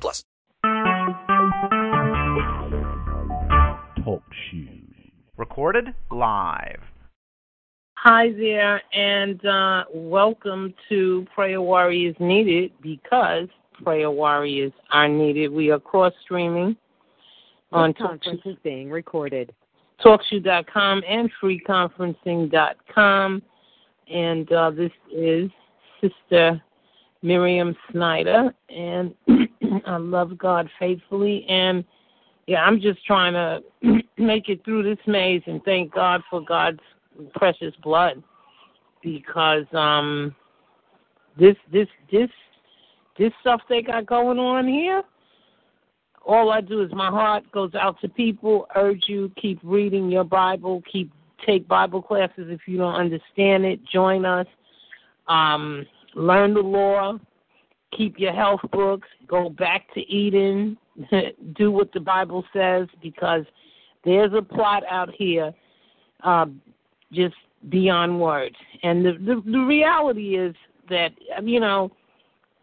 plus. Talk shoes. Recorded live. Hi there, and uh, welcome to Prayer Warriors Needed because Prayer Warriors are needed. We are cross streaming on conference is being recorded. TalkShoe.com and FreeConferencing.com. And uh, this is Sister Miriam Snyder, and I love God faithfully. And yeah, I'm just trying to make it through this maze and thank God for God's precious blood because um this this this this stuff they got going on here all I do is my heart goes out to people, urge you, keep reading your Bible, keep take Bible classes if you don't understand it, join us. Um, learn the law, keep your health books, go back to Eden, do what the Bible says because there's a plot out here uh, just beyond words. And the, the the reality is that you know,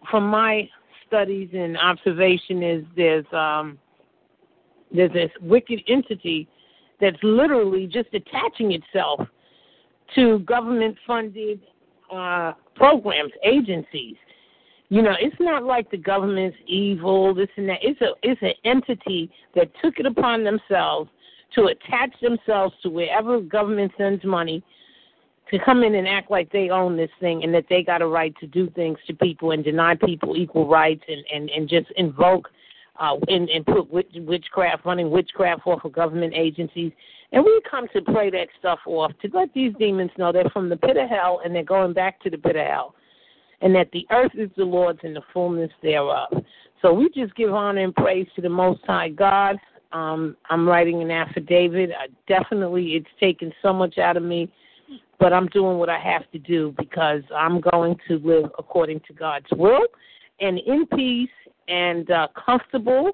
from my studies and observation is there's um there's this wicked entity that's literally just attaching itself to government funded uh programs, agencies. You know, it's not like the government's evil, this and that. It's a it's an entity that took it upon themselves to attach themselves to wherever government sends money to come in and act like they own this thing and that they got a right to do things to people and deny people equal rights and and and just invoke uh and and put witch, witchcraft running witchcraft off of government agencies and we come to play that stuff off to let these demons know they're from the pit of hell and they're going back to the pit of hell and that the earth is the lord's and the fullness thereof. So we just give honor and praise to the most high god. Um i'm writing an affidavit. I definitely it's taken so much out of me but I'm doing what I have to do because I'm going to live according to God's will and in peace and uh, comfortable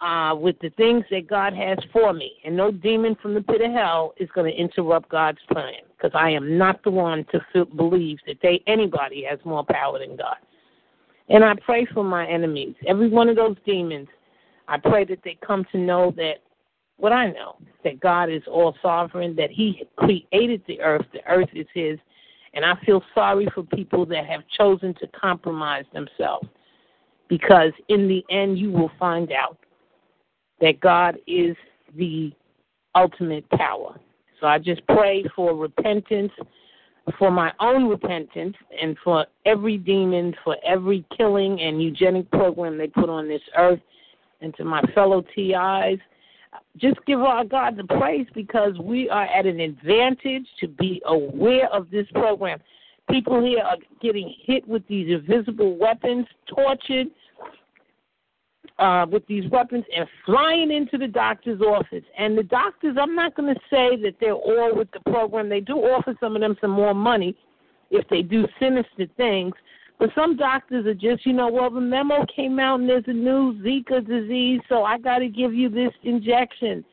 uh, with the things that God has for me. And no demon from the pit of hell is going to interrupt God's plan because I am not the one to feel, believe that they anybody has more power than God. And I pray for my enemies, every one of those demons. I pray that they come to know that what I know that God is all sovereign, that He created the earth, the earth is His, and I feel sorry for people that have chosen to compromise themselves because in the end you will find out that God is the ultimate power. So I just pray for repentance, for my own repentance, and for every demon, for every killing and eugenic program they put on this earth, and to my fellow TIs just give our God the praise because we are at an advantage to be aware of this program. People here are getting hit with these invisible weapons, tortured uh, with these weapons, and flying into the doctor's office. And the doctors, I'm not going to say that they're all with the program. They do offer some of them some more money if they do sinister things. But some doctors are just, you know, well, the memo came out and there's a new Zika disease, so I got to give you this injection.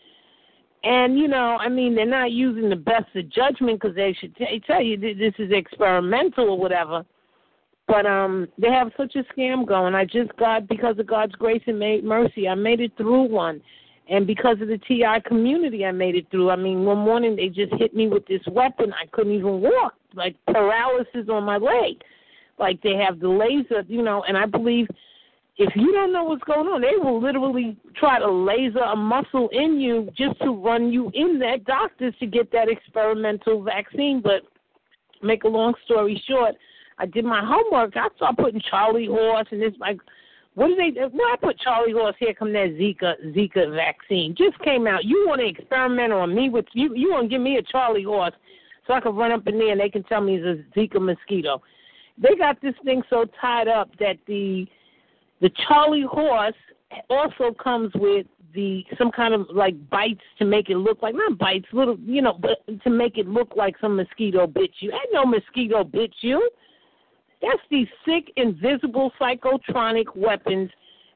And, you know, I mean, they're not using the best of judgment because they should t- tell you this is experimental or whatever. But um, they have such a scam going. I just got, because of God's grace and mercy, I made it through one. And because of the TI community, I made it through. I mean, one morning they just hit me with this weapon. I couldn't even walk, like paralysis on my leg like they have the laser, you know, and I believe if you don't know what's going on, they will literally try to laser a muscle in you just to run you in that doctors to get that experimental vaccine. But make a long story short, I did my homework. I saw putting Charlie horse and it's like what do they? Well, I put Charlie horse here come that Zika Zika vaccine. Just came out. You want to experiment on me with you you want to give me a Charlie horse so I can run up in there and they can tell me it's a Zika mosquito they got this thing so tied up that the The Charlie horse also comes with the some kind of like bites to make it look like not bites, little you know, but to make it look like some mosquito bit you. Ain't no mosquito bit you. That's these sick, invisible psychotronic weapons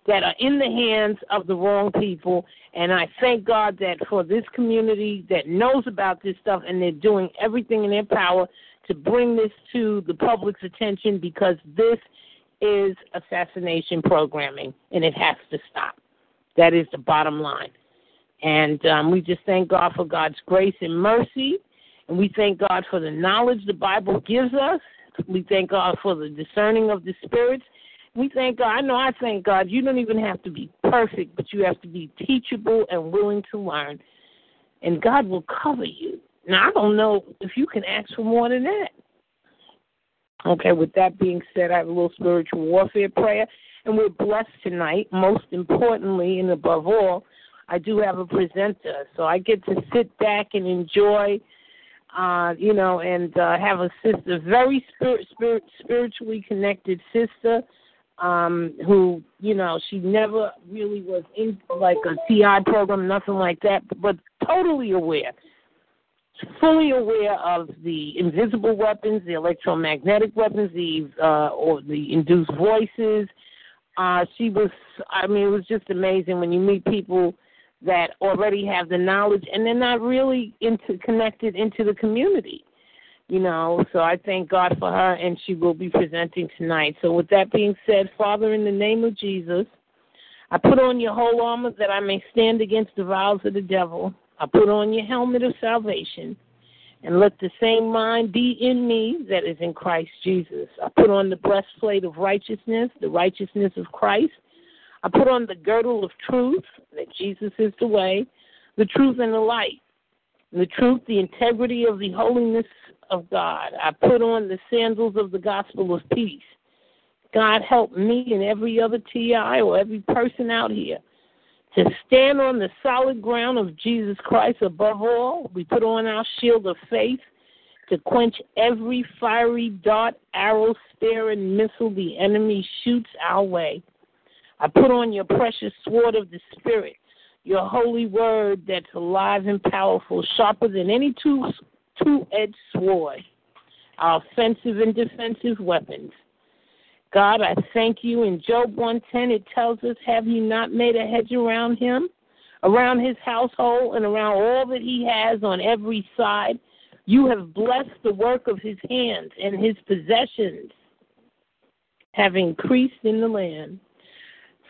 that are in the hands of the wrong people. And I thank God that for this community that knows about this stuff and they're doing everything in their power to bring this to the public's attention because this is assassination programming and it has to stop. That is the bottom line. And um, we just thank God for God's grace and mercy. And we thank God for the knowledge the Bible gives us. We thank God for the discerning of the spirits. We thank God. I know I thank God. You don't even have to be perfect, but you have to be teachable and willing to learn. And God will cover you. Now, I don't know if you can ask for more than that. Okay, with that being said, I have a little spiritual warfare prayer, and we're blessed tonight. Most importantly, and above all, I do have a presenter, so I get to sit back and enjoy, uh, you know, and uh, have a sister, very spirit, spirit, spiritually connected sister, um, who, you know, she never really was in like a TI program, nothing like that, but totally aware fully aware of the invisible weapons, the electromagnetic weapons, the uh, or the induced voices. Uh, she was, I mean, it was just amazing when you meet people that already have the knowledge and they're not really into connected into the community. You know, so I thank God for her, and she will be presenting tonight. So, with that being said, Father, in the name of Jesus, I put on your whole armor that I may stand against the vials of the devil. I put on your helmet of salvation, and let the same mind be in me that is in Christ Jesus. I put on the breastplate of righteousness, the righteousness of Christ. I put on the girdle of truth, that Jesus is the way, the truth and the light. The truth, the integrity of the holiness of God. I put on the sandals of the gospel of peace. God help me and every other TI or every person out here to stand on the solid ground of Jesus Christ above all. We put on our shield of faith to quench every fiery dart, arrow, spear, and missile the enemy shoots our way. I put on your precious sword of the Spirit, your holy word that's alive and powerful, sharper than any two two edged sword, our offensive and defensive weapons. God, I thank you. In Job 110, it tells us, Have you not made a hedge around him, around his household, and around all that he has on every side? You have blessed the work of his hands, and his possessions have increased in the land.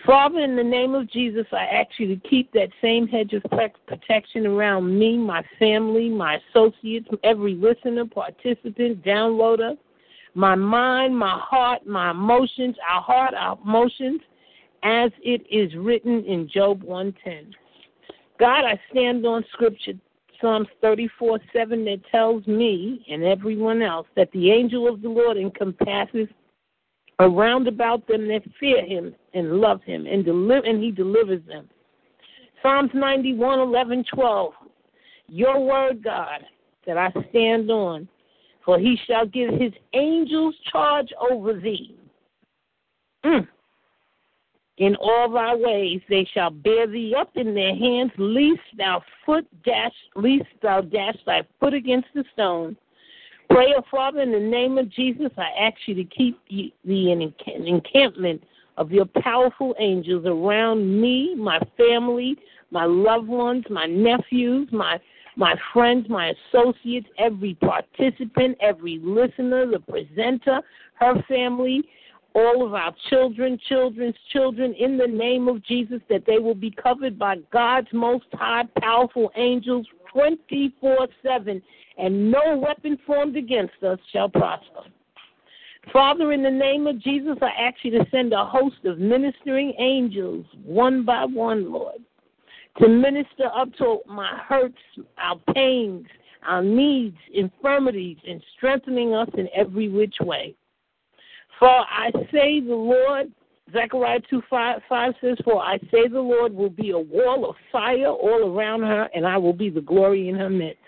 Father, in the name of Jesus, I ask you to keep that same hedge of protection around me, my family, my associates, every listener, participant, downloader my mind, my heart, my emotions, our heart, our emotions, as it is written in Job 110. God, I stand on scripture, Psalms 34 7, that tells me and everyone else that the angel of the Lord encompasses around about them that fear him and love him, and, deliver, and he delivers them. Psalms 91 11 12. Your word, God, that I stand on for he shall give his angels charge over thee. Mm. In all thy ways they shall bear thee up in their hands, lest thou foot dash, lest thou dash thy foot against the stone. Pray, oh Father, in the name of Jesus, I ask you to keep the encampment of your powerful angels around me, my family, my loved ones, my nephews, my my friends, my associates, every participant, every listener, the presenter, her family, all of our children, children's children, in the name of Jesus, that they will be covered by God's most high, powerful angels 24 7, and no weapon formed against us shall prosper. Father, in the name of Jesus, I ask you to send a host of ministering angels, one by one, Lord to minister up to my hurts, our pains, our needs, infirmities, and strengthening us in every which way. For I say the Lord, Zechariah 2 5, 5 says, For I say the Lord will be a wall of fire all around her, and I will be the glory in her midst.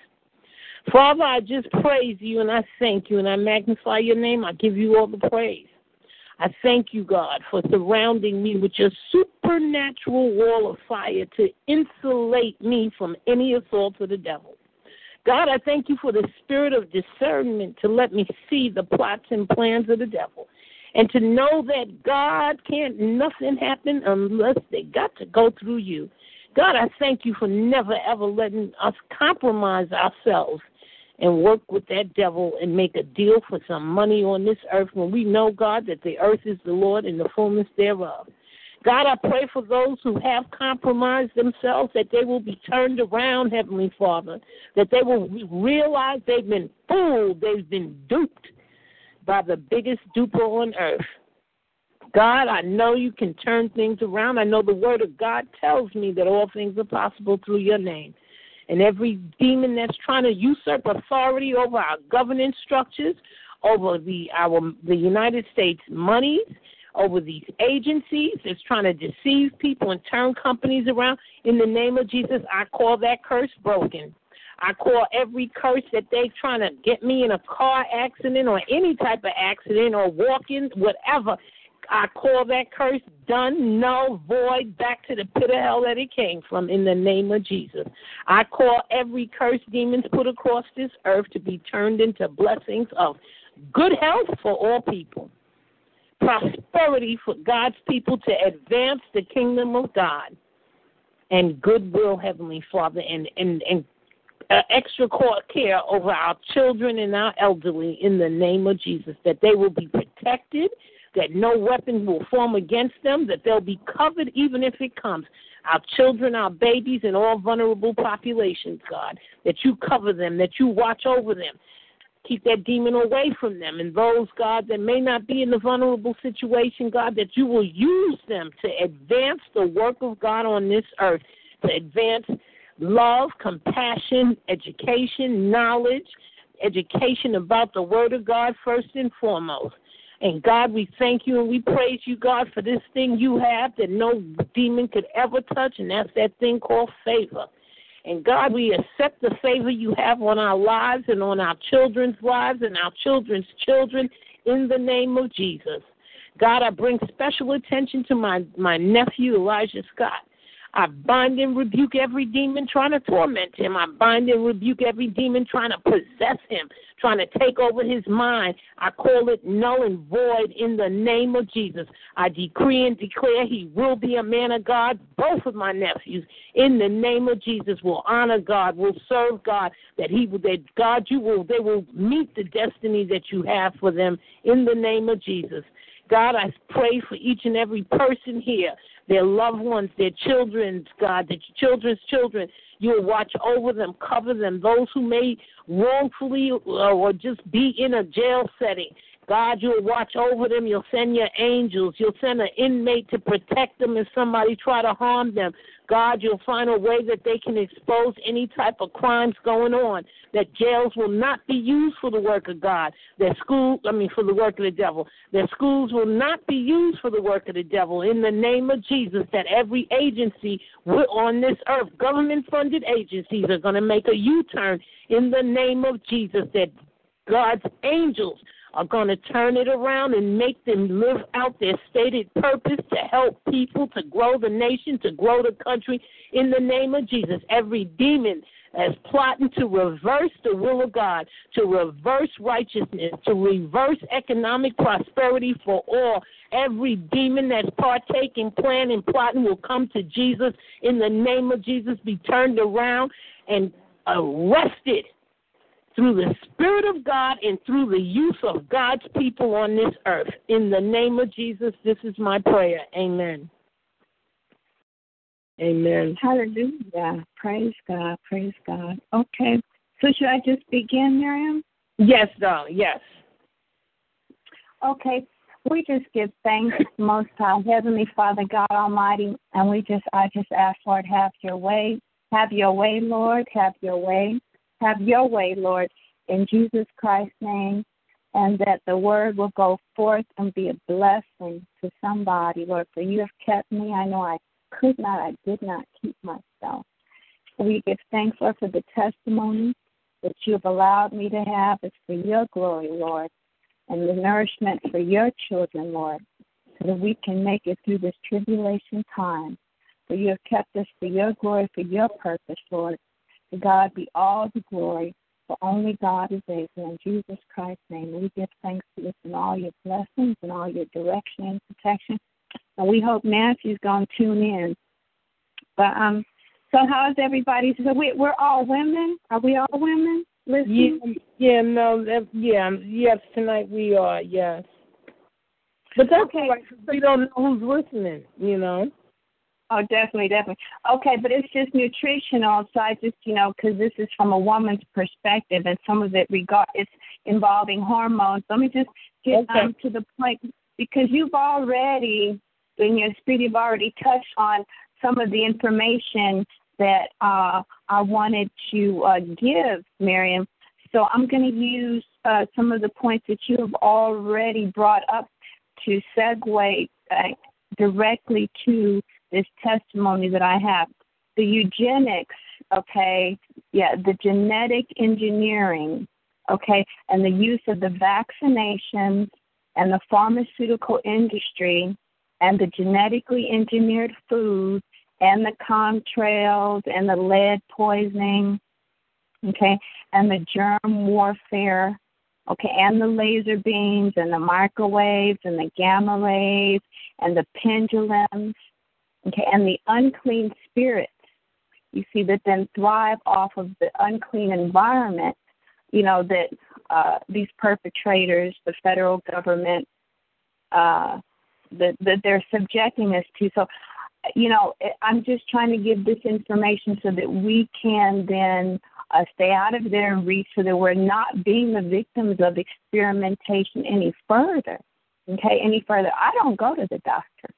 Father, I just praise you and I thank you and I magnify your name. I give you all the praise. I thank you, God, for surrounding me with your supernatural wall of fire to insulate me from any assault of the devil. God, I thank you for the spirit of discernment to let me see the plots and plans of the devil. And to know that God can't nothing happen unless they got to go through you. God, I thank you for never ever letting us compromise ourselves and work with that devil and make a deal for some money on this earth when we know, God, that the earth is the Lord and the fullness thereof. God, I pray for those who have compromised themselves that they will be turned around, Heavenly Father, that they will realize they've been fooled, they've been duped by the biggest duper on earth. God, I know you can turn things around. I know the Word of God tells me that all things are possible through your name. And every demon that's trying to usurp authority over our governance structures, over the our the United States monies, over these agencies that's trying to deceive people and turn companies around. In the name of Jesus, I call that curse broken. I call every curse that they're trying to get me in a car accident or any type of accident or walking, whatever. I call that curse done, null, void, back to the pit of hell that it came from in the name of Jesus. I call every curse demons put across this earth to be turned into blessings of good health for all people prosperity for God's people to advance the kingdom of God and goodwill, Heavenly Father, and, and, and uh, extra care over our children and our elderly in the name of Jesus, that they will be protected, that no weapon will form against them, that they'll be covered even if it comes. Our children, our babies, and all vulnerable populations, God, that you cover them, that you watch over them, Keep that demon away from them. And those, God, that may not be in the vulnerable situation, God, that you will use them to advance the work of God on this earth, to advance love, compassion, education, knowledge, education about the Word of God first and foremost. And God, we thank you and we praise you, God, for this thing you have that no demon could ever touch, and that's that thing called favor. And God, we accept the favor you have on our lives and on our children's lives and our children's children in the name of Jesus. God, I bring special attention to my, my nephew, Elijah Scott. I bind and rebuke every demon trying to torment him. I bind and rebuke every demon trying to possess him, trying to take over his mind. I call it null and void in the name of Jesus. I decree and declare he will be a man of God. Both of my nephews, in the name of Jesus, will honor God, will serve God. That he will, that God, you will, they will meet the destiny that you have for them in the name of Jesus. God, I pray for each and every person here their loved ones, their children's, God, their children's children. You'll watch over them, cover them. Those who may wrongfully uh, or just be in a jail setting, God, you'll watch over them. You'll send your angels. You'll send an inmate to protect them if somebody try to harm them. God, you'll find a way that they can expose any type of crimes going on. That jails will not be used for the work of God. That school, I mean, for the work of the devil. That schools will not be used for the work of the devil. In the name of Jesus, that every agency on this earth, government-funded agencies, are going to make a U-turn in the name of Jesus. That God's angels are going to turn it around and make them live out their stated purpose to help people, to grow the nation, to grow the country in the name of Jesus. Every demon that's plotting to reverse the will of God, to reverse righteousness, to reverse economic prosperity for all. Every demon that's partaking, planning, plotting will come to Jesus in the name of Jesus, be turned around and arrested through the Spirit of God and through the use of God's people on this earth. In the name of Jesus, this is my prayer. Amen. Amen. Hallelujah. Praise God. Praise God. Okay. So should I just begin, Miriam? Yes, darling. Yes. Okay. We just give thanks, Most High Heavenly Father God Almighty, and we just, I just ask, Lord, have your way, have your way, Lord, have your way. Have your way, Lord, in Jesus Christ's name, and that the word will go forth and be a blessing to somebody, Lord. For you have kept me. I know I could not, I did not keep myself. We give thanks, Lord, for the testimony that you have allowed me to have. It's for your glory, Lord. and the nourishment for your children, Lord, so that we can make it through this tribulation time. For you have kept us for your glory, for your purpose, Lord. To God be all the glory, for only God is able. In Jesus Christ's name, we give thanks to you for all your blessings and all your direction and protection. And we hope Nancy's going to tune in. But um, so how's everybody? So we, we're all women. Are we all women? Listening? Yeah, yeah, no, that, yeah, yes. Tonight we are, yes. But that's Okay. right. We don't know who's listening, you know. Oh, definitely, definitely. Okay, but it's just nutritional, so I just, you know, because this is from a woman's perspective, and some of it regard it's involving hormones. Let me just get Okay. um, to the point because you've already, in your spirit, you've already touched on some of the information that uh, I wanted to uh, give, Miriam. So I'm going to use uh, some of the points that you have already brought up to segue uh, directly to this testimony that I have. The eugenics, okay, yeah, the genetic engineering, okay, and the use of the vaccinations and the pharmaceutical industry and the genetically engineered food and the contrails and the lead poisoning, okay, and the germ warfare, okay, and the laser beams and the microwaves and the gamma rays and the pendulums, okay, and the unclean spirits, you see, that then thrive off of the unclean environment, you know, that uh, these perpetrators, the federal government, uh, that, that they're subjecting us to. So, you know, I'm just trying to give this information so that we can then uh, stay out of their reach so that we're not being the victims of experimentation any further. Okay, any further. I don't go to the doctor.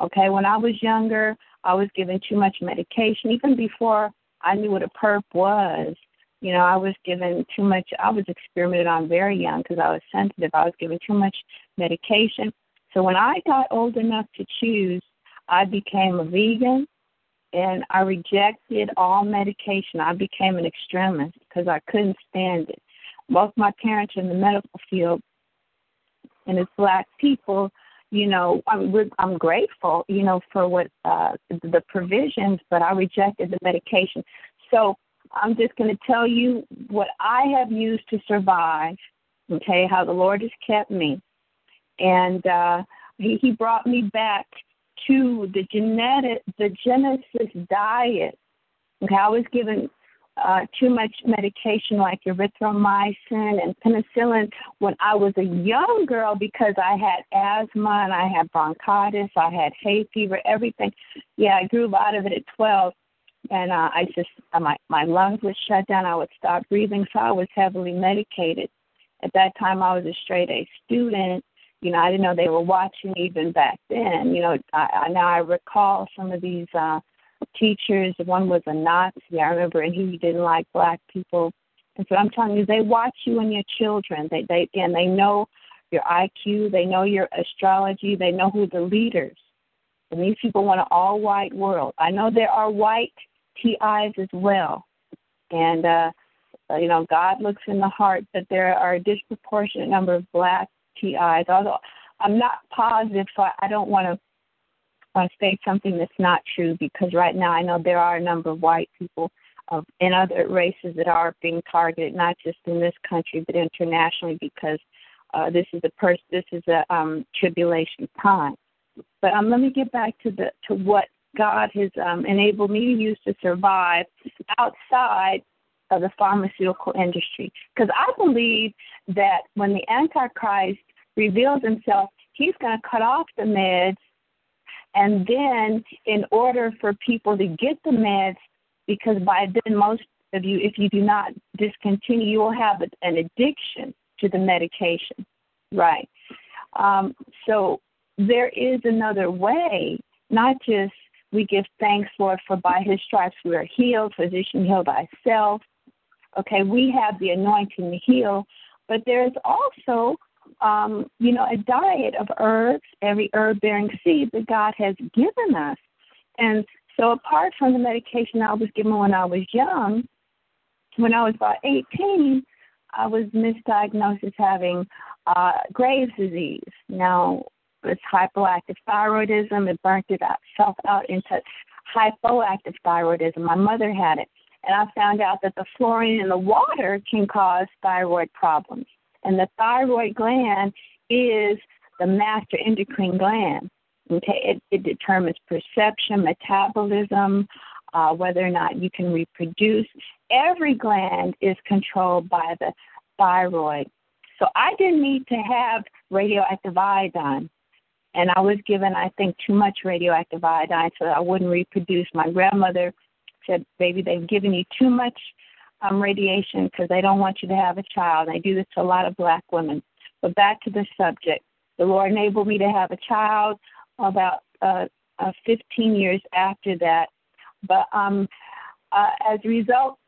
Okay, when I was younger, I was given too much medication. Even before I knew what a perp was, you know, I was given too much. I was experimented on very young because I was sensitive. I was given too much medication. So when I got old enough to choose, I became a vegan and I rejected all medication. I became an extremist because I couldn't stand it. Both my parents are in the medical field, and as black people, you know, I'm, I'm grateful, you know, for what uh, the provisions, but I rejected the medication. So I'm just going to tell you what I have used to survive. Okay, how the Lord has kept me, and uh, he, he brought me back to the genetic, the Genesis diet. Okay, I was given uh, too much medication like erythromycin and penicillin when I was a young girl because I had asthma and I had bronchitis, I had hay fever, everything. Yeah, I grew out of it at 12, and uh, I just uh, my my lungs would shut down. I would stop breathing, so I was heavily medicated. At that time, I was a straight A student. You know, I didn't know they were watching even back then. You know, I, I now I recall some of these. uh teachers. One was a Nazi, I remember, and he didn't like black people. And so I'm telling you, they watch you and your children. They they and they know your IQ, they know your astrology, they know who the leaders. And these people want an all white world. I know there are white TIs as well. And uh you know, God looks in the heart, but there are a disproportionate number of black TIs. Although I'm not positive, so I don't want to uh, state something that's not true because right now I know there are a number of white people of in other races that are being targeted, not just in this country but internationally, because uh, this is a pers- this is a um, tribulation time. But um, let me get back to the to what God has um, enabled me to use to survive outside of the pharmaceutical industry, because I believe that when the Antichrist reveals himself, he's going to cut off the meds and then, in order for people to get the meds, because by then most of you, if you do not discontinue, you will have an addiction to the medication, right? Um, so there is another way, not just we give thanks, Lord, for by His stripes we are healed. Physician, heal thyself. Okay, we have the anointing to heal, but there is also um, you know, a diet of herbs, every herb bearing seed that God has given us. And so, apart from the medication I was given when I was young, when I was about 18, I was misdiagnosed as having uh, Graves' disease. Now, it's hypoactive thyroidism. It burnt itself out into hypoactive thyroidism. My mother had it. And I found out that the fluorine in the water can cause thyroid problems. And the thyroid gland is the master endocrine gland. Okay, it, it determines perception, metabolism, uh, whether or not you can reproduce. Every gland is controlled by the thyroid. So I didn't need to have radioactive iodine. And I was given, I think, too much radioactive iodine so I wouldn't reproduce. My grandmother said, Baby, they've given you too much um, radiation because they don't want you to have a child. They do this to a lot of black women. But back to the subject. The Lord enabled me to have a child about uh, uh, 15 years after that. But um, uh, as a result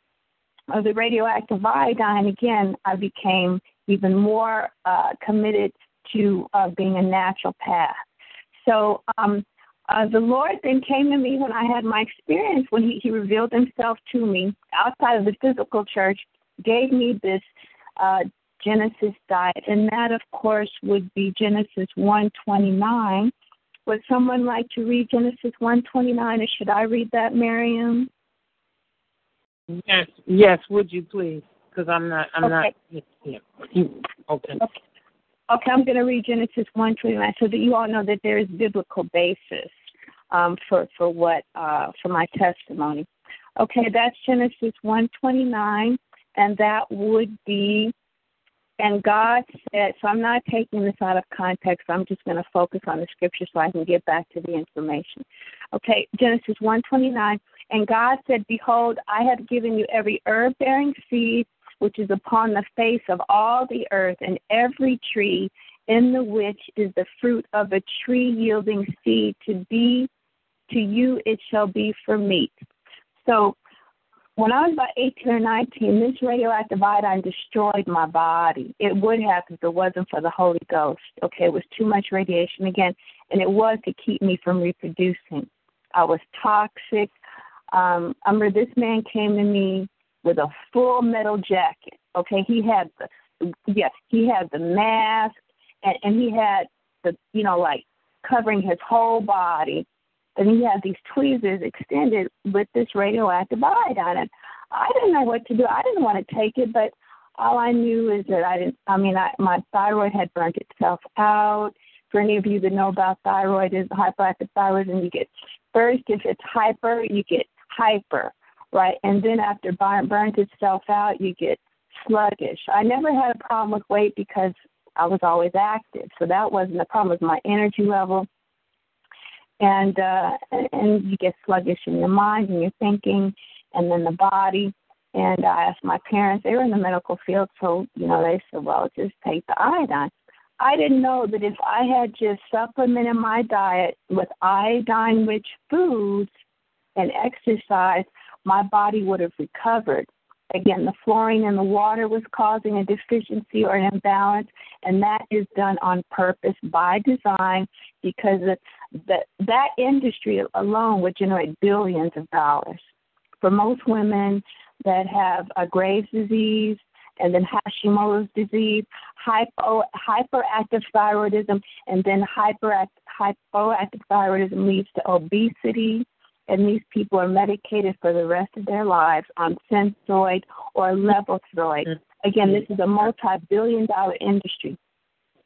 of the radioactive iodine, again, I became even more uh, committed to uh, being a naturopath. So um, uh, the Lord then came to me when I had my experience, when he, he revealed Himself to me outside of the physical church, gave me this uh, Genesis diet, and that, of course, would be Genesis 129. Would someone like to read Genesis 129, or should I read that, Miriam? Yes, yes. Would you please? Because I'm not. I'm Okay. not. Yeah. Okay. Okay. Okay, I'm going to read Genesis 129 so that you all know that there is biblical basis um, for for what uh, for my testimony. Okay, that's Genesis 129, and that would be. And God said, so I'm not taking this out of context. I'm just going to focus on the scripture so I can get back to the information. Okay, Genesis 129. And God said, Behold, I have given you every herb bearing seed which is upon the face of all the earth, and every tree in the which is the fruit of a tree yielding seed to be to you it shall be for meat. So when I was about 18 or 19, this radioactive iodine destroyed my body. It would have if it wasn't for the Holy Ghost. Okay, it was too much radiation again, and it was to keep me from reproducing. I was toxic. Um, I remember this man came to me with a full metal jacket. Okay, he had the yes, he had the mask and, and he had the you know like covering his whole body, and he had these tweezers extended with this radioactive iodine. I didn't know what to do. I didn't want to take it, but all I knew is that I didn't. I mean, I, my thyroid had burnt itself out. For any of you that know about thyroid, is hyperactive thyroid, and you get first if it's hyper, you get hyper right? And then after burn, burns itself out, you get sluggish. I never had a problem with weight because I was always active, so that wasn't a problem. Was my energy level, and uh, and you get sluggish in your mind and your thinking, and then the body. And I asked my parents; they were in the medical field, so you know they said, "Well, just take the iodine." I didn't know that if I had just supplemented my diet with iodine-rich foods and exercise, my body would have recovered. Again, the fluorine in the water was causing a deficiency or an imbalance, and that is done on purpose by design because that that industry alone would generate billions of dollars. For most women that have a Graves' disease and then Hashimoto's disease, hypo, hyperactive thyroidism, and then hyperact, hypoactive thyroidism leads to obesity, and these people are medicated for the rest of their lives on Synthroid or Levothyroid. Again, this is a multi-billion dollar industry.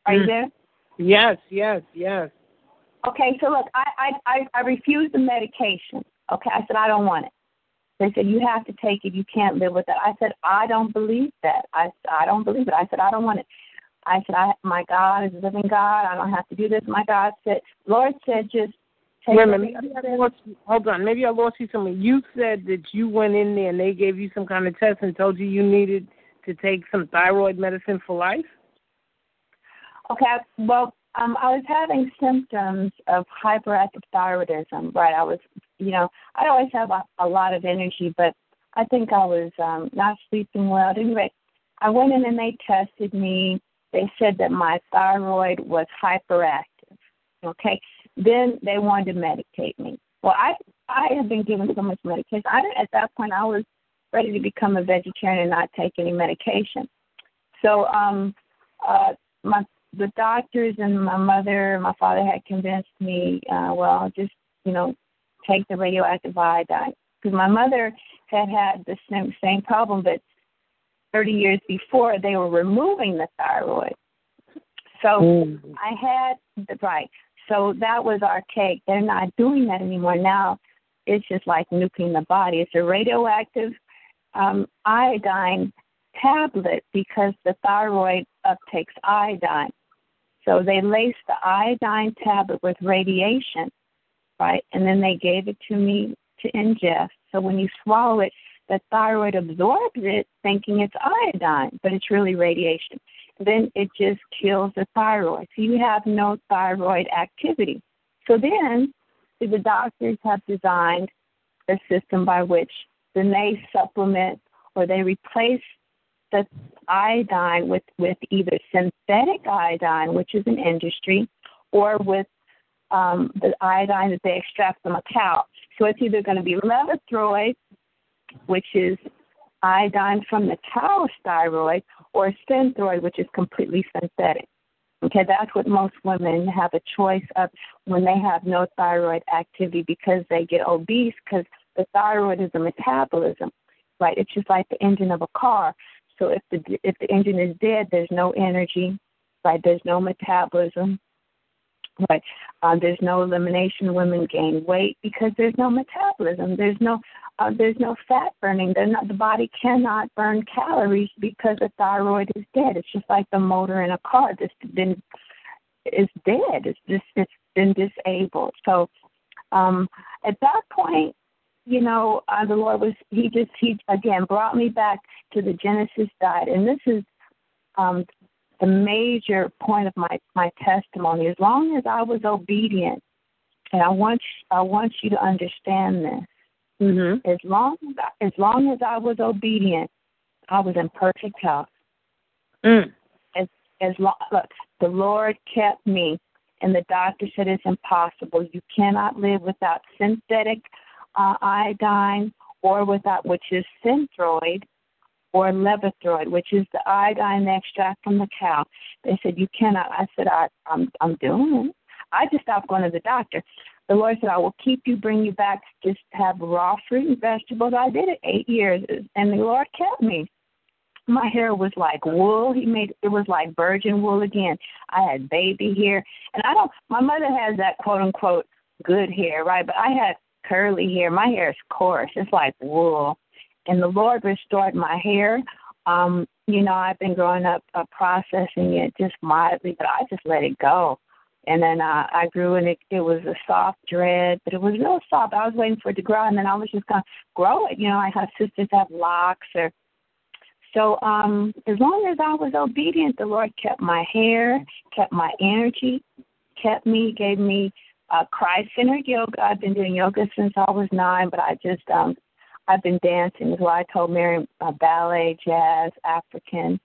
Are you Mm. there? Yes, yes, yes. Okay, so look, I, I, I, I refused the medication. Okay, I said, I don't want it. They said, you have to take it. You can't live with it. I said, I don't believe that. I, I don't believe it. I said, I don't want it. I said, I, my God is a living God. I don't have to do this. My God said, Lord said, just take Wait a minute. Maybe I lost you. Hold on. Maybe I lost you something. You said that you went in there and they gave you some kind of test and told you you needed to take some thyroid medicine for life. Okay, well, um, I was having symptoms of hyperactive thyroidism, right? I was, you know, I always have a, a lot of energy, but I think I was um, not sleeping well. Anyway, I went in and they tested me. They said that my thyroid was hyperactive. Okay, then they wanted to medicate me. Well, I I had been given so much medication. I didn't, at that point I was ready to become a vegetarian and not take any medication. So um, uh, my the doctors and my mother and my father had convinced me, uh, well, just you know, take the radioactive iodine because my mother had had the same same problem, but 30 years before they were removing the thyroid. So Mm. I had the right. So that was archaic. They're not doing that anymore. Now it's just like nuking the body. It's a radioactive um, iodine tablet because the thyroid uptakes iodine. So they laced the iodine tablet with radiation, right? And then they gave it to me to ingest. So when you swallow it, the thyroid absorbs it thinking it's iodine, but it's really radiation. Then it just kills the thyroid. So you have no thyroid activity. So then the doctors have designed a system by which then they supplement or they replace the iodine with, with either synthetic iodine, which is an industry, or with um, the iodine that they extract from a cow. So it's either going to be levothyroid, which is iodine from the cow's thyroid, or synthroid, which is completely synthetic. Okay, that's what most women have a choice of when they have no thyroid activity because they get obese because the thyroid is a metabolism, right? It's just like the engine of a car. So if the if the engine is dead, there's no energy, right? There's no metabolism, right? Um, there's no elimination. Women gain weight because there's no metabolism. There's no uh, there's no fat burning. Not, the body cannot burn calories because the thyroid is dead. It's just like the motor in a car that's been is dead. It's just it's been disabled. So um, at that point, you know, uh, the Lord was he just he again brought me back to the Genesis diet, and this is um, the major point of my my testimony. As long as I was obedient, and I want I want you to understand this. Mhm. As long as as long as I was obedient, I was in perfect health. Mm. As as long look, the Lord kept me, and the doctor said it's impossible. You cannot live without synthetic uh, iodine or without which is synthroid or levothyroid, which is the iodine extract from the cow. They said you cannot. I said I, I'm I'm doing it. I just stopped going to the doctor. The Lord said, I will keep you, bring you back, just have raw fruit and vegetables. I did it eight years, and the Lord kept me. My hair was like wool. He made it was like virgin wool again. I had baby hair, and I don't. My mother has that quote unquote good hair, right? But I had curly hair. My hair is coarse. It's like wool, and the Lord restored my hair. Um, you know, I've been growing up uh, processing it just mildly, but I just let it go. And then uh, I grew and it, it was a soft dread, but it was real soft. I was waiting for it to grow, and then I was just to grow it. You know, I have sisters have locks or so um as long as I was obedient, the Lord kept my hair, kept my energy, kept me, gave me uh Christ centered yoga. I've been doing yoga since I was nine, but I just um I've been dancing as well. I told Mary uh, ballet, jazz, African,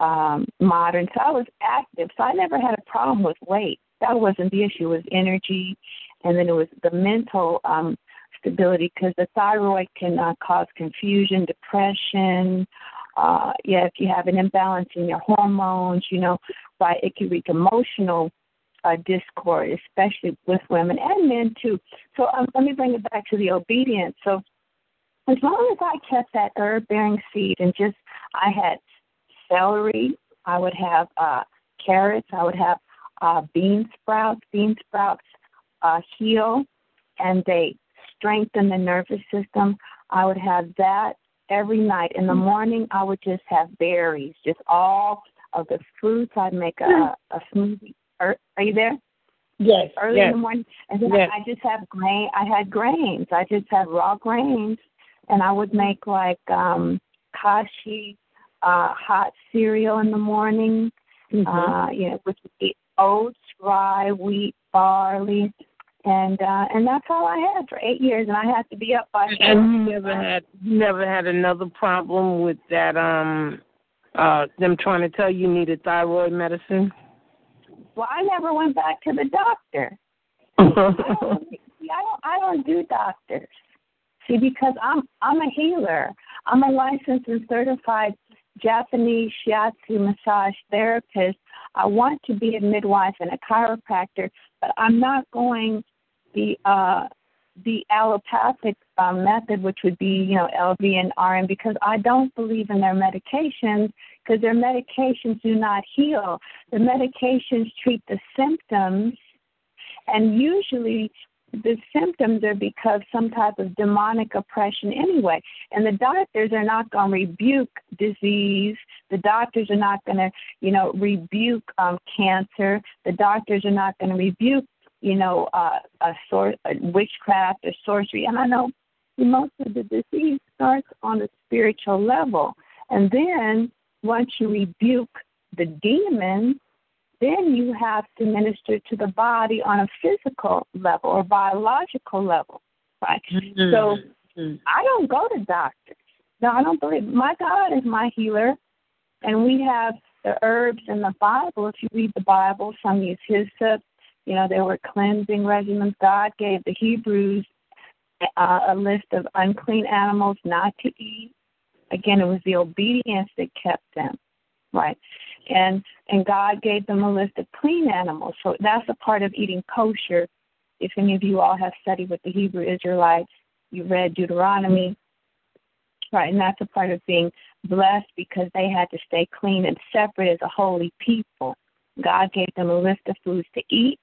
um, modern. So I was active. So I never had a problem with weight. That wasn't the issue. It was energy and then it was the mental um stability because the thyroid can uh, cause confusion, depression, uh, yeah, if you have an imbalance in your hormones, you know, right, it can wreak emotional uh, discord, especially with women and men too. So um, let me bring it back to the obedience. So as long as I kept that herb bearing seed and just I had celery, I would have uh, carrots, I would have uh, bean sprouts. Bean sprouts uh, heal and they strengthen the nervous system. I would have that every night. In the morning, I would just have berries, just all of the fruits. I'd make a, a smoothie. Are, are you there? Yes. Early yes. in the morning, and then Yes. I just have grain. I had grains. I just had raw grains, and I would make like um kashi, uh, hot cereal in the morning. Mhm. Uh, you know, with oats, rye, wheat, barley, and uh and that's all I had for eight years, and I had to be up by and you never had never had another problem with that um uh them trying to tell you needed thyroid medicine? Well, I never went back to the doctor. I don't, I don't I don't do doctors. See, because I'm I'm a healer. I'm a licensed and certified Japanese shiatsu massage therapist. I want to be a midwife and a chiropractor, but I'm not going the uh, the allopathic uh, method, which would be you know LV and RN, because I don't believe in their medications because their medications do not heal. The medications treat the symptoms, and usually the symptoms are because some type of demonic oppression anyway. And the doctors are not going to rebuke disease. The doctors are not going to, you know, rebuke um, cancer. The doctors are not going to rebuke, you know, uh, a sort a witchcraft or sorcery. And I know most of the disease starts on a spiritual level, and then once you rebuke the demon, then you have to minister to the body on a physical level or biological level, right? Mm-hmm. So I don't go to doctors. No, I don't believe my God is my healer, and we have the herbs in the Bible. If you read the Bible, some use hyssop. You know, there were cleansing regimens. God gave the Hebrews uh, a list of unclean animals not to eat. Again, it was the obedience that kept them, right? And and God gave them a list of clean animals. So that's a part of eating kosher. If any of you all have studied with the Hebrew Israelites, you read Deuteronomy, right? And that's a part of being blessed because they had to stay clean and separate as a holy people. God gave them a list of foods to eat,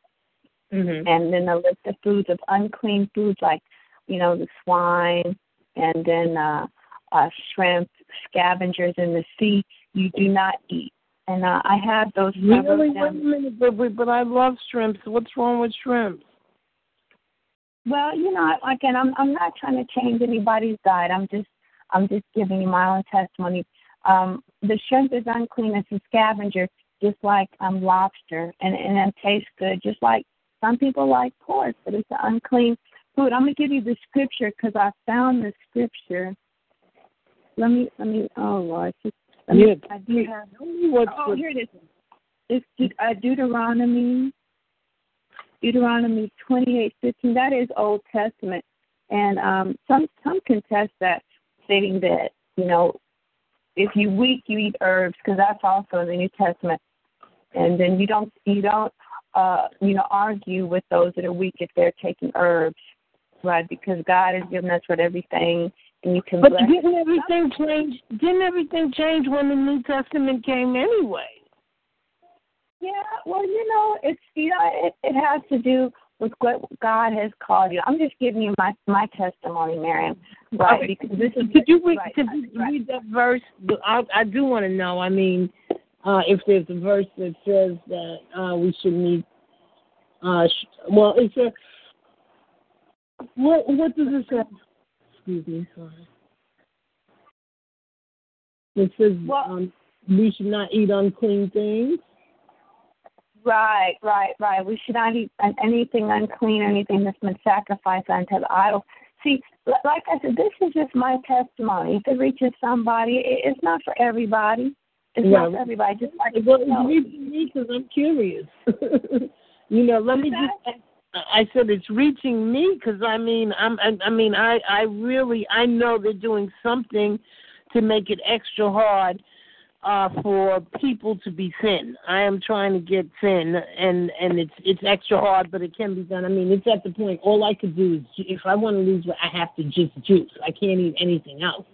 mm-hmm. and then a list of foods of unclean foods like, you know, the swine, and then uh, uh, shrimp, scavengers in the sea. You do not eat and uh, I have those. Really? Wait a minute, but, but I love shrimps. What's wrong with shrimps? Well, you know, again, I'm I'm not trying to change anybody's diet. I'm just I'm just giving you my own testimony. Um, the shrimp is unclean. It's a scavenger, just like um lobster, and and it tastes good. Just like some people like pork, but it's an unclean food. I'm gonna give you the scripture because I found the scripture. Let me let me. Oh Lord, just yeah, I do have. Oh, here it is. It's De- uh, Deuteronomy. Deuteronomy twenty eight fifteen. That is Old Testament, and um, some some contest that, stating that you know, if you weak, you eat herbs because that's also in the New Testament, and then you don't you don't uh, you know argue with those that are weak if they're taking herbs, right? Because God has given us what everything and you can. But didn't everything change? Didn't everything change when the New Testament came anyway? Yeah, well, you know, it's you know, it, it has to do with what God has called you. I'm just giving you my my testimony, Miriam. Right? Okay. Because this is could you read right, could you right. read that verse? I I do want to know. I mean, uh, if there's a verse that says that uh, we should meet. Uh, sh- well, it's a what what does it say? Excuse me, sorry. It says well, um, we should not eat unclean things. Right, right, right. We should not eat anything unclean, anything that's been sacrificed unto the idol. See, like I said, this is just my testimony. If it reaches somebody, it's not for everybody. It's yeah. not for everybody. Just like well, it's me because I'm curious. you know, let me just I said it's reaching me because I mean I'm I, I mean I I really I know they're doing something to make it extra hard uh for people to be thin. I am trying to get thin and and it's it's extra hard but it can be done. I mean it's at the point all I could do is if I want to lose weight I have to just juice. I can't eat anything else.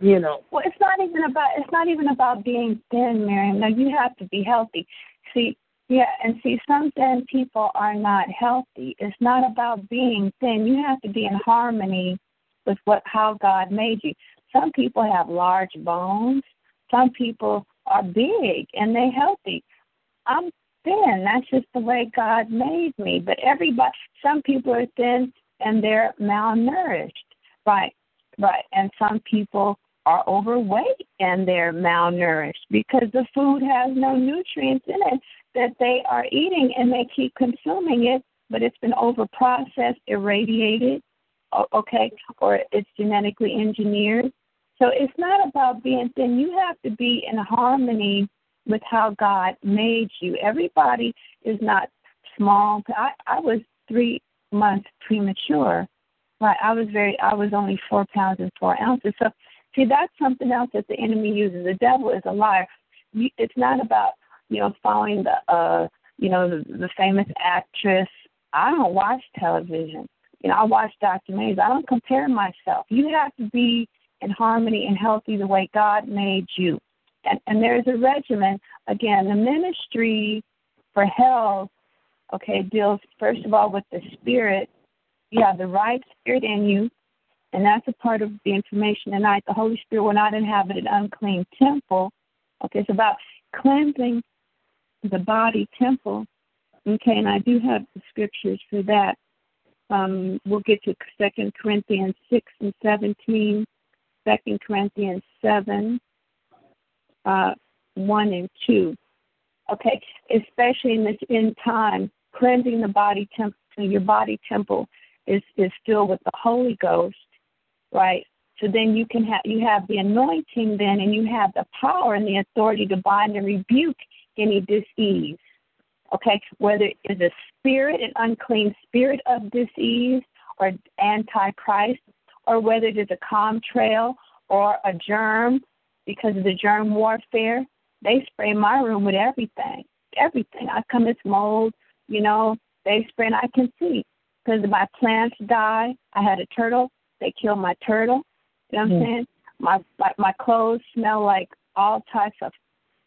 You know. Well, it's not even about it's not even about being thin, Miriam. No, you have to be healthy. See, yeah, and see, some thin people are not healthy. It's not about being thin. You have to be in harmony with what how God made you. Some people have large bones. Some people are big and they're healthy. I'm thin. That's just the way God made me. But everybody, some people are thin and they're malnourished. Right, right. And some people are overweight and they're malnourished because the food has no nutrients in it that they are eating and they keep consuming it, but it's been over processed, irradiated, okay, or it's genetically engineered. So it's not about being thin. You have to be in harmony with how God made you. Everybody is not small. I, I was three months premature. Right. I was very I was only four pounds and four ounces. So See, that's something else that the enemy uses. The devil is a liar. It's not about you know following the uh you know the, the famous actress. I don't watch television. You know, I watch documentaries. I don't compare myself. You have to be in harmony and healthy the way God made you. And and there's a regimen. Again, the ministry for health, okay, deals first of all with the spirit. You have the right spirit in you, and that's a part of the information tonight. The Holy Spirit will not inhabit an unclean temple. Okay, it's about cleansing the body temple. Okay, and I do have the scriptures for that. Um, we'll get to Second Corinthians six and seventeen, Second Corinthians seven, uh, one and two. Okay, especially in this end time, cleansing the body temple. Your body temple is is filled with the Holy Ghost, right? So then you can have you have the anointing then, and you have the power and the authority to bind and rebuke any disease. Okay, whether it's a spirit, an unclean spirit of disease or antichrist, or whether it is a contrail or a germ because of the germ warfare. They spray my room with everything, everything. I come, it's mold, you know. They spray, and I can see because my plants die. I had a turtle. They killed my turtle. You know what I'm hmm. saying? My, my my clothes smell like all types of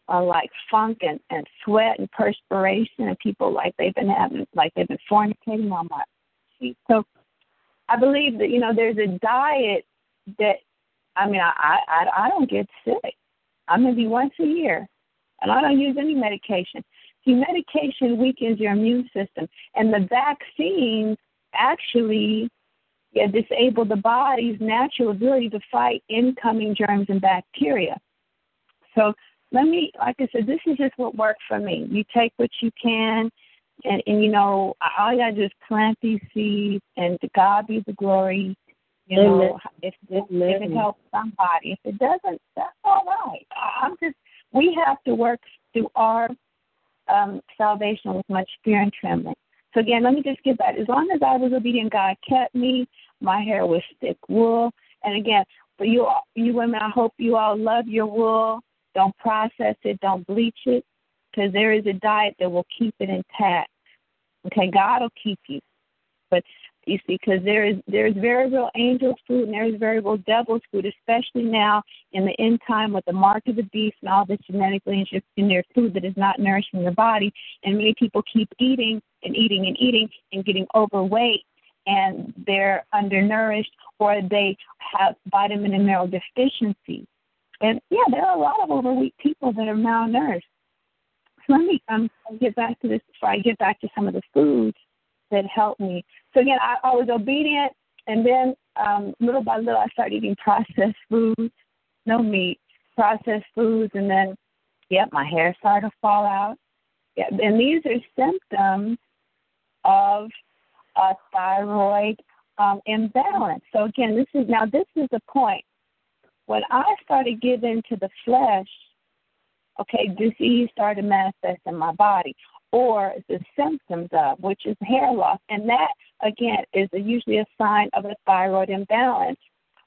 uh, like funk and, and sweat and perspiration, and people like they've been having like they've been fornicating on my feet. So I believe that you know there's a diet that I mean I I I don't get sick. I'm maybe once a year, and I don't use any medication. See, medication weakens your immune system, and the vaccines actually yeah, disable the body's natural ability to fight incoming germs and bacteria. So let me, like I said, this is just what worked for me. You take what you can, and, and you know, all you gotta do is plant these seeds, and to God be the glory. You know, if this if it helps somebody, if it doesn't, that's all right. I'm just, we have to work through our um, salvation with much fear and trembling. So again, let me just get back. As long as I was obedient, God kept me. My hair was thick wool. And again, for you, you women, I hope you all love your wool. Don't process it. Don't bleach it, because there is a diet that will keep it intact. Okay, God will keep you. But you see, because there is there is very real angels food and there is very real devil's food, especially now in the end time with the mark of the beast and all the genetically in their food that is not nourishing your body. And many people keep eating and eating and eating and getting overweight and they're undernourished or they have vitamin and mineral deficiency. And yeah, there are a lot of overweight people that are malnourished. So let me um, get back to this before I get back to some of the foods that helped me. So again, I, I was obedient, and then um, little by little, I started eating processed foods, no meat, processed foods, and then, yep, my hair started to fall out. Yeah, and these are symptoms of a thyroid um, imbalance. So again, this is now this is the point. When I started giving to the flesh, okay, disease started manifesting my body or the symptoms of, which is hair loss. And that, again, is usually a sign of a thyroid imbalance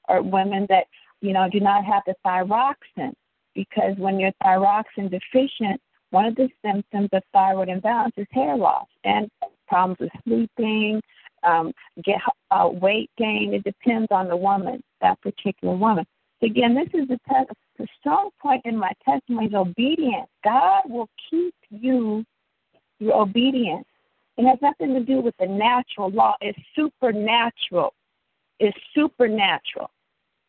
or women that, you know, do not have the thyroxine. Because when you're thyroxine deficient, one of the symptoms of thyroid imbalance is hair loss and problems with sleeping, um, get uh, weight gain. It depends on the woman, that particular woman. Again, this is the, te- the strong point in my testimony is obedience. God will keep you your obedience. It has nothing to do with the natural law. It's supernatural. It's supernatural.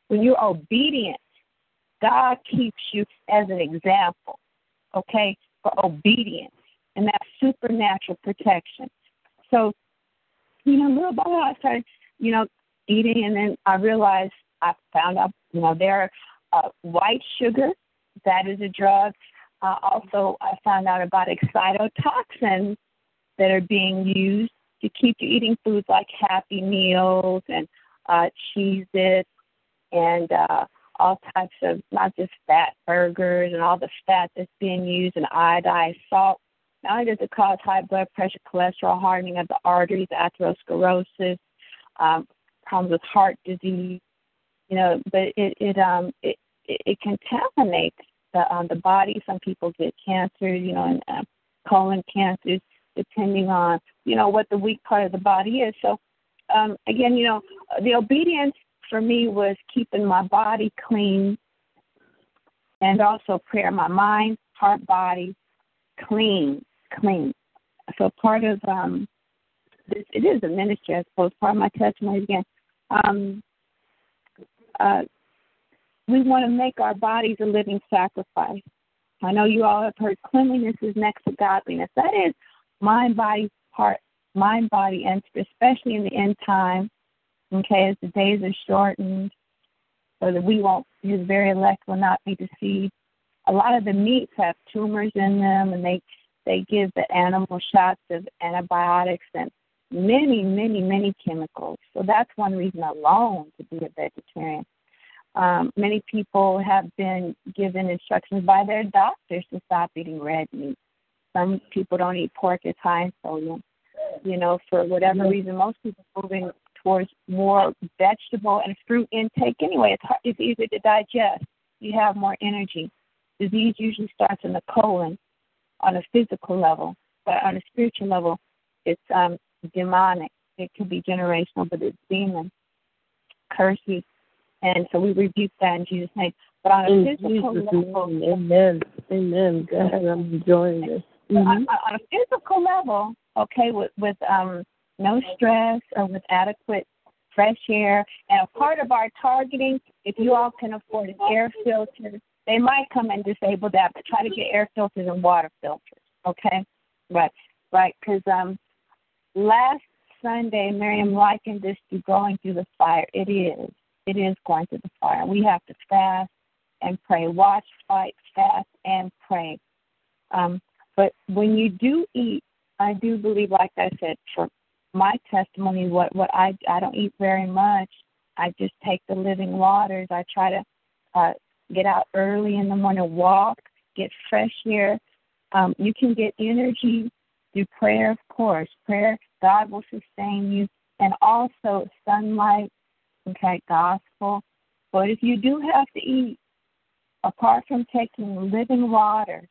When you're obedient, God keeps you as an example, okay, for obedience and that supernatural protection. So, you know, little by little, I started, you know, eating, and then I realized I found out, you know, there uh, white sugar, that is a drug uh, also, I found out about excitotoxins that are being used to keep you eating foods like Happy Meals and uh, Cheez-It and uh, all types of not just fat burgers and all the fat that's being used and iodized salt. Not only does it cause high blood pressure, cholesterol, hardening of the arteries, atherosclerosis, um, problems with heart disease, you know, but it it um it it, contaminates the um the body. Some people get cancer, you know, and uh, colon cancers, depending on you know what the weak part of the body is. So um again, you know, the obedience for me was keeping my body clean and also prayer, my mind, heart, body clean, clean. So part of um this it is a ministry, I suppose, part of my testimony again. Um uh we want to make our bodies a living sacrifice. I know you all have heard cleanliness is next to godliness. That is mind, body, heart, mind, body, and especially in the end time, okay, as the days are shortened, so that we won't, his very elect will not be deceived. A lot of the meats have tumors in them, and they they give the animal shots of antibiotics and many, many, many chemicals. So that's one reason alone to be a vegetarian. Um, many people have been given instructions by their doctors to stop eating red meat. Some people don't eat pork; it's high in sodium. You know, for whatever reason, most people are moving towards more vegetable and fruit intake. Anyway, it's hard, it's easier to digest. You have more energy. Disease usually starts in the colon on a physical level, but on a spiritual level, it's um, demonic. It could be generational, but it's demon curses and so we rebuke that in Jesus' name. But on a In physical Jesus' level, name, amen. Amen. God, I'm enjoying this. on, Mhm. on a physical level, okay, with with um no stress or with adequate fresh air, and a part of our targeting, if you all can afford an air filter, they might come and disable that, but try to get air filters and water filters, okay? Right, right, because um, last Sunday, Miriam likened this to going through the fire. It is. It is going through the fire. We have to fast and pray. Watch, fight, fast, and pray. Um, but when you do eat, I do believe, like I said, for my testimony, what what I I don't eat very much. I just take the living waters. I try to uh, get out early in the morning, walk, get fresh air. Um, you can get energy through prayer, course. Prayer, God will sustain you, and also sunlight. Okay, gospel. But if you do have to eat, apart from taking living waters,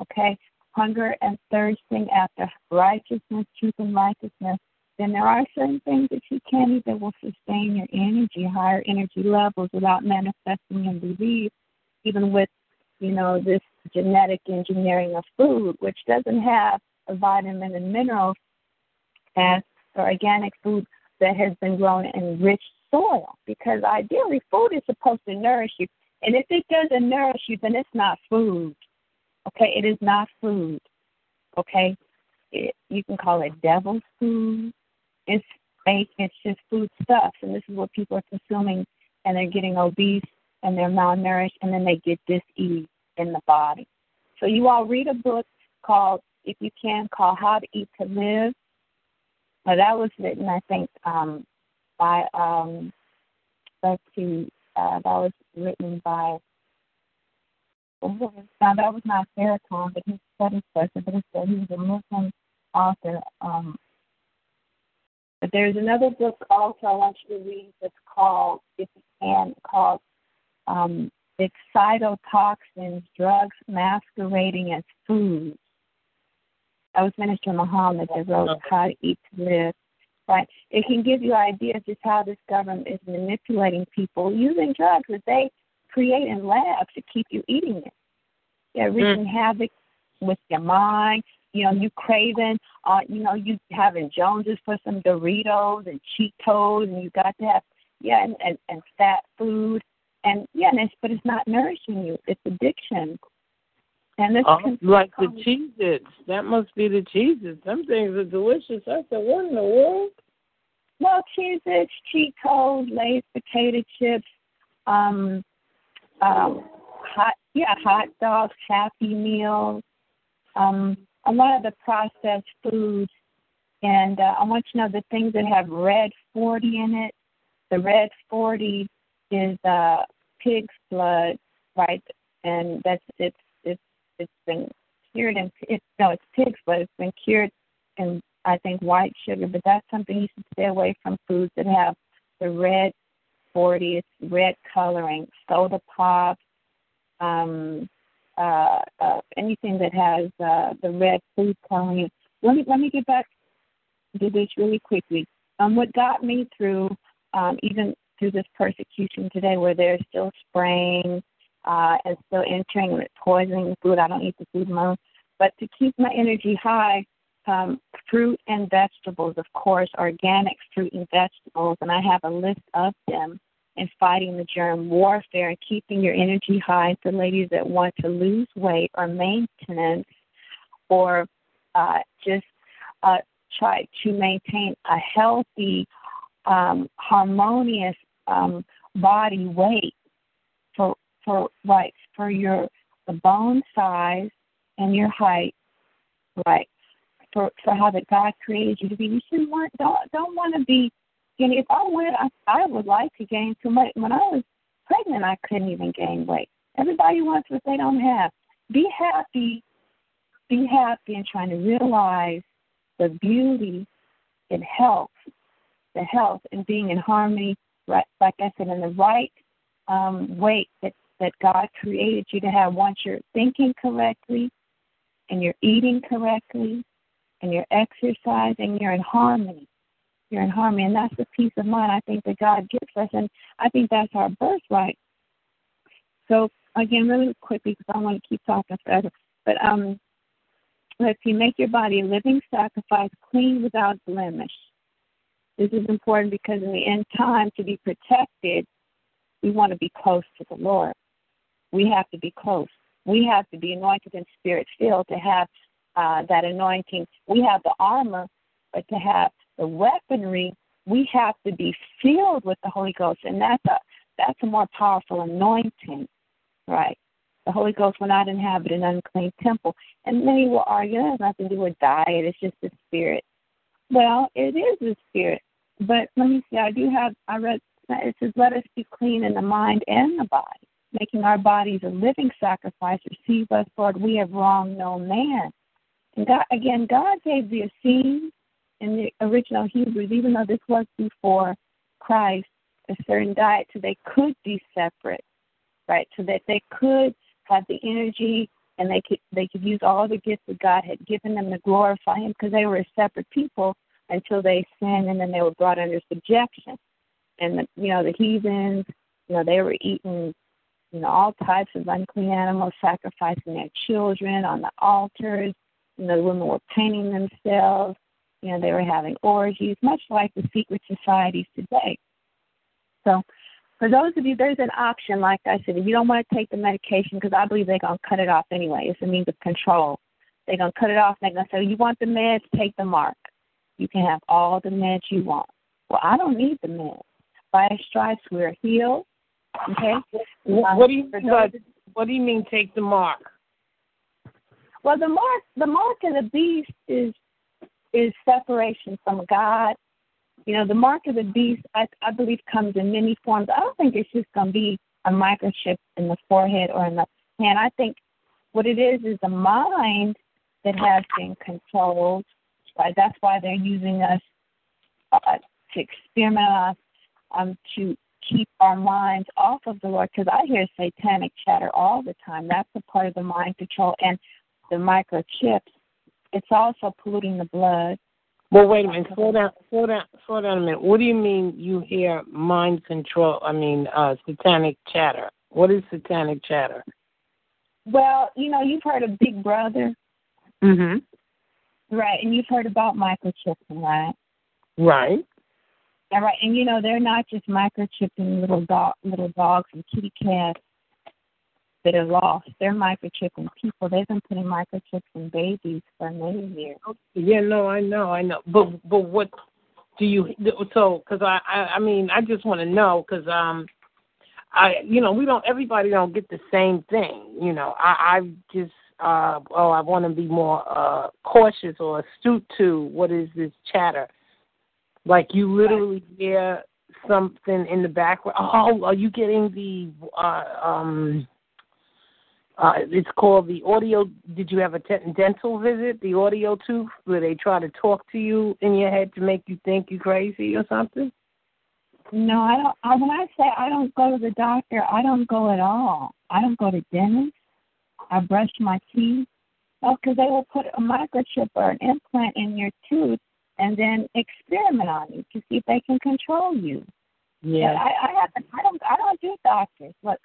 okay, hunger and thirsting after righteousness, truth, and righteousness, then there are certain things that you can eat that will sustain your energy, higher energy levels without manifesting in disease, even with, you know, this genetic engineering of food, which doesn't have the vitamin and minerals as organic food that has been grown in rich soil. Because ideally, food is supposed to nourish you. And if it doesn't nourish you, then it's not food. Okay, it is not food. Okay, it, you can call it devil's food. It's fake. It's just food stuff, and this is what people are consuming, and they're getting obese and they're malnourished, and then they get disease in the body. So you all read a book called, if you can, called How to Eat to Live. Now that was written, I think, um, by um, let's see, uh, that was written by now that was not Farrakhan, but his study person, but he said he was a Muslim author. Um, but there's another book also I want you to read that's called, if you can, called um, Excitotoxins, Drugs Masquerading as Food. That was Minister Muhammad that wrote How to Eat to Live. Right. It can give you ideas just how this government is manipulating people using drugs that they create in labs to keep you eating it. They're wreaking havoc with your mind. You know, you craving, uh, you know, you having Joneses for some Doritos and Cheetos, and you got to have, yeah, and, and, and fat food. And, yeah, and it's, but it's not nourishing you. It's addiction. And this Oh, like the Its. That must be the Cheez Its. Some things are delicious. I said, what in the world? Well, Cheez-Its, Cheetos, Lay's potato chips, um, um, hot, yeah, hot dogs, Happy Meals, um, a lot of the processed foods. And uh, I want you to know the things that have red 40 in it. The red 40 is uh, pig's blood, right? And that's it's it's been cured in it's no, it's pig's blood. It's been cured in I think white sugar, but that's something you should stay away from foods that have the red forty. It's red coloring, soda pop, um, uh, uh, anything that has uh, the red food coloring. Let me let me get back to this really quickly. Um, what got me through um, even through this persecution today, where they're still spraying uh, and still entering with poisoning food. I don't eat the food alone, but to keep my energy high, um, fruit and vegetables, of course, organic fruit and vegetables, and I have a list of them. And fighting the germ warfare and keeping your energy high for ladies that want to lose weight or maintenance or uh, just uh, try to maintain a healthy, um, harmonious um, body weight for for right for your the bone size and your height, right? For for how that God created you to be. You shouldn't want don't don't want to be. Know, if I went, I, I would like to gain too much. When I was pregnant, I couldn't even gain weight. Everybody wants what they don't have. Be happy. Be happy and trying to realize the beauty in health, the health and being in harmony, right? Like I said, in the right um, weight that that God created you to have once you're thinking correctly and you're eating correctly and you're exercising, you're in harmony. You're in harmony, and that's the peace of mind I think that God gives us, and I think that's our birthright. So again, really quickly, because I want to keep talking further, but um, let's make your body a living sacrifice, clean without blemish. This is important because in the end time, to be protected, we want to be close to the Lord we have to be close. We have to be anointed and spirit filled to have uh, that anointing. We have the armor, but to have the weaponry, we have to be filled with the Holy Ghost, and that's a that's a more powerful anointing, right? The Holy Ghost will not inhabit an unclean temple. And many will argue that has nothing to do with diet, it's just the spirit. Well, it is the spirit. But let me see, I do have I read it says, Let us be clean in the mind and the body making our bodies a living sacrifice. Receive us, Lord. We have wronged no man. And God, again, God gave the Essenes in the original Hebrews, even though this was before Christ, a certain diet so they could be separate, right? So that they could have the energy and they could they could use all the gifts that God had given them to glorify Him because they were a separate people until they sinned and then they were brought under subjection. And the, you know the heathens, you know they were eating you know, all types of unclean animals, sacrificing their children on the altars. You know, the women were painting themselves. You know, they were having orgies, much like the secret societies today. So, for those of you, there's an option, like I said, if you don't want to take the medication, because I believe they're going to cut it off anyway. It's a means of control. They're going to cut it off. They're going to say, you want the meds, take the mark. You can have all the meds you want. Well, I don't need the meds. By stripes, we're healed. Okay. What do you what, what do you mean take the mark? Well, the mark the mark of the beast is is separation from God. You know, the mark of the beast, I, I believe, comes in many forms. I don't think it's just going to be a microchip in the forehead or in the hand. I think what it is is a mind that has been controlled. Right? That's why they're using us uh, to experiment on us um, to keep our minds off of the Lord because I hear satanic chatter all the time. That's a part of the mind control and the microchips. It's also polluting the blood. Well, wait a minute. Slow down. Slow down. Slow down a minute. What do you mean you hear mind control? I mean, uh, satanic chatter. What is satanic chatter? Well, you know, you've heard of Big Brother. Mhm. Right, and you've heard about microchipping, right? Right. Right, and you know they're not just microchipping little dog, little dogs and kitty cats that are lost. They're microchipping people. They've been putting microchips in babies for many years. Yeah, no, I know, I know. But but what do you so? Because I, I I mean I just want to know because um I you know we don't everybody don't get the same thing. You know I I just uh oh I want to be more uh cautious or astute to what is this chatter like you literally hear something in the background. Oh, are you getting the uh, um? Uh, it's called the audio. Did you have a t- dental visit? The audio tooth, where they try to talk to you in your head to make you think you're crazy or something. No, I don't. I, when I say I don't go to the doctor, I don't go at all. I don't go to dentists. I brush my teeth. Oh, because they will put a microchip or an implant in your tooth and then experiment on you to see if they can control you. Yeah. I, I haven't. I don't. I don't do doctors. Look,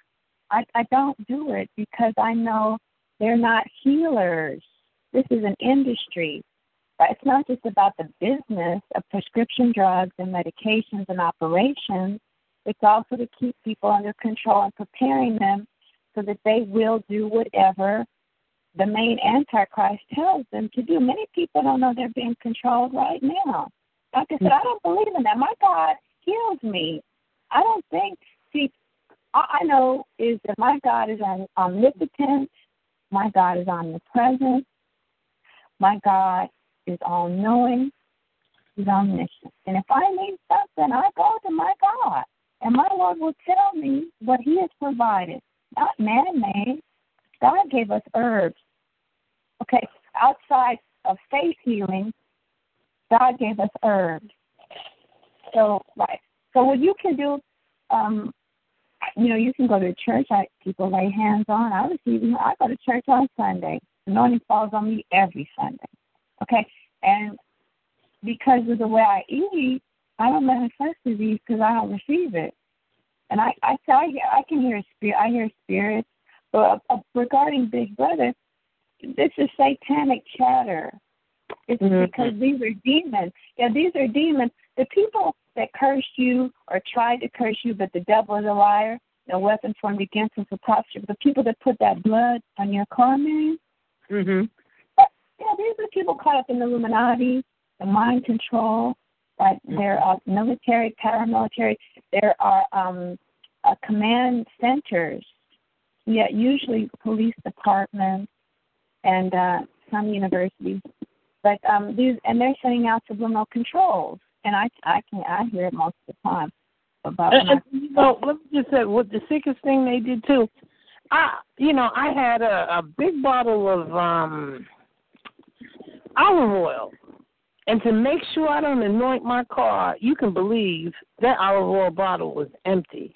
I I don't do it because I know they're not healers. This is an industry. But it's not just about the business of prescription drugs and medications and operations. It's also to keep people under control and preparing them so that they will do whatever the main Antichrist tells them to do. Many people don't know they're being controlled right now. Like I said, I don't believe in that. My God heals me. I don't think, see, all I know is that my God is omnipotent, my God is omnipresent, my God is all knowing, He's omniscient. And if I need something, I go to my God. And my Lord will tell me what He has provided, not man made. God gave us herbs. Okay, outside of faith healing, God gave us herbs. So, right. So, what you can do, um, you know, you can go to church. I, people lay hands on. I receive. I go to church on Sunday. Anointing falls on me every Sunday. Okay, and because of the way I eat, I don't manifest disease because I don't receive it. And I, I, I, I can hear spirit. I hear spirits. But uh, regarding Big Brother, this is satanic chatter. It's mm-hmm. because these are demons. Yeah, these are demons. The people that cursed you or tried to curse you, but the devil is a liar. No weapon formed against them for prosper. The people that put that blood on your car, man. Mhm. Yeah, these are people caught up in the Illuminati, the mind control. Like there are military, paramilitary. There are um, uh, command centers. Yeah, usually police departments and uh, some universities. But um, these and they're sending out subliminal controls, and I I can I hear it most of the time. About and, and, you know, let me just say, what the sickest thing they did too. I, you know, I had a, a big bottle of um olive oil. And to make sure I don't anoint my car, you can believe that olive oil bottle was empty.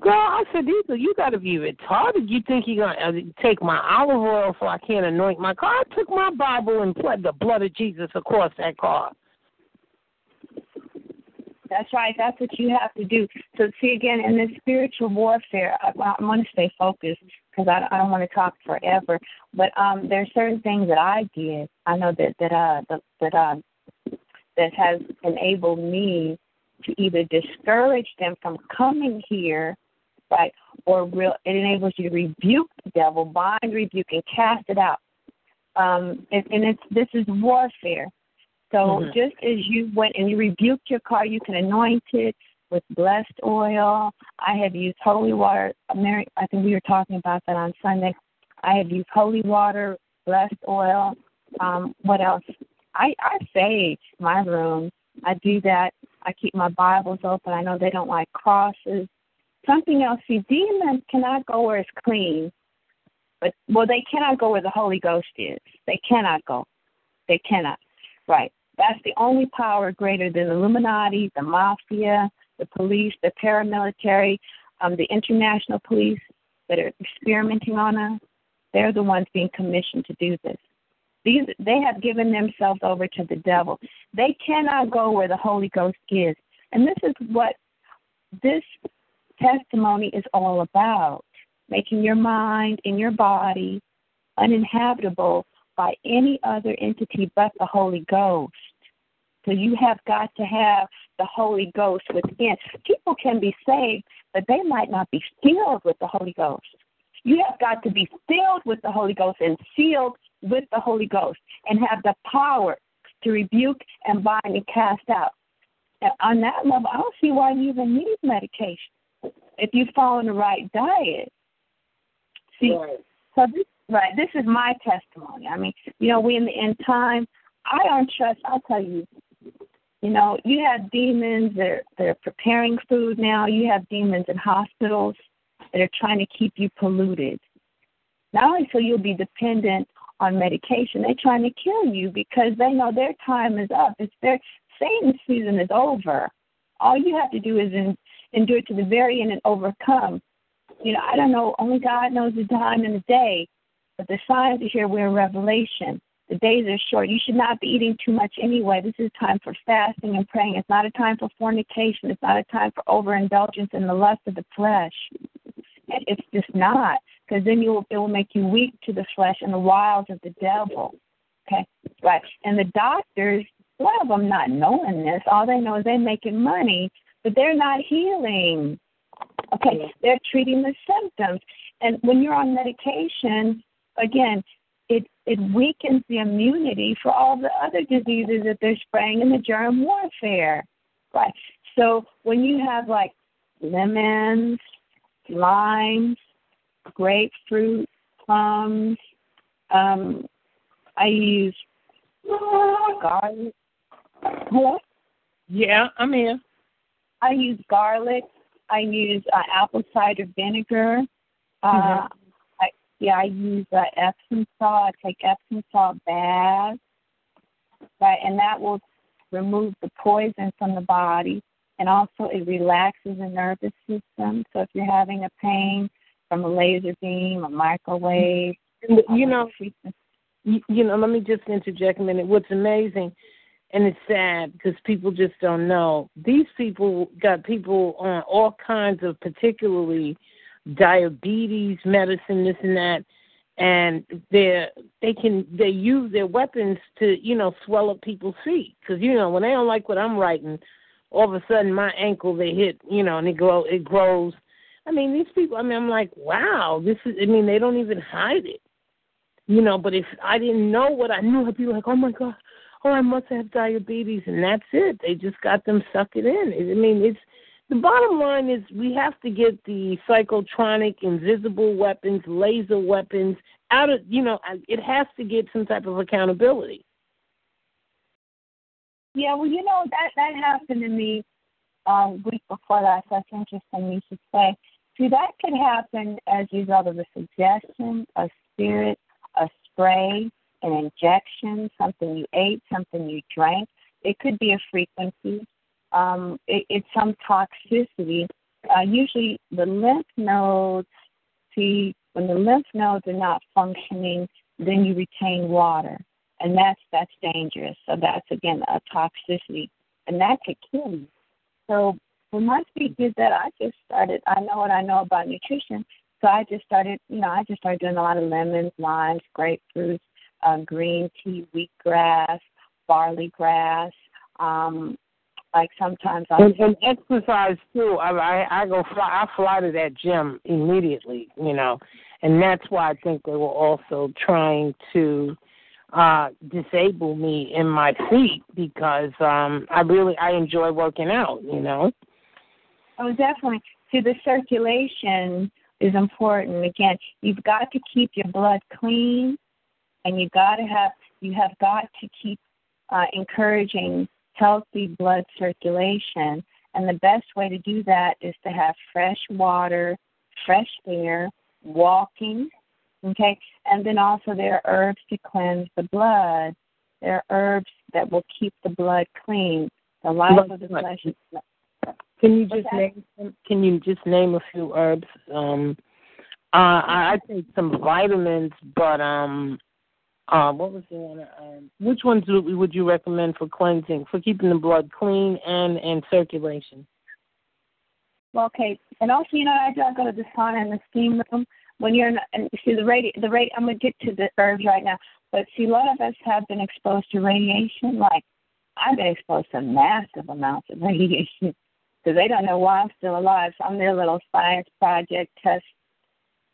Girl, I said, Diesel, you got to be retarded. You think you're going to uh, take my olive oil so I can't anoint my car? I took my Bible and pled the blood of Jesus across that car. That's right. That's what you have to do. So, see, again, in this spiritual warfare, I, I want to stay focused because I, I don't want to talk forever. But um, there are certain things that I did. I know that that uh that, that uh that has enabled me to either discourage them from coming here, right, or real. It enables you to rebuke the devil, bind, rebuke, and cast it out. Um, and, and it's this is warfare. So mm-hmm. just as you went and you rebuked your car, you can anoint it with blessed oil. I have used holy water. Mary, I think we were talking about that on Sunday. I have used holy water, blessed oil. Um, what else? I I sage my room. I do that. I keep my Bibles open. I know they don't like crosses. Something else. See, demons cannot go where it's clean, but well, they cannot go where the Holy Ghost is. They cannot go. They cannot. Right. That's the only power greater than the Illuminati, the mafia, the police, the paramilitary, um, the international police that are experimenting on us. They're the ones being commissioned to do this. These they have given themselves over to the devil. They cannot go where the Holy Ghost is. And this is what this testimony is all about. Making your mind and your body uninhabitable by any other entity but the Holy Ghost. So you have got to have the Holy Ghost within. People can be saved, but they might not be filled with the Holy Ghost. You have got to be filled with the Holy Ghost and sealed with the Holy Ghost and have the power to rebuke and bind and cast out. And on that level, I don't see why you even need medication if you follow the right diet. See, right. so this right, this is my testimony. I mean, you know, we in the end time. I don't trust. I'll tell you. You know, you have demons. They're they're preparing food now. You have demons in hospitals that are trying to keep you polluted. Not only so you'll be dependent on medication, they're trying to kill you because they know their time is up. It's their Satan's season is over. all you have to do is in, endure to the very end and overcome. You know, I don't know. Only God knows the time and the day, but the signs are here. We're in Revelation. The days are short. You should not be eating too much anyway. This is time for fasting and praying. It's not a time for fornication. It's not a time for overindulgence in the lust of the flesh. It's just not, because then you will, it will make you weak to the flesh and the wiles of the devil. Okay, right. And the doctors, a lot of them not knowing this, all they know is they're making money, but they're not healing. Okay, they're treating the symptoms. And when you're on medication, again, it it weakens the immunity for all the other diseases that they're spraying in the germ warfare. Right. So when you have like lemons, limes, grapefruit, plums, um, I use garlic. Hello? Yeah, I'm here. I use garlic. I use uh, apple cider vinegar. Uh, Mhm. I, yeah, I use uh, Epsom salt. I take Epsom salt baths, right, and that will remove the poison from the body, and also it relaxes the nervous system. So if you're having a pain from a laser beam, a microwave, You know, you, you know, let me just interject a minute. What's amazing, and it's sad because people just don't know. These people got people on all kinds of, particularly diabetes medicine, this and that, and they they can they use their weapons to you know swell up people's feet because you know when they don't like what I'm writing, all of a sudden my ankle they hit you know and it grow it grows. I mean these people. I mean I'm like wow this is. I mean they don't even hide it. You know, but if I didn't know what I knew, I'd be like, oh my God, oh, I must have diabetes. And that's it. They just got them suck it in. I mean, it's the bottom line is we have to get the psychotronic, invisible weapons, laser weapons out of, you know, it has to get some type of accountability. Yeah, well, you know that that happened to me um, week before that. So that's interesting. You should say. See, that could happen as a result of a suggestion, a spirit, a spray, an injection, something you ate, something you drank. It could be a frequency. Um, it, it's some toxicity. Uh, usually, the lymph nodes. See, when the lymph nodes are not functioning, then you retain water and that's that's dangerous. So that's again a toxicity, and that could kill you. So for my speak is that I just started. I know what I know about nutrition, so I just started. You know, I just started doing a lot of lemons, limes, grapefruits, uh, green tea, wheatgrass, barley grass. Um, like sometimes I And, and exercise too. I, I I go fly. I fly to that gym immediately. You know, and that's why I think they were also trying to uh disable me in my feet because um I really I enjoy working out, you know. Oh, definitely. See, the circulation is important. Again, you've got to keep your blood clean, and you got to have you have got to keep uh, encouraging healthy blood circulation. And the best way to do that is to have fresh water, fresh air, walking. Okay, and then also there are herbs to cleanse the blood. There are herbs that will keep the blood clean. The life of the flesh is Can you just that? name can you just name a few herbs? Um uh I, I take some vitamins, but um uh what was the one um which ones would, you recommend for cleansing, for keeping the blood clean and and circulation? Well, okay, and also, you know, I do I go to the sauna and the steam room when you're in, and see the radi the radi. I'm gonna get to the herbs right now, but see, a lot of us have been exposed to radiation. Like I've been exposed to massive amounts of radiation because they don't know why I'm still alive. So I'm their little science project test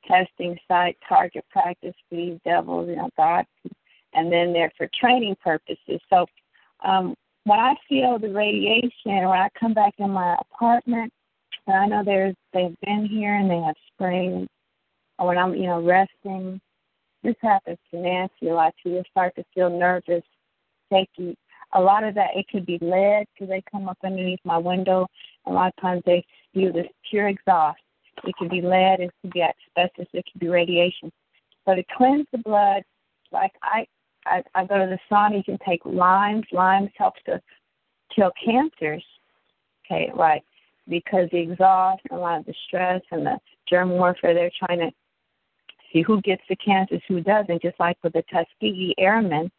testing site, target practice these devils, you know, God, and then they're for training purposes. So um, when I feel the radiation, when I come back in my apartment and I know there's they've been here and they have sprayed, or when I'm you know resting. This happens to Nancy a lot too. You start to feel nervous, shaky. A lot of that it could be lead because they come up underneath my window. A lot of times they spew this pure exhaust. It could be lead, it could be asbestos, it could be radiation. So to cleanse the blood, like I I, I go to the sauna. You can take limes. Limes helps to kill cancers. Okay, right. Because the exhaust, a lot of the stress and the germ warfare, they're trying to see who gets the cancers, who doesn't, just like with the Tuskegee Airmen,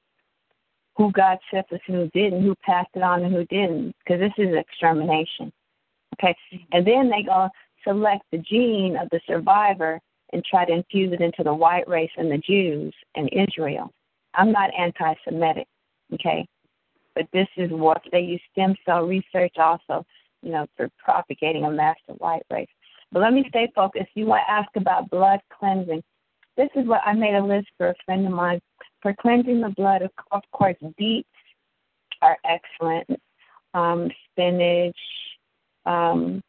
who got syphilis and who didn't, who passed it on and who didn't, because this is extermination. Okay, and then they go select the gene of the survivor and try to infuse it into the white race and the Jews and Israel. I'm not anti Semitic, okay? But this is what they use stem cell research also, you know, for propagating a master white race. But let me stay focused. You want to ask about blood cleansing. This is what I made a list for a friend of mine. For cleansing the blood, of, course, beets are excellent. Um, spinach, um,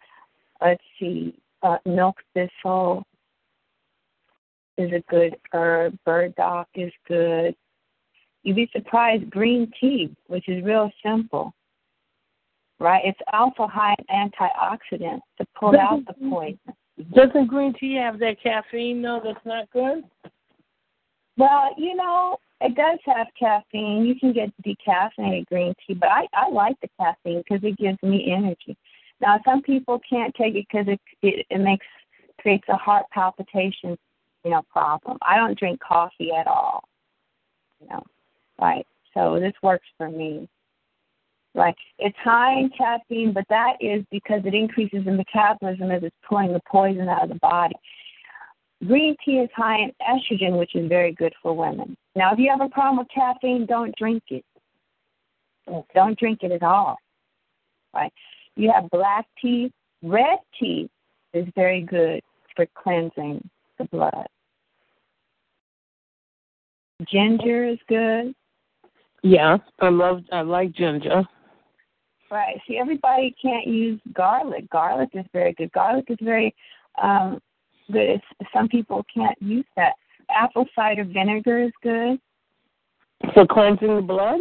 let's see, uh, milk thistle is a good herb. Burdock is good. You'd be surprised. Green tea, which is real simple, right? It's also high in antioxidants to pull out the poison. Doesn't green tea have that caffeine though? That's not good. Well, you know, it does have caffeine. You can get decaffeinated green tea, but I I like the caffeine because it gives me energy. Now, some people can't take it because it, it it makes creates a heart palpitation, you know, problem. I don't drink coffee at all, you know, right? So this works for me. Right. It's high in caffeine, but that is because it increases the metabolism as it's pulling the poison out of the body. Green tea is high in estrogen, which is very good for women. Now, if you have a problem with caffeine, don't drink it. Don't drink it at all. Right. You have black tea. Red tea is very good for cleansing the blood. Ginger is good. Yeah, I love. I like ginger. Right. See, everybody can't use garlic. Garlic is very good. Garlic is very um, good. It's, some people can't use that. Apple cider vinegar is good. For cleansing the blood?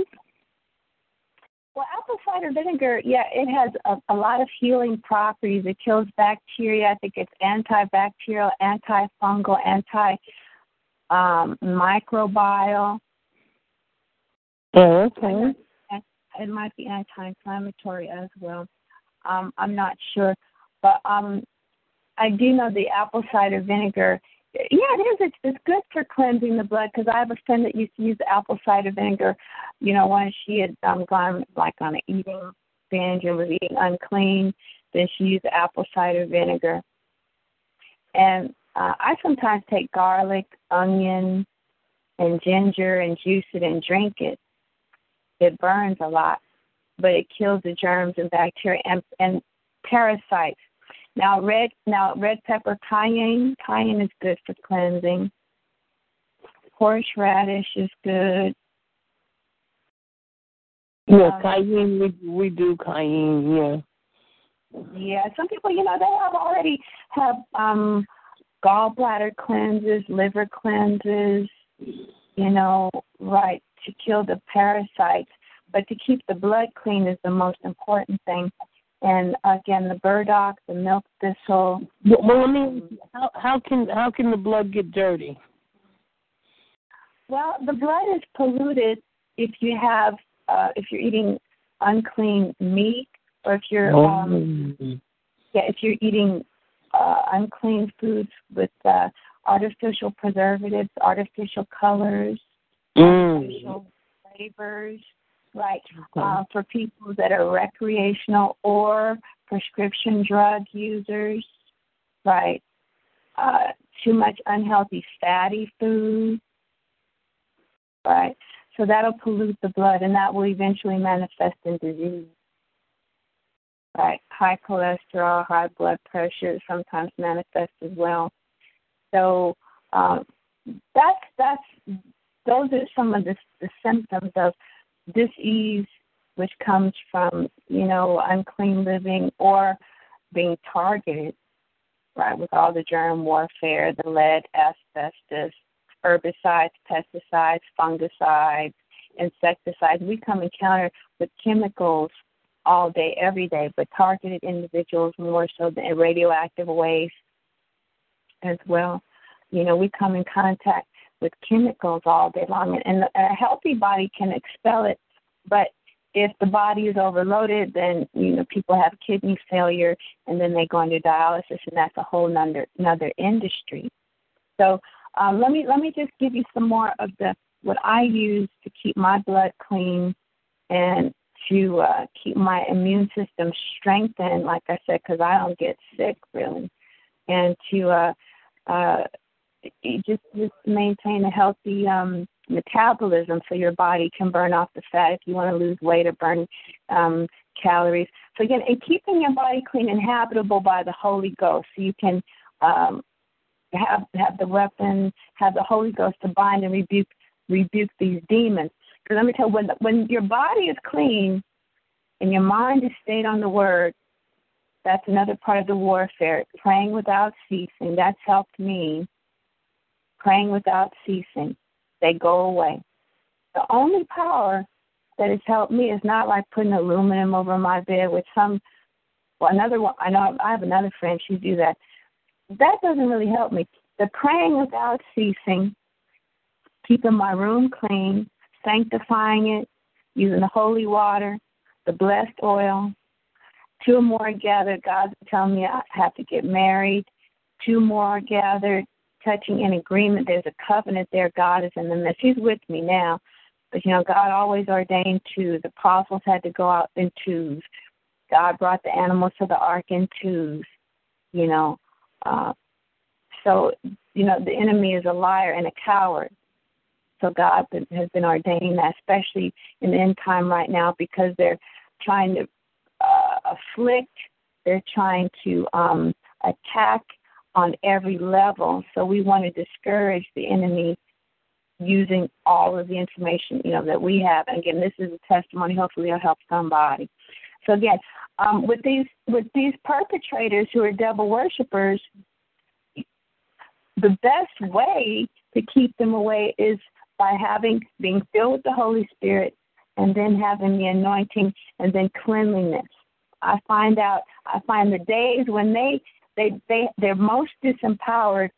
Well, apple cider vinegar, yeah, it has a, a lot of healing properties. It kills bacteria. I think it's antibacterial, antifungal, anti um, microbial. Oh, okay. It might be anti-inflammatory as well. Um, I'm not sure, but um, I do know the apple cider vinegar. Yeah, it is. It's, it's good for cleansing the blood because I have a friend that used to use apple cider vinegar. You know, when she had um, gone like on an eating binge and was eating unclean, then she used apple cider vinegar. And uh, I sometimes take garlic, onion, and ginger and juice it and drink it. It burns a lot, but it kills the germs and bacteria and, and parasites. Now red now red pepper cayenne. Cayenne is good for cleansing. Horseradish is good. Yeah, Um, cayenne. We we do cayenne. Yeah. Yeah, some people, you know, they have already have um gallbladder cleanses, liver cleanses, you know, right, to kill the parasites. But to keep the blood clean is the most important thing. And again, the burdock, the milk thistle. Well, well, let me. How how can how can the blood get dirty? Well, the blood is polluted if you have uh, if you're eating unclean meat or if you're um, yeah if you're eating uh, unclean foods with uh, artificial preservatives, artificial colors, Mm. artificial flavors, right? Uh, for people that are recreational or prescription drug users, right? Uh, too much unhealthy fatty food, right? So that'll pollute the blood, and that will eventually manifest in disease. Right, high cholesterol, high blood pressure sometimes manifest as well. So um, that's that's those are some of the, the symptoms of disease, which comes from you know unclean living or being targeted, right, with all the germ warfare, the lead, asbestos, herbicides, pesticides, fungicides, insecticides. We come encounter with chemicals all day, every day, but targeted individuals more so than radioactive waste as well. You know, we come in contact with chemicals all day long, and, a healthy body can expel it, but if the body is overloaded, then you know people have kidney failure, and then they go into dialysis, and that's a whole another another industry. So um, let me let me just give you some more of the what I use to keep my blood clean and to uh, keep my immune system strengthened. Like I said, because I don't get sick really, and to uh, uh, just just maintain a healthy um, metabolism so your body can burn off the fat if you want to lose weight or burn um, calories. So again, and keeping your body clean and habitable by the Holy Ghost, so you can um, have have the weapon, have the Holy Ghost to bind and rebuke rebuke these demons. Because let me tell you, when when your body is clean and your mind is stayed on the Word, that's another part of the warfare. Praying without ceasing. That's helped me. Praying without ceasing they go away. The only power that has helped me is not like putting aluminum over my bed with some well another one I know I have another friend she do that. That doesn't really help me. The praying without ceasing, keeping my room clean, sanctifying it, using the holy water, the blessed oil. Two more gathered, God's telling me I have to get married. Two more gathered, touching in agreement. There's a covenant there. God is in the midst. He's with me now. But you know, God always ordained twos. The apostles had to go out in twos. God brought the animals to the ark in twos. You know, uh, so you know the enemy is a liar and a coward. So God has been ordaining that, especially in the end time right now, because they're trying to uh, afflict, they're trying to um, attack on every level. So we want to discourage the enemy using all of the information you know that we have. And again, this is a testimony. Hopefully, it'll help somebody. So again, um, with these with these perpetrators who are devil worshippers, the best way to keep them away is by having being filled with the Holy Spirit and then having the anointing and then cleanliness. I find out I find the days when they they they they're most disempowered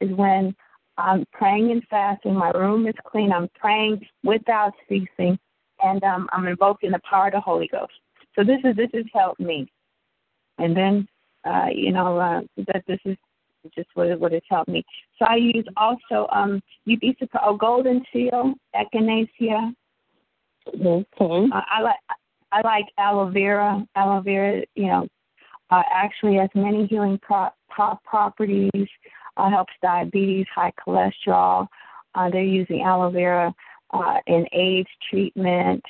is when I'm praying and fasting. My room is clean. I'm praying without ceasing, and um, I'm invoking the power of the Holy Ghost. So this is this has helped me. And then uh, you know uh, that this is just what what has helped me. So I use also um you'd be surprised oh golden seal echinacea. Okay. Uh, I like I like aloe vera. Aloe vera, you know, uh, actually has many healing pro- pro- properties. Uh, helps diabetes, high cholesterol. Uh, they're using aloe vera uh, in AIDS treatment.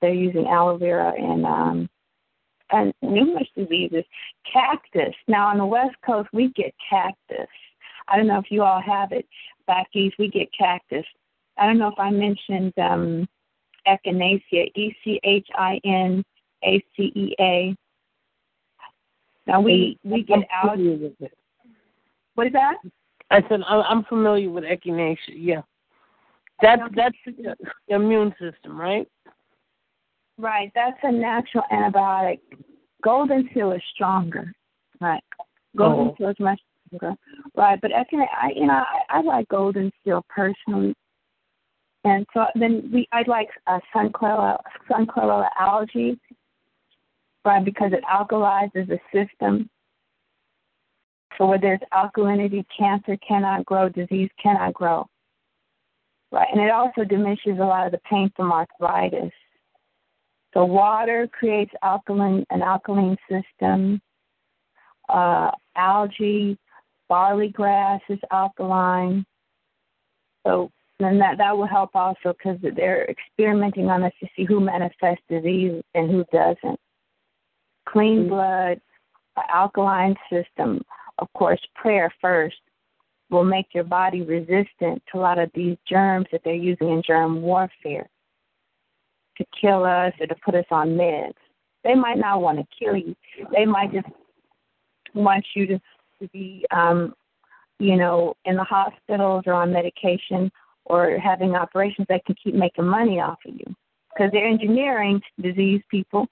They're using aloe vera in um, and numerous diseases. Cactus. Now on the West Coast, we get cactus. I don't know if you all have it. Back east, we get cactus. I don't know if I mentioned um, echinacea. E C H I N A C E A. Now we we get out. What is that? I said I'm familiar with echinacea. Yeah, that's that's the immune system, right? Right. That's a natural antibiotic. Golden seal is stronger. Right. Golden Oh. seal is much stronger. Right. But echinacea, I you know I, I like golden seal personally. And so then we I like uh, sun chlorella sun chlorella algae right? Because it alkalizes the system. So where there's alkalinity, cancer cannot grow, disease cannot grow. Right, and it also diminishes a lot of the pain from arthritis. So water creates alkaline an alkaline system. Uh, algae, barley grass is alkaline. So then that that will help also because they're experimenting on us to see who manifests disease and who doesn't clean blood, an alkaline system. Of course, prayer first will make your body resistant to a lot of these germs that they're using in germ warfare to kill us or to put us on meds. They might not want to kill you. They might just want you to, to be, um, you know, in the hospitals or on medication or having operations that can keep making money off of you because they're engineering disease people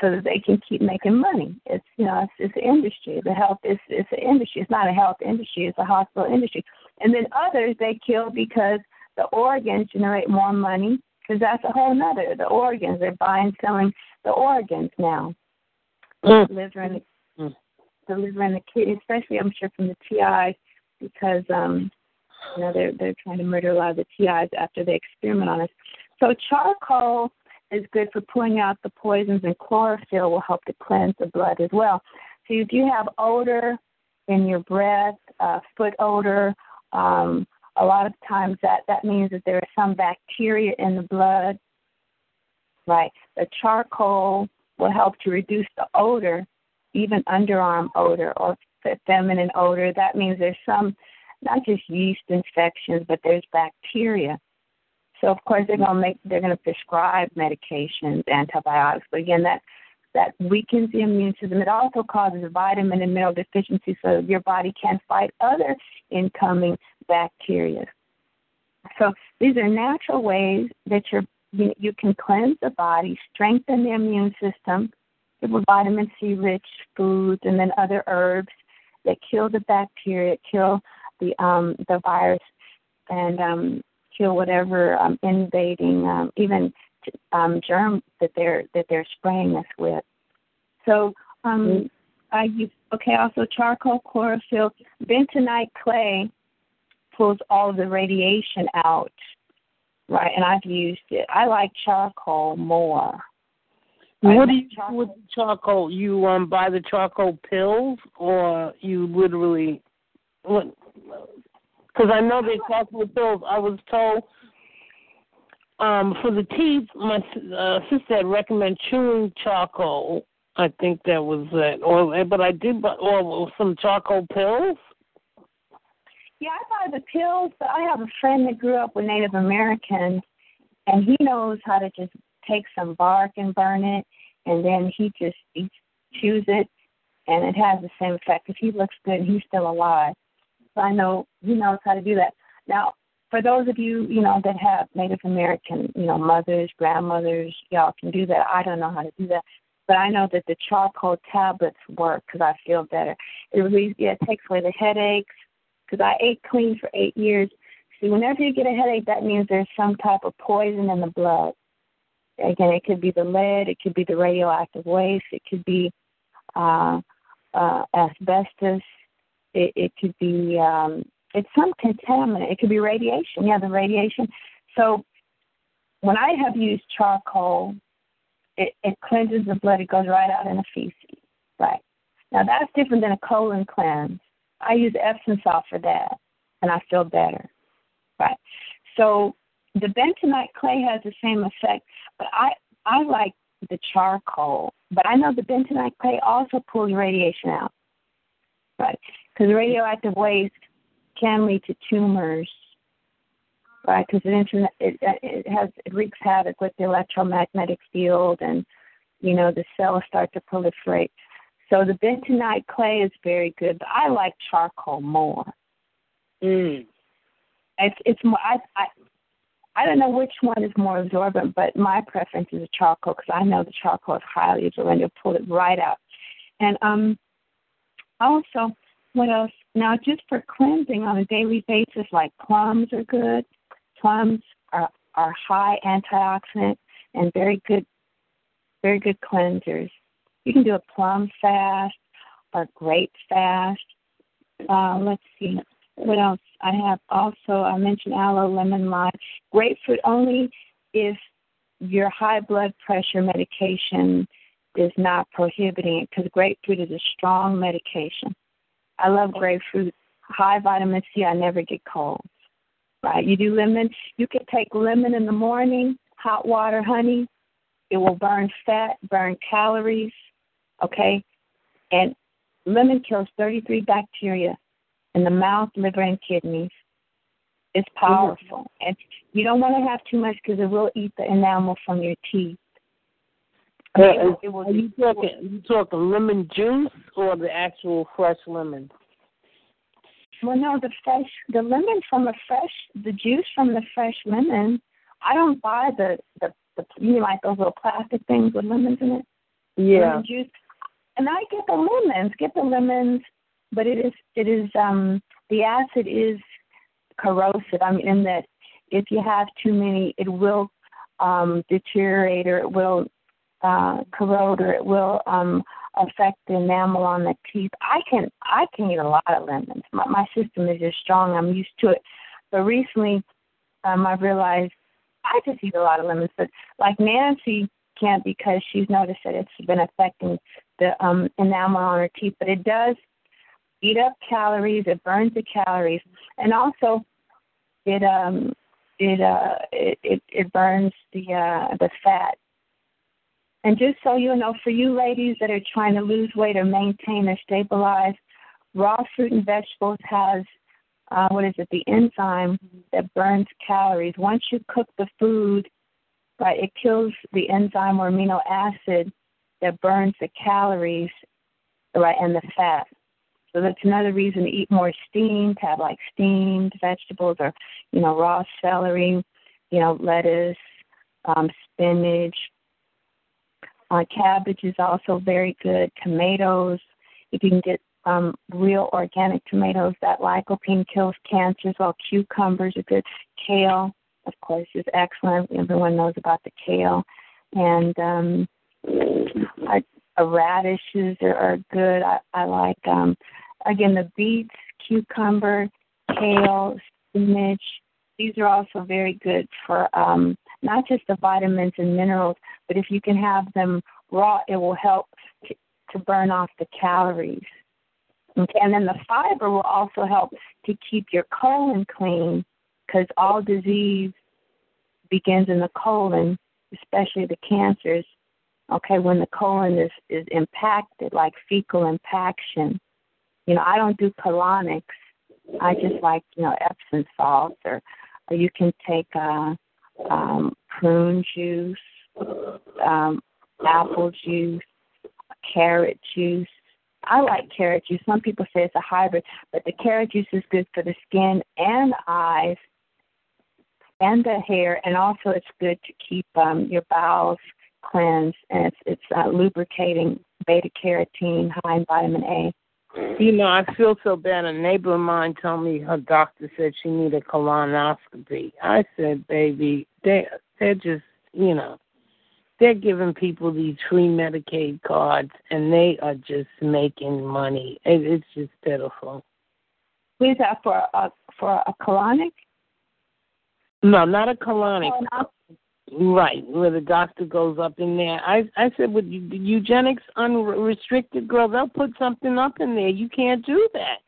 so that they can keep making money. It's you know it's, it's an industry. The health is it's an industry. It's not a health industry. It's a hospital industry. And then others they kill because the organs generate more money because that's a whole nother. The organs they're buying, selling the organs now. Mm. Liver and the, Mm. the liver and the kidney, especially I'm sure from the TIs, because um, you know they're they're trying to murder a lot of the TIs after they experiment on us. So charcoal is good for pulling out the poisons, and chlorophyll will help to cleanse the blood as well. So if you have odor in your breath, uh, foot odor, um, a lot of times that that means that there is some bacteria in the blood. Right. The charcoal will help to reduce the odor, even underarm odor or feminine odor. That means there's some, not just yeast infections, but there's bacteria. So of course they're gonna make they're gonna prescribe medications, antibiotics. But again, that that weakens the immune system. It also causes vitamin and mineral deficiency, so your body can't fight other incoming bacteria. So these are natural ways that you're, you, you can cleanse the body, strengthen the immune system with vitamin C rich foods, and then other herbs that kill the bacteria, kill the um, the virus, and um, kill whatever um, invading, um, even um, germ that they're that they're spraying us with. So um, I use okay. Also, charcoal, chlorophyll, bentonite clay pulls all the radiation out, right? And I've used it. I like charcoal more. What do you do charcoal. with charcoal? You um buy the charcoal pills, or you literally what? Because I know they charcoal pills. I was told um for the teeth, my uh, sister had recommend chewing charcoal. I think that was it. Or but I did buy or some charcoal pills. Yeah, I buy the pills, but I have a friend that grew up with Native Americans, and he knows how to just take some bark and burn it, and then he just he chews it, and it has the same effect. If he looks good, he's still alive. I know he knows how to do that. Now, for those of you, you know, that have Native American, you know, mothers, grandmothers, y'all can do that. I don't know how to do that. But I know that the charcoal tablets work because I feel better. It really, yeah, it takes away the headaches because I ate clean for eight years. See, whenever you get a headache, that means there's some type of poison in the blood. Again, it could be the lead, it could be the radioactive waste, it could be uh, uh, asbestos, it, it could be um, it's some contaminant. It could be radiation. Yeah, the radiation. So when I have used charcoal, it, it cleanses the blood. It goes right out in the feces. Right. Now that's different than a colon cleanse. I use Epsom salt for that, and I feel better. Right. So the bentonite clay has the same effect, but I I like the charcoal. But I know the bentonite clay also pulls radiation out. Right. Because radioactive waste can lead to tumors. Right. Because it, it it has it wreaks havoc with the electromagnetic field, and you know the cells start to proliferate. So the bentonite clay is very good, but I like charcoal more. Mm. It's it's more I I I don't know which one is more absorbent, but my preference is charcoal because I know the charcoal is highly absorbent. You'll pull it right out. And um, also, what else? Now, just for cleansing on a daily basis, like plums are good. Plums are are high antioxidant and very good, very good cleansers. You can do a plum fast or grape fast. Uh, let's see what else I have. Also, I mentioned aloe, lemon, lime, grapefruit only if your high blood pressure medication is not prohibiting it because grapefruit is a strong medication. I love grapefruit. High vitamin C. I never get colds. Right? You do lemon. You can take lemon in the morning, hot water, honey. It will burn fat, burn calories. Okay, and lemon kills 33 bacteria in the mouth, liver, and kidneys. It's powerful, mm-hmm. and you don't want to have too much because it will eat the enamel from your teeth. Uh, It will- are you talking? Are you talking lemon juice or the actual fresh lemon? Well, no, the fresh, the lemon from the fresh, the juice from the fresh lemon. I don't buy the the the you know, like those little plastic things with lemons in it. Yeah. Lemon juice. And I get the lemons, get the lemons, but it is it is um the acid is corrosive. I mean, in that if you have too many, it will um, deteriorate or it will uh, corrode or it will um, affect the enamel on the teeth. I can I can eat a lot of lemons. My, my system is just strong. I'm used to it. But recently, um, I've realized I just eat a lot of lemons. But like Nancy can't because she's noticed that it's been affecting the um, enamel on her teeth. But it does eat up calories. It burns the calories, and also it um it uh it it, it burns the uh the fat and just so you know, for you ladies that are trying to lose weight or maintain or stabilize, raw fruit and vegetables has uh, what is it? The enzyme that burns calories. Once you cook the food, right, it kills the enzyme or amino acid that burns the calories, right, and the fat. So that's another reason to eat more steamed, have like steamed vegetables or, you know, raw celery, you know, lettuce, um, spinach, uh, cabbage is also very good. Tomatoes, if you can get um, real organic tomatoes, that lycopene kills cancers. Well, cucumbers are good. Kale, of course, is excellent. Everyone knows about the kale. And um, I, uh, radishes are, are good. I, I like, um, again, the beets, cucumber, kale, spinach. These are also very good for um, not just the vitamins and minerals, but if you can have them raw, it will help to, to burn off the calories. Okay, and then the fiber will also help to keep your colon clean because all disease begins in the colon, especially the cancers. Okay, when the colon is, is impacted, like fecal impaction. You know, I don't do colonics. I just like, you know, Epsom salts or, or you can take uh, um, prune juice, um, apple juice, carrot juice. I like carrot juice. Some people say it's a hybrid, but the carrot juice is good for the skin and eyes and the hair, and also it's good to keep um, your bowels cleansed, and it's it's uh, lubricating, beta carotene, high in vitamin A. You know, I feel so bad. A neighbor of mine told me her doctor said she needed a colonoscopy. I said, baby, they they're just, you know, they're giving people these free Medicaid cards, and they are just making money. It, it's just pitiful. Is that for a for a colonic? No, not a colonic. Right, where the doctor goes up in there. I I said with eugenics unrestricted, girl, they'll put something up in there. You can't do that.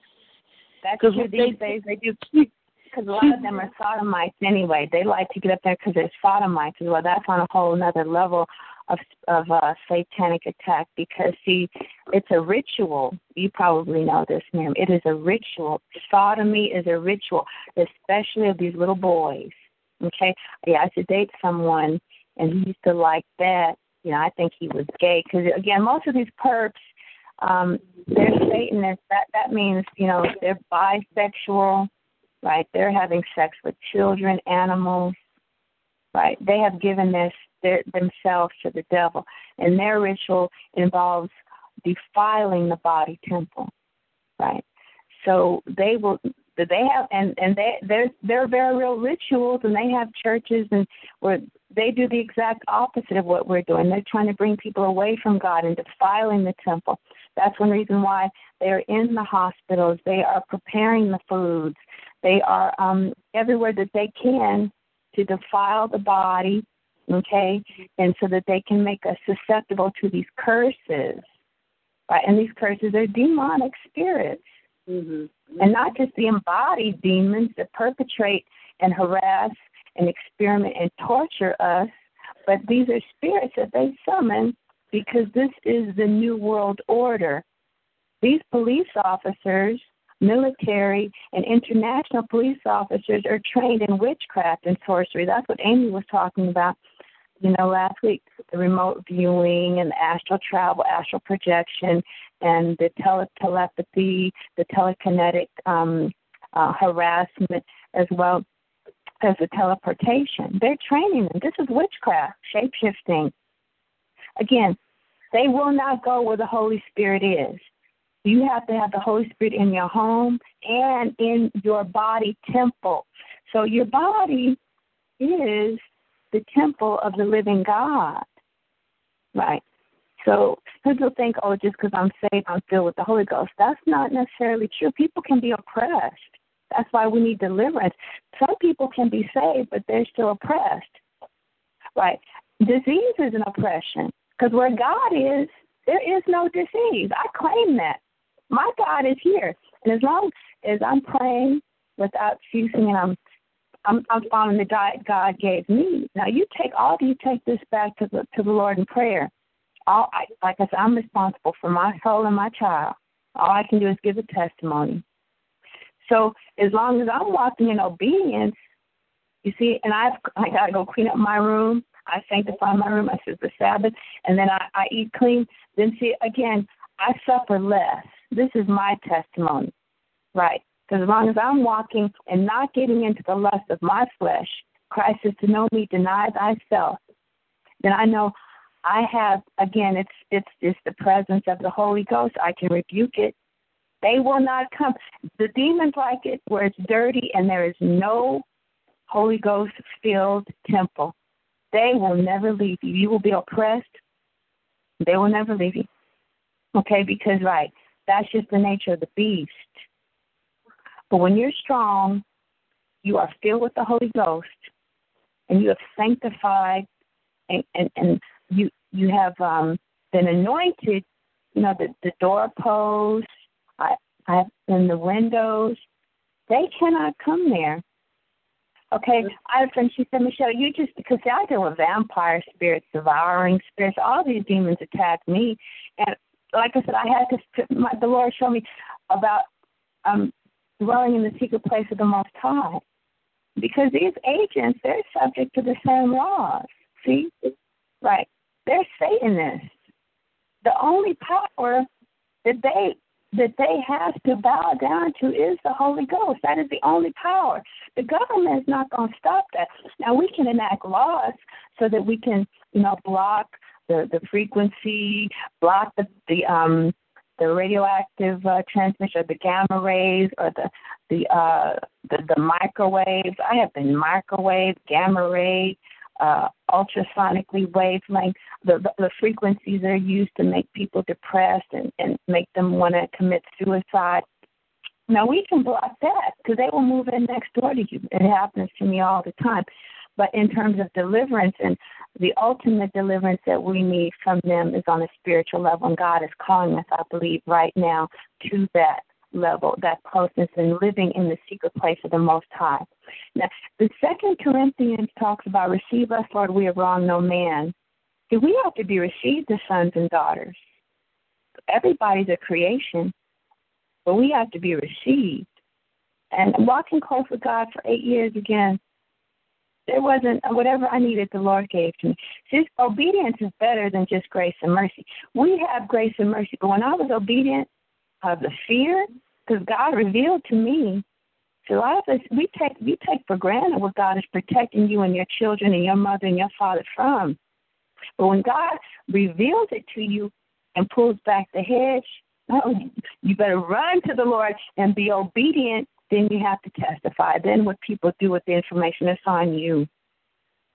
That's true. These days they do because a lot of them are sodomites anyway. They like to get up there because they're sodomites as well. That's on a whole another level of of uh, satanic attack because see, it's a ritual. You probably know this, ma'am. It is a ritual. Sodomy is a ritual, especially of these little boys. Okay, yeah, I should date someone, and he used to like that. You know, I think he was gay because again, most of these perps, um, they're Satanists. That that means you know they're bisexual, right? They're having sex with children, animals, right? They have given this their, themselves to the devil, and their ritual involves defiling the body temple, right? So they will they have and and they they're they're very real rituals and they have churches and where they do the exact opposite of what we're doing. They're trying to bring people away from God and defiling the temple. That's one reason why they're in the hospitals. They are preparing the foods. They are um everywhere that they can to defile the body, okay, and so that they can make us susceptible to these curses. Right? And these curses are demonic spirits. Mm-hmm. Mm-hmm. And not just the embodied demons that perpetrate and harass and experiment and torture us, but these are spirits that they summon because this is the new world order. These police officers, military, and international police officers are trained in witchcraft and sorcery. That's what Amy was talking about you know, last week, the remote viewing and the astral travel, astral projection, and the tele- telepathy, the telekinetic um, uh, harassment, as well as the teleportation. They're training them. This is witchcraft, shape shifting. Again, they will not go where the Holy Spirit is. You have to have the Holy Spirit in your home and in your body temple. So your body is the temple of the living God. Right. So people think, oh, just because I'm saved, I'm filled with the Holy Ghost. That's not necessarily true. People can be oppressed. That's why we need deliverance. Some people can be saved, but they're still oppressed. Right. Disease is an oppression because where God is, there is no disease. I claim that. My God is here. And as long as I'm praying without ceasing and I'm I'm, I'm following the diet God gave me. Now you take all you take this back to the to the Lord in prayer. All I, like I said, I'm responsible for my soul and my child. All I can do is give a testimony. So as long as I'm walking in obedience, you see, and I've I gotta go clean up my room. I sanctify my room. I says the Sabbath, and then I, I eat clean. Then see again, I suffer less. This is my testimony, right? Because as long as I'm walking and not getting into the lust of my flesh, Christ is to know me, deny thyself. Then I know I have again. It's it's just the presence of the Holy Ghost. I can rebuke it. They will not come. The demons like it where it's dirty and there is no Holy Ghost filled temple. They will never leave you. You will be oppressed. They will never leave you. Okay, because right, that's just the nature of the beast. But when you're strong, you are filled with the Holy Ghost, and you have sanctified, and and, and you you have um, been anointed. You know the the doorposts, I I in the windows. They cannot come there. Okay, I have a friend. She said, Michelle, you just because I deal with vampire spirits, devouring spirits, all these demons attack me, and like I said, I had to. My, the Lord showed me about um dwelling in the secret place of the Most High. Because these agents, they're subject to the same laws. See? Right. They're Satanists. The only power that they that they have to bow down to is the Holy Ghost. That is the only power. The government is not going to stop that. Now we can enact laws so that we can, you know, block the the frequency, block the the um the radioactive uh, transmission, or the gamma rays, or the the uh, the, the microwaves. I have been microwave, gamma ray, uh, ultrasonically wavelength. The, the the frequencies are used to make people depressed and and make them want to commit suicide. Now we can block that because they will move in next door to you. It happens to me all the time. But in terms of deliverance and the ultimate deliverance that we need from them is on a spiritual level, and God is calling us, I believe, right now to that level, that closeness, and living in the secret place of the Most High. Now, the Second Corinthians talks about receive us, Lord, we have wronged no man. Do we have to be received as sons and daughters. Everybody's a creation, but we have to be received. And walking close with God for eight years again, there wasn't whatever I needed, the Lord gave to me. Just obedience is better than just grace and mercy. We have grace and mercy, but when I was obedient of the fear, because God revealed to me, so a lot of us we take we take for granted what God is protecting you and your children and your mother and your father from. But when God reveals it to you and pulls back the hedge, oh, you better run to the Lord and be obedient then you have to testify. Then what people do with the information is on you.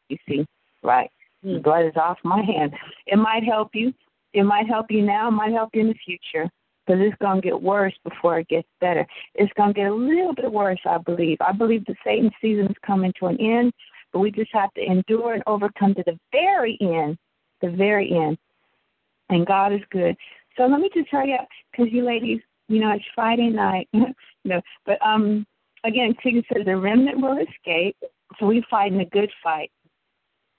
You see, right? The hmm. blood is off my hand. It might help you. It might help you now. It might help you in the future. Because it's going to get worse before it gets better. It's going to get a little bit worse, I believe. I believe the Satan season is coming to an end, but we just have to endure and overcome to the very end. The very end. And God is good. So let me just hurry up, because you ladies, you know, it's Friday night. no, but um, again, Tigger says the remnant will escape. So we fight in a good fight.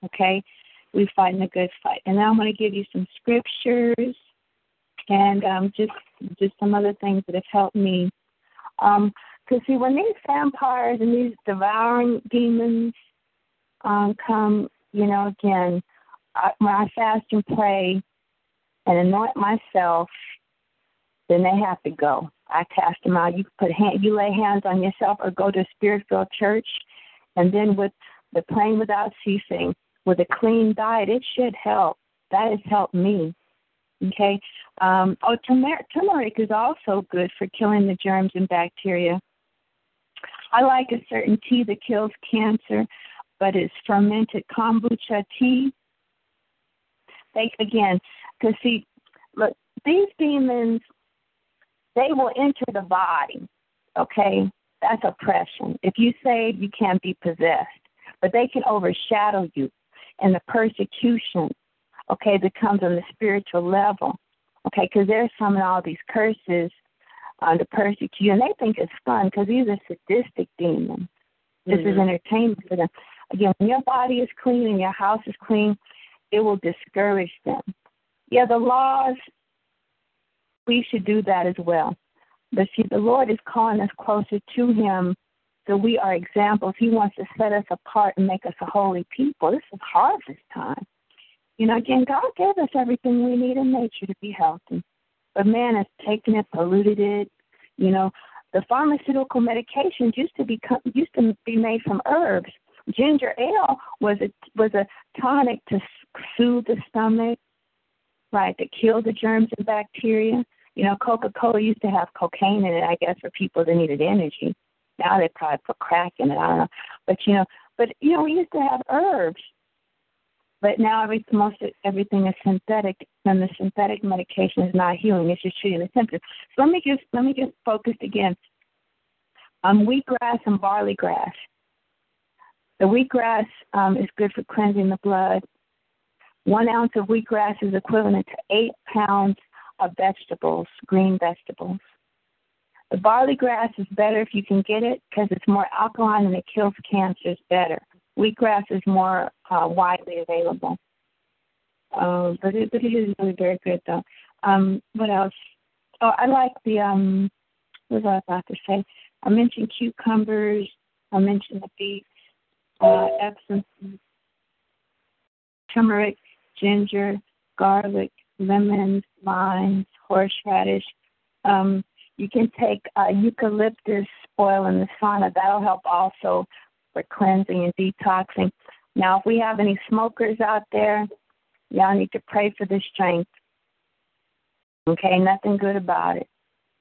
Okay, we fight in a good fight. And now I'm going to give you some scriptures and um, just just some other things that have helped me. Um, because see, when these vampires and these devouring demons um, come, you know, again, I, when I fast and pray and anoint myself then they have to go. I cast them out. You put hand, you lay hands on yourself, or go to a spirit-filled church, and then with the praying without ceasing, with a clean diet, it should help. That has helped me. Okay. Um, oh, turmeric, turmeric is also good for killing the germs and bacteria. I like a certain tea that kills cancer. but it's fermented kombucha tea. They again, because see, look, these demons, they will enter the body. Okay, that's oppression. If you say you can't be possessed, but they can overshadow you, and the persecution, okay, that comes on the spiritual level. Okay, because they're summon all these curses uh, to persecute you, and they think it's fun because these are sadistic demons. This Mm-hmm. is entertainment for them. Again, when your body is clean and your house is clean, it will discourage them. Yeah, the laws, we should do that as well. But see, the Lord is calling us closer to Him so we are examples. He wants to set us apart and make us a holy people. This is harvest time. You know, again, God gave us everything we need in nature to be healthy. But man has taken it, polluted it. You know, the pharmaceutical medications used to be used to be made from herbs. Ginger ale was a was a tonic to soothe the stomach, right? To kill the germs and bacteria. You know, Coca Cola used to have cocaine in it, I guess, for people that needed energy. Now they probably put crack in it. I don't know, but you know, but you know, we used to have herbs. But now every most everything is synthetic, and the synthetic medication is not healing; it's just treating the symptoms. So let me just let me just focus again on wheatgrass and barley grass. The wheatgrass um, is good for cleansing the blood. One ounce of wheatgrass is equivalent to eight pounds of vegetables, green vegetables. The barley grass is better if you can get it because it's more alkaline and it kills cancers better. Wheatgrass is more uh, widely available. Uh, but it, but it is really very good though. Um, what else? Oh, I like the um. What was I about to say? I mentioned cucumbers. I mentioned the beets, uh, Epsom, turmeric, ginger, garlic, lemons, limes, horseradish. Um, you can take uh, eucalyptus oil in the sauna. That'll help also for cleansing and detoxing. Now, if we have any smokers out there, y'all need to pray for this strength. Okay, nothing good about it.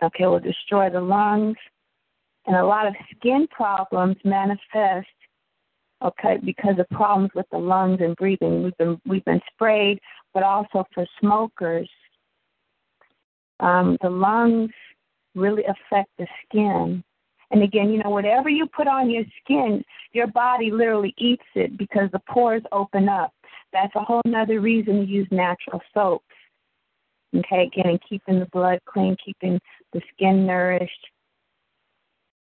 Okay, will destroy the lungs, and a lot of skin problems manifest. Okay, because of problems with the lungs and breathing. We've been we've been sprayed, but also for smokers, um, the lungs really affect the skin. And again, you know, whatever you put on your skin, your body literally eats it because the pores open up. That's a whole nother reason to use natural soaps. Okay, again, keeping the blood clean, keeping the skin nourished.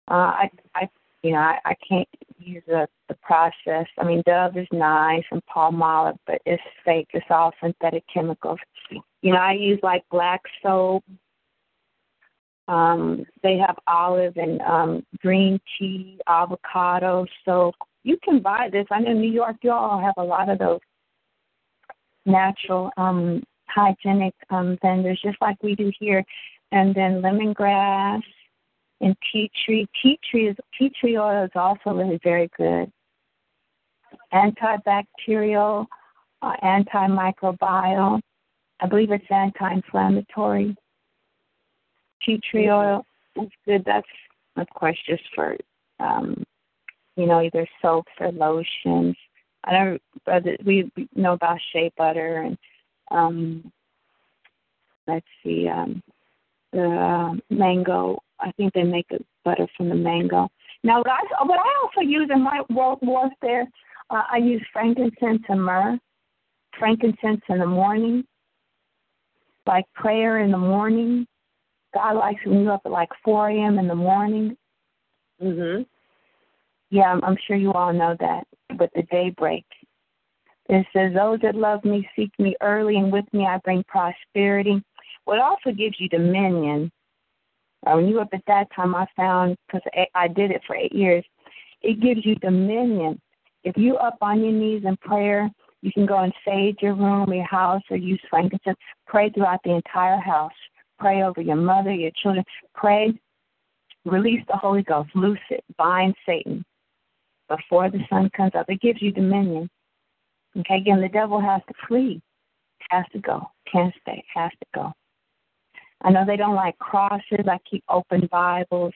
Uh, I, I, you know, I, I can't use the the process. I mean, Dove is nice and olive, but it's fake. It's all synthetic chemicals. You know, I use like black soap. Um, they have olive and um, green tea, avocado soap. You can buy this. I know New York, you all have a lot of those natural, um, hygienic um, vendors, just like we do here. And then lemongrass and tea tree. Tea tree is tea tree oil is also really very good. Antibacterial, uh, antimicrobial. I believe it's anti-inflammatory. Tea tree oil is good. That's of course just for um, you know either soaps or lotions. I brother we we know about shea butter and um, let's see um, the uh, mango. I think they make a butter from the mango. Now, what I, what I also use in my work warfare, uh, I use frankincense and myrrh. Frankincense in the morning, like prayer in the morning. God likes when you're up at like 4 a.m. in the morning. Mhm. Yeah, I'm, I'm sure you all know that. But the daybreak. It says, Those that love me seek me early, and with me I bring prosperity. It also gives you dominion. Uh, when you up at that time, I found, because I did it for eight years, it gives you dominion. If you up on your knees in prayer, you can go and sage your room, your house, or use frankincense. Pray throughout the entire house. Pray over your mother, your children. Pray, release the Holy Ghost, loose it, bind Satan before the sun comes up. It gives you dominion. Okay, again, the devil has to flee, has to go, can't stay, has to go. I know they don't like crosses. I keep open Bibles.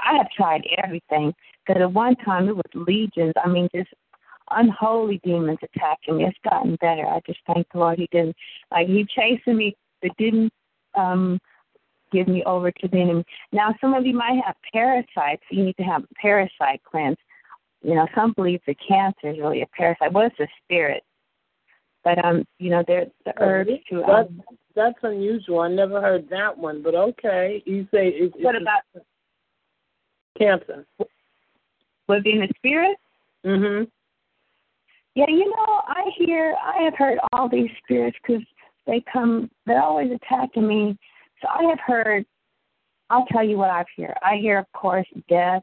I have tried everything because at one time it was legions. I mean, just unholy demons attacking me. It's gotten better. I just thank the Lord he didn't like he chasing me but didn't um give me over to the enemy. Now some of you might have parasites. You need to have a parasite cleanse. You know, some believe the cancer is really a parasite. Well, it's a spirit. But um, you know, there's the herbs to um, that's unusual. I never heard that one, but okay. You say it, what it's about cancer? be in the spirit? Mhm. Yeah, you know, I hear, I have heard all these spirits because they come, they're always attacking me. So I have heard, I'll tell you what I've heard. I hear, of course, death,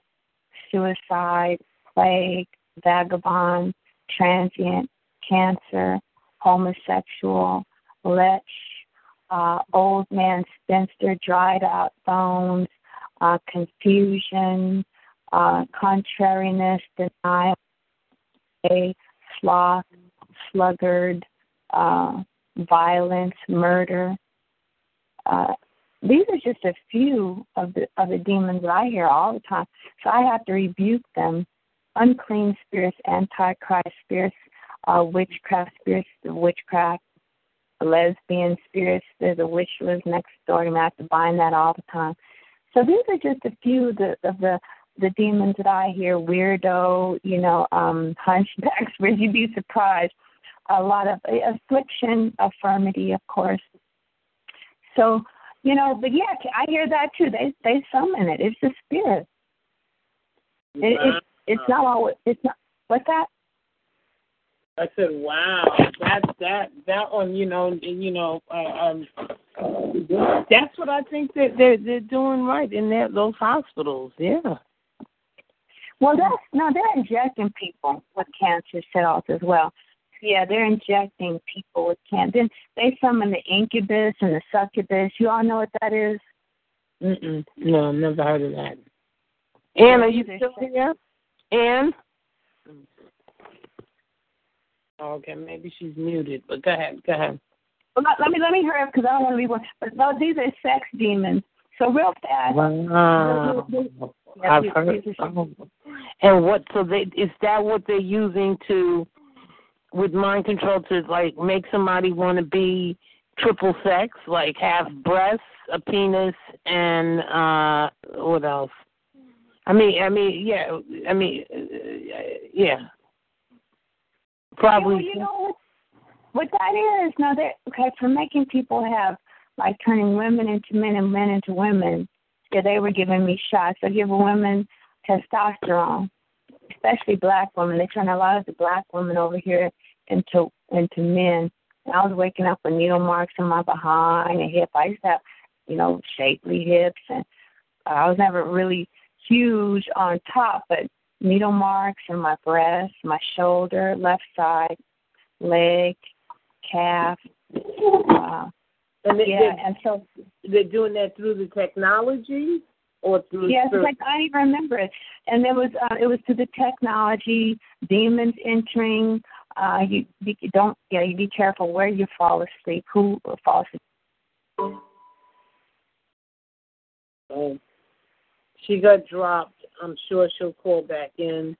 suicide, plague, vagabond, transient, cancer, homosexual, lech, uh, old man spinster, dried out bones, uh, confusion, uh, contrariness, denial, a sloth, sluggard, uh, violence, murder. Uh, these are just a few of the of the demons that I hear all the time. So I have to rebuke them. Unclean spirits, antichrist spirits, uh, witchcraft spirits, witchcraft, lesbian spirits. There's a witch lives next door. I have to bind that all the time. So these are just a few of the of the the demons that I hear, weirdo, you know, um, hunchbacks, where you'd be surprised. A lot of affliction, affirmity, of course. So, you know, but yeah, I hear that too. They they summon it. It's the spirit. It, it, it's not always. It's not. What's that? I said, "Wow, that that that one, you know, you know, uh, um, that's what I think that they're they're doing right in that those hospitals. Yeah, Well, that's no. They're injecting people with cancer cells as well. Yeah, they're injecting people with cancer. Then they summon the incubus and the succubus. You all know what that is? Mm-mm. no, never heard of that. Ann, are you still here? Ann? Okay, maybe she's muted, but go ahead, go ahead. Well, let, let me let me hurry up because I don't want to be one. But no, these are sex demons. So real fast. Wow. Yeah, I've these- heard. these Oh. And what? So they is that what they're using to, with mind control, to like make somebody want to be triple sex, like have breasts, a penis, and uh what else? I mean, I mean, yeah, I mean, uh, yeah. Probably. Well, you know what, what that is? No, they okay for making people have like turning women into men and men into women. Yeah, they were giving me shots. They give women testosterone, especially black women. They turn a lot of the black women over here into into men. And I was waking up with needle marks in my behind and hip. I used to have, you know, shapely hips, and I was never really huge on top, but needle marks in my breast, my shoulder, left side, leg, calf. Uh, and they, yeah, and so they're, they're doing that through the technology or through. Yes, through like I even remember it, and there was uh, it was to the technology, demons entering. Uh, you, you don't, yeah, you be careful where you fall asleep, who falls asleep. Um, she got dropped. I'm sure she'll call back in.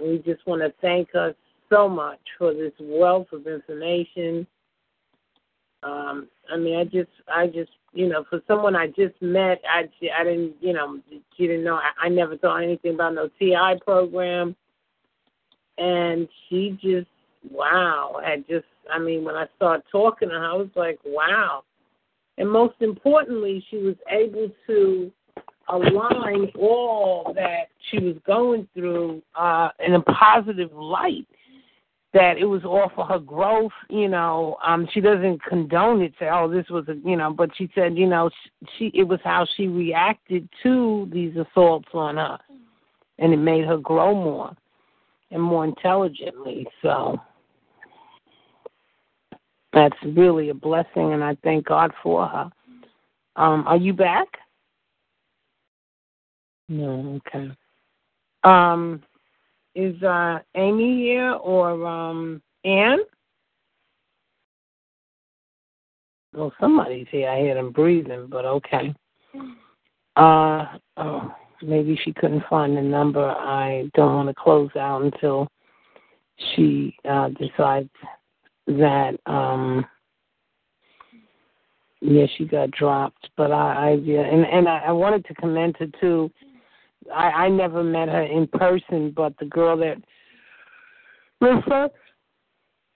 We just want to thank her so much for this wealth of information. Um, I mean, I just, I just, you know, for someone I just met, I, I didn't, you know, she didn't know. I, I never thought anything about no TI program, and she just, wow, had just, I mean, when I started talking to her, I was like, wow. And most importantly, she was able to align all that she was going through uh, in a positive light. That it was all for her growth, you know. Um, she doesn't condone it. Say, "Oh, this was a," you know. But she said, you know, she it was how she reacted to these assaults on her, and it made her grow more and more intelligently. So that's really a blessing, and I thank God for her. Um, are you back? No, okay. Um, is uh Amy here or um Ann? Well, somebody's here. I hear them breathing, but okay. Uh oh, maybe she couldn't find the number. I don't want to close out until she uh decides that um yeah she got dropped but i i yeah and and i, I wanted to commend her too i i never met her in person but the girl that refer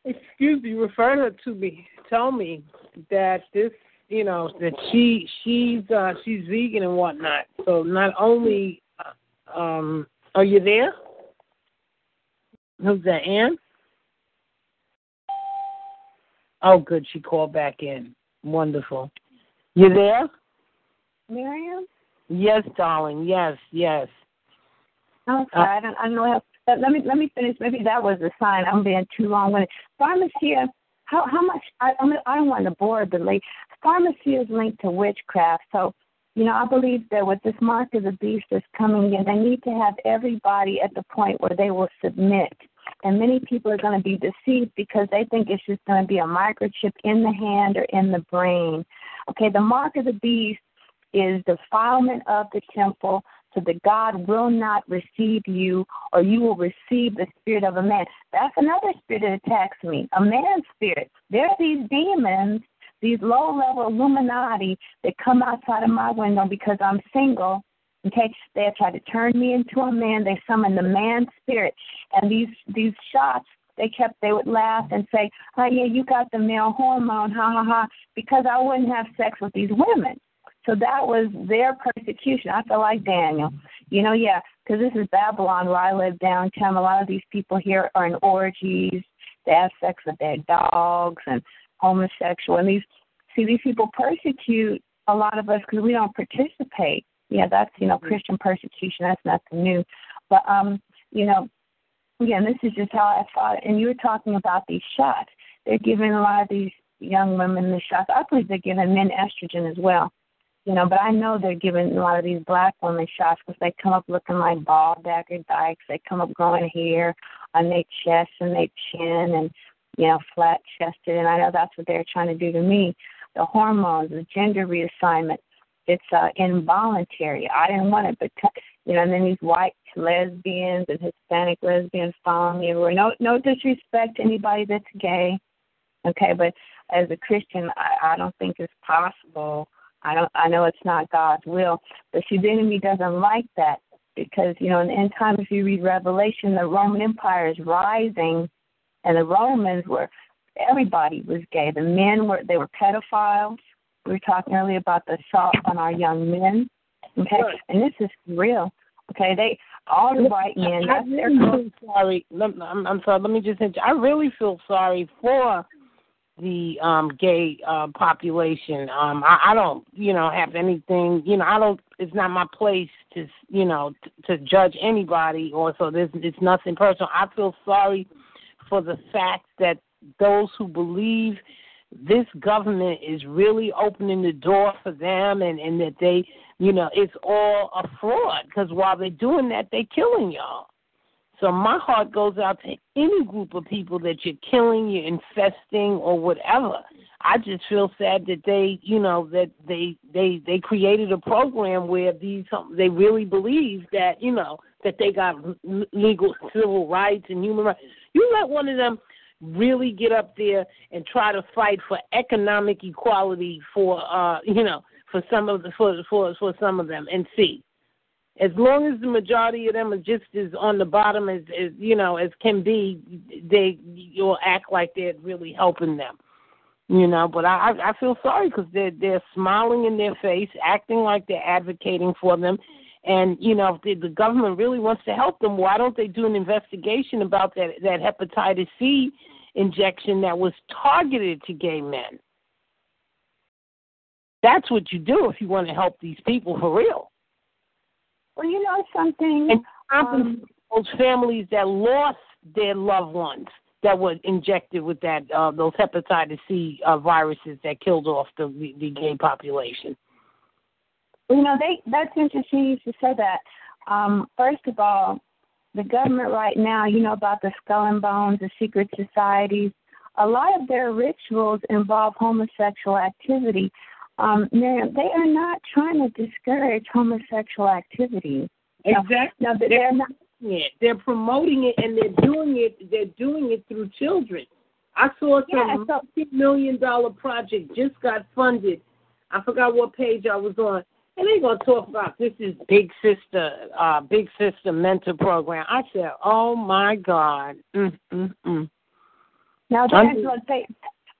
excuse me referred her to me tell me that this you know that she she's uh she's vegan and whatnot. So not only uh, um are you there? Who's that ann? Oh good she called back in. Wonderful. You there? Miriam? Yes darling yes yes I'm uh, sorry, I don't, I don't know how. Let let me let me finish. Maybe that was a sign. I'm being too long winded. Pharmacia, how how much? I I, mean, I don't want to bore the late. Pharmacy is linked to witchcraft, so you know I believe that with this mark of the beast that's coming in, they need to have everybody at the point where they will submit. And many people are going to be deceived because they think it's just going to be a microchip in the hand or in the brain. Okay, the mark of the beast is defilement of the temple, so that God will not receive you or you will receive the spirit of a man. That's another spirit that attacks me, a man's spirit. There are these demons, these low level Illuminati that come outside of my window because I'm single. Okay, they tried to turn me into a man. They summon the man spirit, and these these shots they kept they would laugh and say, "Oh yeah, you got the male hormone, ha ha ha," because I wouldn't have sex with these women. So that was their persecution. I feel like Daniel. You know, yeah, because this is Babylon where I live downtown. A lot of these people here are in orgies. They have sex with their dogs and homosexual. And these, see, these people persecute a lot of us because we don't participate. Yeah, that's, you know, Christian persecution. That's nothing new. But, um, you know, again, this is just how I thought. And you were talking about these shots. They're giving a lot of these young women the shots. I believe they're giving men estrogen as well you know, but I know they're giving a lot of these black women shots because they come up looking like ball dagger dykes. They come up growing hair on their chest and their chin and, you know, flat chested. And I know that's what they're trying to do to me. The hormones, the gender reassignment, it's uh, involuntary. I didn't want it, but, you know, and then these white lesbians and Hispanic lesbians following me everywhere. No, no disrespect to anybody that's gay. Okay, but as a Christian, I, I don't think it's possible I don't I know it's not God's will. But see the enemy doesn't like that because, you know, in the end time if you read Revelation, the Roman Empire is rising and the Romans were everybody was gay. The men were they were pedophiles. We were talking earlier about the assault on our young men. Okay. Sure. And this is real. Okay, they all the white men. Their sorry. I'm, I'm sorry. Let me just. I really feel sorry for the um gay uh population. Um i i don't you know have anything you know i don't it's not my place to you know t- to judge anybody or so there's it's nothing personal. I feel sorry for the fact that those who believe this government is really opening the door for them and and that they you know it's all a fraud. Because while they're doing that they're killing y'all so my heart goes out to any group of people that you're killing, you're infesting, or whatever. I just feel sad that they, you know, that they they they created a program where these they really believe that, you know, that they got legal civil rights and human rights. You let one of them really get up there and try to fight for economic equality for, uh, you know, for some of the for for for some of them and see as long as the majority of them are just as on the bottom as, as you know as can be, they you'll act like they're really helping them. You know, but I I feel sorry because they're they're smiling in their face, acting like they're advocating for them, and you know if the, the government really wants to help them, why don't they do an investigation about that that hepatitis C injection that was targeted to gay men? That's what you do if you want to help these people for real. Well, you know something. And um, those families that lost their loved ones that were injected with that uh, those hepatitis C uh, viruses that killed off the the gay population. You know, they that's interesting you should say that. Um, first of all, the government right now, you know about the skull and bones, the secret societies. A lot of their rituals involve homosexual activity. Um, Miriam, they are not trying to discourage homosexual activity. Exactly. No, they're not. it. They're promoting it and they're doing it. They're doing it through children. I saw Yeah, some so- multi-million dollar project just got funded. I forgot what page I was on, and they're gonna talk about this is Big Sister, uh, Big Sister mentor program. I said, oh my God. Mm, mm, mm. Now, that's what they.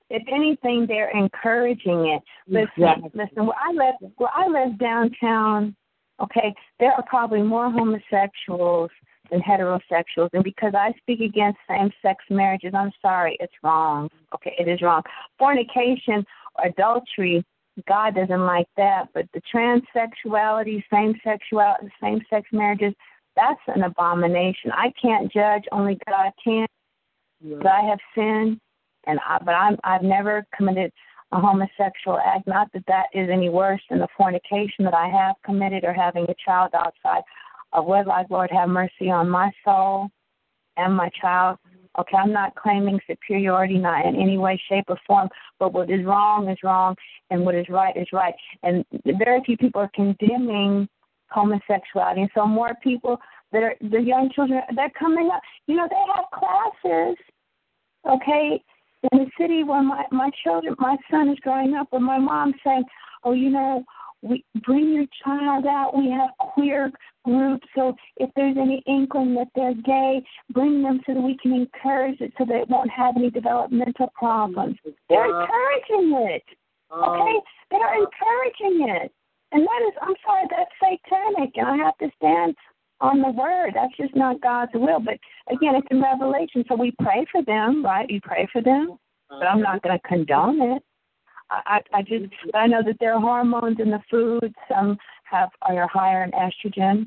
If anything, they're encouraging it. Listen, Exactly. listen. Where I live, where I live downtown, okay, there are probably more homosexuals than heterosexuals, and because I speak against same-sex marriages, I'm sorry, it's wrong. Okay, it is wrong. Fornication, or adultery, God doesn't like that. But the transsexuality, same-sexuality, same-sex marriages, that's an abomination. I can't judge. Only God can but I have sinned, and I, but I'm I've never committed a homosexual act. Not that that is any worse than the fornication that I have committed or having a child outside of wedlock. Lord, have mercy on my soul and my child. Okay, I'm not claiming superiority, not in any way, shape, or form. But what is wrong is wrong, and what is right is right. And very few people are condemning homosexuality, and so more people that are the young children they're coming up. You know, they have classes okay, in the city where my my children, my son is growing up, where my mom's saying, "Oh, you know, we bring your child out. We have queer groups, so if there's any inkling that they're gay, bring them so that we can encourage it, so that it won't have any developmental problems." They're encouraging it. Uh-huh. Okay, they're encouraging it, and that is, I'm sorry, that's satanic, and I have to stand on the word. That's just not God's will. But again, it's in Revelation, so we pray for them, right? We pray for them, but I'm not going to condone it. I, I just I know that there are hormones in the food. Some have are higher in estrogen,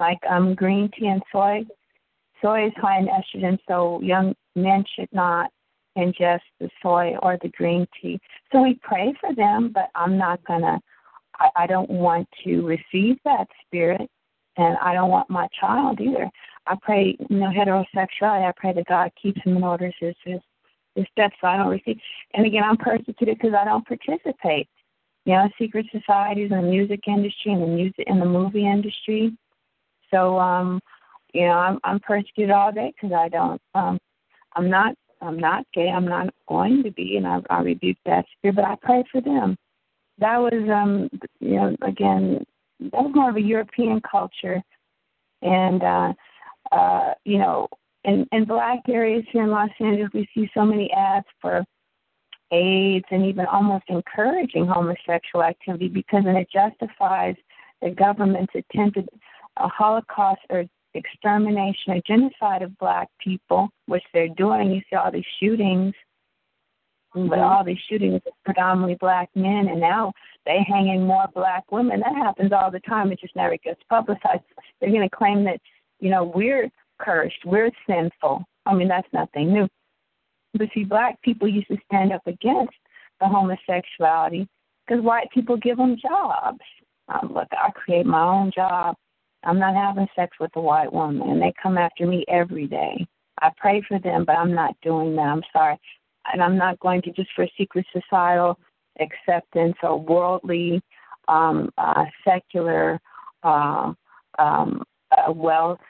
like um green tea and soy. Soy is high in estrogen, so young men should not ingest the soy or the green tea. So we pray for them, but I'm not gonna. I, I don't want to receive that spirit and I don't want my child either. I pray, you know, heterosexuality. I pray that God keeps him in order his his, his steps, so I don't receive. And again, I'm persecuted because I don't participate. You know, secret societies in the music industry and the music in the movie industry. So, um, you know, I'm I'm persecuted all day because I don't. Um, I'm not. I'm not gay. I'm not going to be, and I, I rebuke that spirit. But I pray for them. That was, um, you know, again, that was more of a European culture, and uh, uh, you know, in in black areas here in Los Angeles, we see so many ads for AIDS and even almost encouraging homosexual activity because then it justifies the government's attempted a Holocaust or extermination or genocide of black people, which they're doing. You see all these shootings but all these shootings are predominantly black men, and now they hanging more black women. That happens all the time. It just never gets publicized. They're going to claim that you know we're cursed, we're sinful. I mean that's nothing new. But see, black people used to stand up against the homosexuality because white people give them jobs. Um, look, I create my own job. I'm not having sex with a white woman, and they come after me every day. I pray for them, but I'm not doing that. I'm sorry and I'm not going to just for a secret societal acceptance or worldly, um, uh, secular uh, um, uh, wealth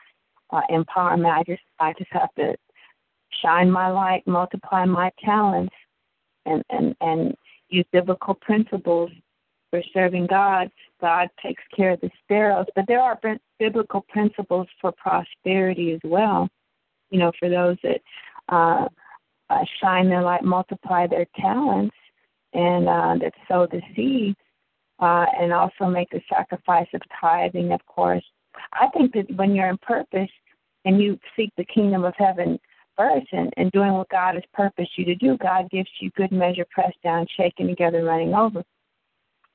uh, empowerment. I just I just have to shine my light, multiply my talents, and and and use biblical principles for serving God. God takes care of the sparrows, but there are biblical principles for prosperity as well. You know, for those that uh, uh, shine their light, multiply their talents, and uh, that sow the seed, uh, and also make the sacrifice of tithing, of course. I think that when you're in purpose and you seek the kingdom of heaven first and, and doing what God has purposed you to do, God gives you good measure, pressed down, shaken together, running over.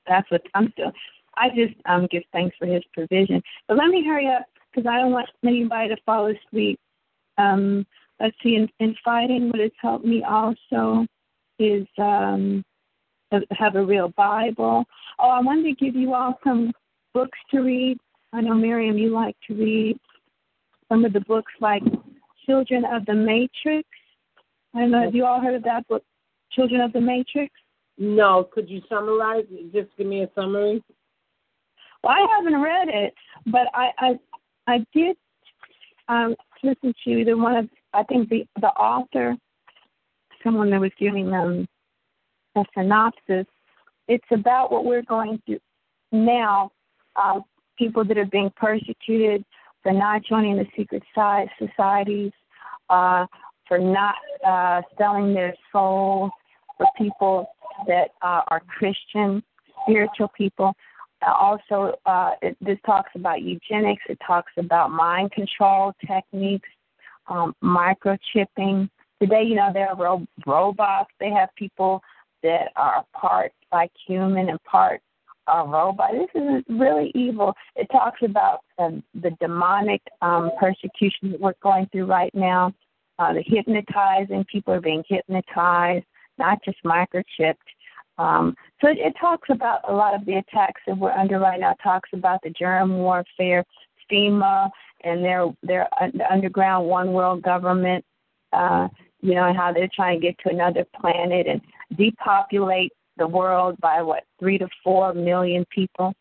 That's what I'm doing. I just um, give thanks for His provision. But let me hurry up because I don't want anybody to fall asleep. Um, let's see, in, in fighting, what has helped me also is um, have a real Bible. Oh, I wanted to give you all some books to read. I know, Miriam, you like to read some of the books like Children of the Matrix. I don't know, have you all heard of that book, Children of the Matrix? No, could you summarize? Just give me a summary. Well, I haven't read it, but I I, I did um, listen to the one of I think the the author, someone that was giving them a synopsis. It's about what we're going through now. Uh, people that are being persecuted for not joining the secret societies, uh, for not uh, selling their soul, for people that uh, are Christian, spiritual people. Uh, also, uh, it, this talks about eugenics. It talks about mind control techniques, um, microchipping. Today, you know, there are ro- robots. They have people that are part like human and part uh, robot. This is really evil. It talks about um, the demonic um, persecution that we're going through right now. Uh, the hypnotizing, people are being hypnotized, not just microchipped. Um, so it, it talks about a lot of the attacks that we're under right now. It talks about the germ warfare, FEMA, and their their underground one world government. Uh, you know, how they're trying to get to another planet and depopulate the world by what three to four million people.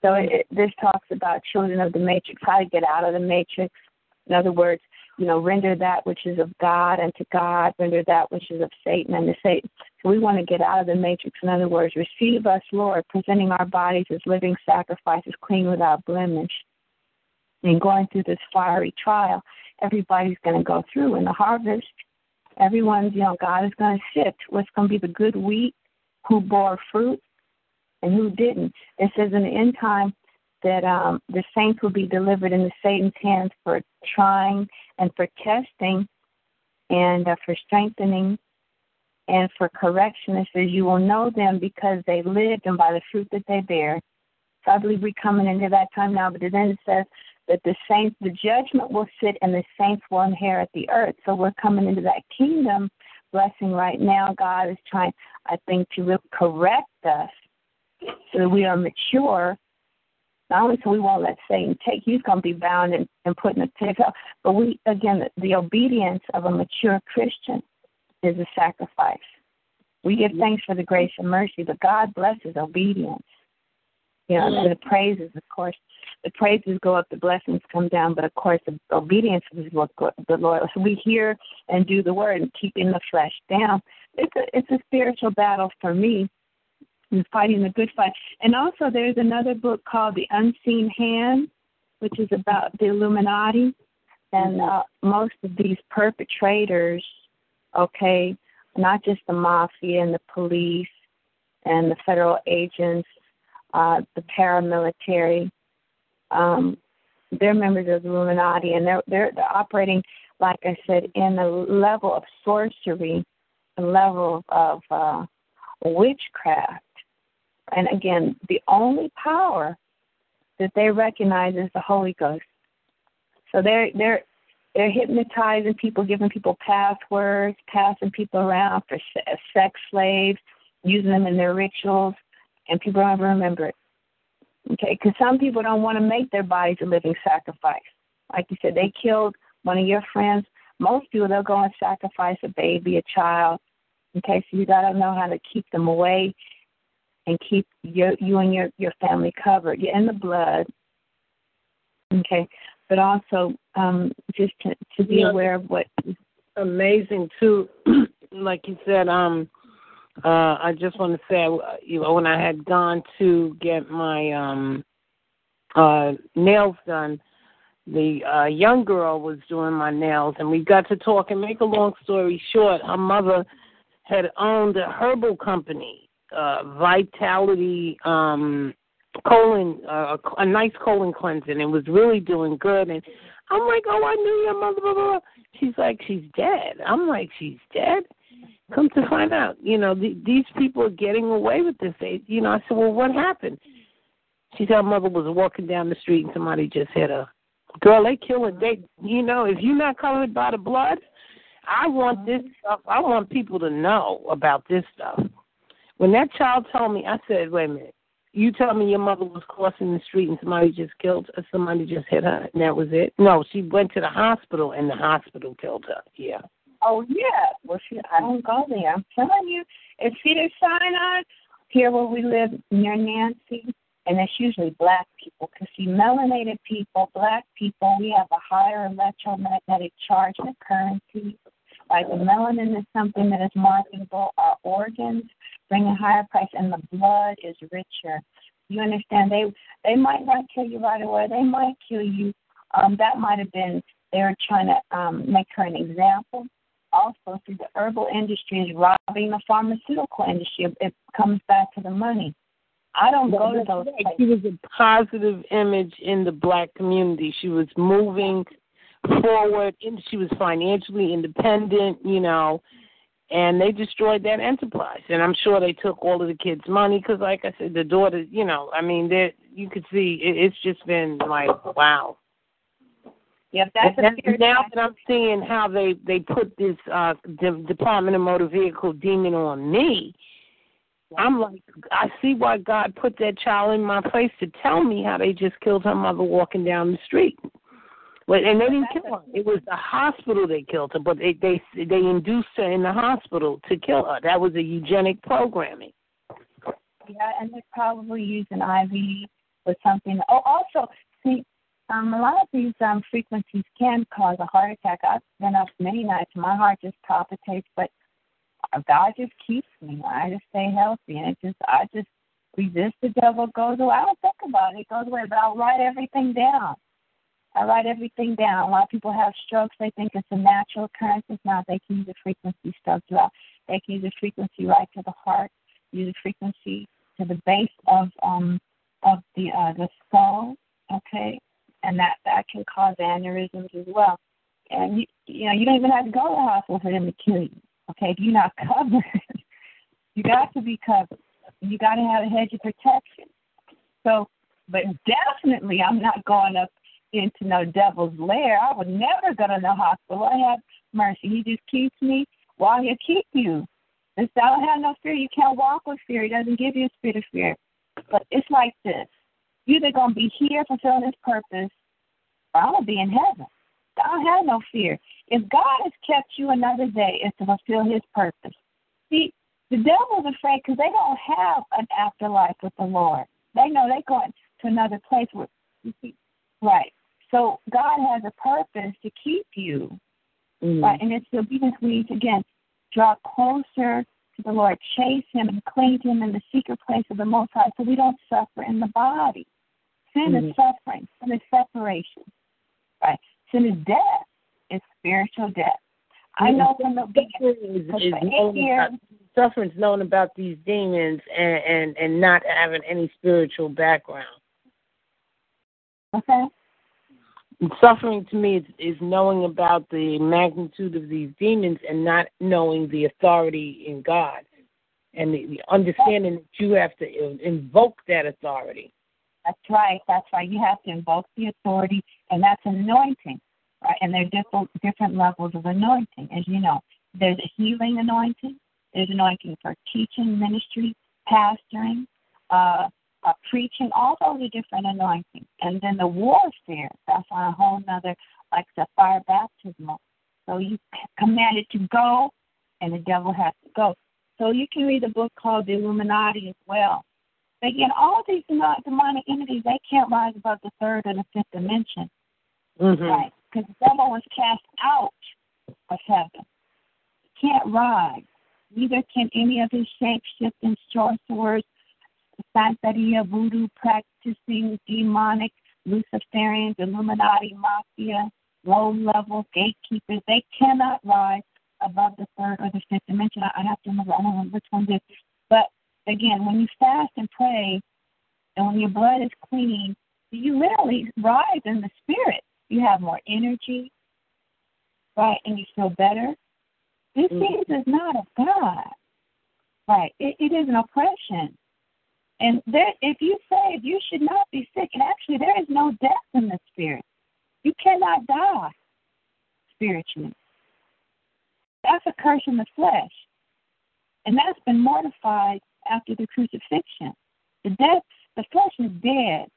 So it, this talks about children of the matrix, how to get out of the matrix. In other words, you know, render that which is of God unto God, render that which is of Satan unto Satan. So we want to get out of the matrix. In other words, receive us, Lord, presenting our bodies as living sacrifices, clean without blemish. And going through this fiery trial, everybody's going to go through. In the harvest, everyone's, you know, God is going to sift what's going to be the good wheat, who bore fruit, and who didn't. It says in the end time, that um, the saints will be delivered into Satan's hands for trying and for testing and uh, for strengthening and for correction. It says, You will know them because they lived and by the fruit that they bear. So I believe we're coming into that time now, but then it says that the saints, the judgment will sit and the saints will inherit the earth. So we're coming into that kingdom blessing right now. God is trying, I think, to really correct us so that we are mature not only so we won't let Satan take, he's going to be bound and, and put in the pit of hell. But we, again, the, the obedience of a mature Christian is a sacrifice. We give thanks for the grace and mercy, but God blesses obedience. You know, the praises, of course, the praises go up, the blessings come down, but of course, the obedience is what the Lord. So we hear and do the word and keeping the flesh down. It's a it's a spiritual battle for me and fighting the good fight. And also, there's another book called The Unseen Hand, which is about the Illuminati. And uh, most of these perpetrators, okay, not just the mafia and the police and the federal agents, uh, the paramilitary, um, they're members of the Illuminati, and they're, they're they're operating, like I said, in a level of sorcery, a level of uh, witchcraft and again, the only power that they recognize is the Holy Ghost. So they're they're they're hypnotizing people, giving people passwords, passing people around for sex slaves, using them in their rituals, and people don't ever remember it. Okay, because some people don't want to make their bodies a living sacrifice. Like you said, they killed one of your friends. Most people they'll go and sacrifice a baby, a child. Okay, so you got to know how to keep them away and keep your, you and your, your family covered. You're in the blood, okay, but also um, just to, to be Yeah. aware of what. amazing too. like you said, um, uh, I just want to say, you know, when I had gone to get my um, uh, nails done, the uh, young girl was doing my nails, and we got to talk. And make a long story short, her mother had owned a herbal company, uh, Vitality um, colon, uh, a nice colon cleansing. It was really doing good, and I'm like, oh, I knew your mother. Blah, blah, blah. She's like, she's dead. I'm like, she's dead. Come to find out, you know, the, these people are getting away with this. They, you know, I said, well, what happened? She said her mother was walking down the street and somebody just hit her. Girl, they killing. They, you know, if you're not covered by the blood, I want this mm-hmm. stuff. I want people to know about this stuff. When that child told me, I said, wait a minute. You tell me your mother was crossing the street and somebody just killed her, somebody just hit her, and that was it? No, she went to the hospital and the hospital killed her. Yeah. Oh yeah, well, she, I don't go there. I'm telling you, it's Cedar Sinai here where we live near Nancy, and it's usually black people. Because see, melanated people, black people, we have a higher electromagnetic charge in the currency. Like the melanin is something that is marketable. Our organs bring a higher price, and the blood is richer. You understand? They they might not kill you right away. They might kill you. Um, that might have been they were trying to um, make her an example. Also, through the herbal industry is robbing the pharmaceutical industry. It comes back to the money. I don't go to those. Places. She was a positive image in the black community. She was moving forward. And she was financially independent. You know, and they destroyed that enterprise. And I'm sure they took all of the kids' money because, like I said, the daughter. You know, I mean, that you could see it, it's just been like wow. Yep, that's and now that I'm seeing how they they put this uh the Department of Motor Vehicle demon on me, I'm like, I see why God put that child in my place to tell me how they just killed her mother walking down the street. But and they didn't kill her. It was the hospital they killed her, but they they they induced her in the hospital to kill her. That was a eugenic programming. Yeah, and they're probably using IV or something. Oh, also, um, a lot of these um, frequencies can cause a heart attack. I've been up many nights. My heart just palpitates, but God just keeps me. I just stay healthy, and it just I just resist the devil. Goes away. I don't think about it. It goes away, but I'll write everything down. I write everything down. A lot of people have strokes. They think it's a natural occurrence. It's not. They can use the frequency throughout. They can use the frequency right to the heart. Use the frequency to the base of um of the uh the skull. Okay, and that that can cause aneurysms as well. And you, you know you don't even have to go to the hospital for them to kill you. Okay, if you're not covered, you got to be covered. You got to have a hedge of protection. So, but definitely, I'm not going up into no devil's lair. I would never go to the hospital. I have mercy. He just keeps me while He'll keep you. If I don't have no fear, you can't walk with fear. He doesn't give you a spirit of fear. But it's like this. You're either going to be here fulfilling His purpose, I'm going to be in heaven. I don't have no fear. If God has kept you another day, it's to fulfill His purpose. See, the devil's afraid because they don't have an afterlife with the Lord. They know they're going to another place where, right. So God has a purpose to keep you, mm. right? And it's the obedience we again draw closer to the Lord, chase Him, and cling to Him in the secret place of the Most High, so we don't suffer in the body. Sin mm. is suffering. Sin is separation, right? Sin is death. It's spiritual death. I know from the beginning. Is, is knowing suffering's knowing about these demons and, and and not having any spiritual background. Okay. And suffering to me is, is knowing about the magnitude of these demons and not knowing the authority in God and the, the understanding that you have to invoke that authority. That's right. That's right. You have to invoke the authority, and that's anointing. Right? And there are different different levels of anointing, as you know. There's a healing anointing. There's anointing for teaching, ministry, pastoring, uh, uh, preaching. All those are different anointings. And then the warfare. That's on a whole nother, like the fire baptismal. So you commanded to go, and the devil has to go. So you can read a book called The Illuminati as well. Again, all these demonic entities, they can't rise above the third and the fifth dimension. Mm-hmm. Right because the devil was cast out of heaven. He can't rise. Neither can any of his shape shifting sorcerers, Santeria, voodoo practicing, demonic, Luciferians, Illuminati, mafia, low level gatekeepers. They cannot rise above the third or the fifth dimension. I have to remember, I don't know which one it is. But again, when you fast and pray, and when your blood is clean, you literally rise in the spirit you have more energy, right, and you feel better. This mm-hmm. is not of God, right? It, it is an oppression. And there, if you say you should not be sick, and actually there is no death in the spirit. You cannot die spiritually. That's a curse in the flesh. And that's been mortified after the crucifixion. The death, the flesh is dead.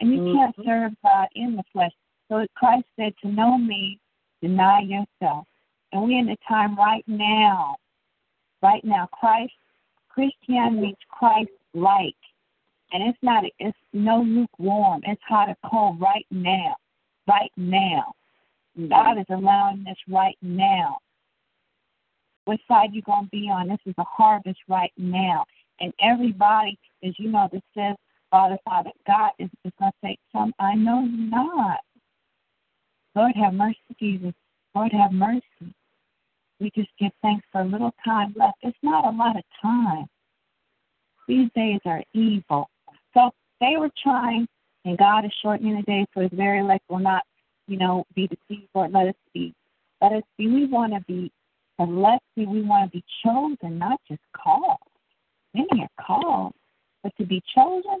And you mm-hmm. can't serve God in the flesh. So Christ said, To know me, deny yourself. And we're in a time right now. Right now. Christ, Christian means Christ like. And it's not, it's no lukewarm. It's hot or cold right now. Right now. God is allowing this right now. What side you going to be on? This is a harvest right now. And everybody, as you know, that says, Father, Father, God is, is to say, some, I know not. Lord, have mercy, Jesus. Lord, have mercy. We just give thanks for a little time left. It's not a lot of time. These days are evil. So they were trying, and God is shortening the days so his very elect will not, you know, be deceived or let us be. Let us be. We want to be elected. We want to be chosen, not just called. Many are called, but to be chosen.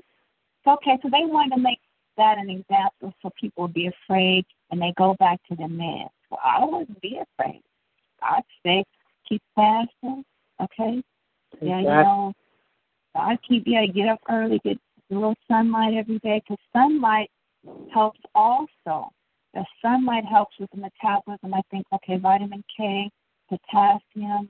Okay, so they wanted to make that an example so people would be afraid and they go back to the men. Well, I wouldn't be afraid. I'd say keep fasting, okay? Yeah, you know, I keep yeah, get up early, get a little sunlight every day because sunlight helps also. The sunlight helps with the metabolism. I think okay, vitamin K, potassium.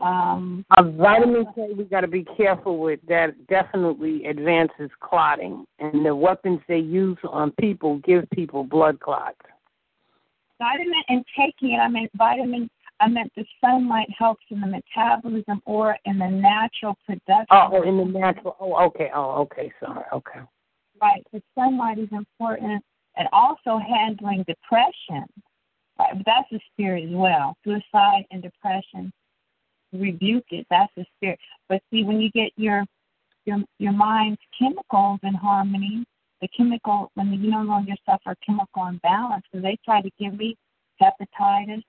Um, uh, vitamin K, we got to be careful with. That definitely advances clotting, and the weapons they use on people give people blood clots. Vitamin and taking it, I mean vitamin I meant the sunlight helps in the metabolism or in the natural production. Oh, in the natural. Oh, okay. Oh, okay. Sorry. Okay. Right. The sunlight is important, and also handling depression. Right. That's the spirit as well. Suicide and depression. Rebuke it. That's the spirit. But see, when you get your your your mind's chemicals in harmony, the chemical when you no longer suffer chemical imbalance, because they try to give me hepatitis,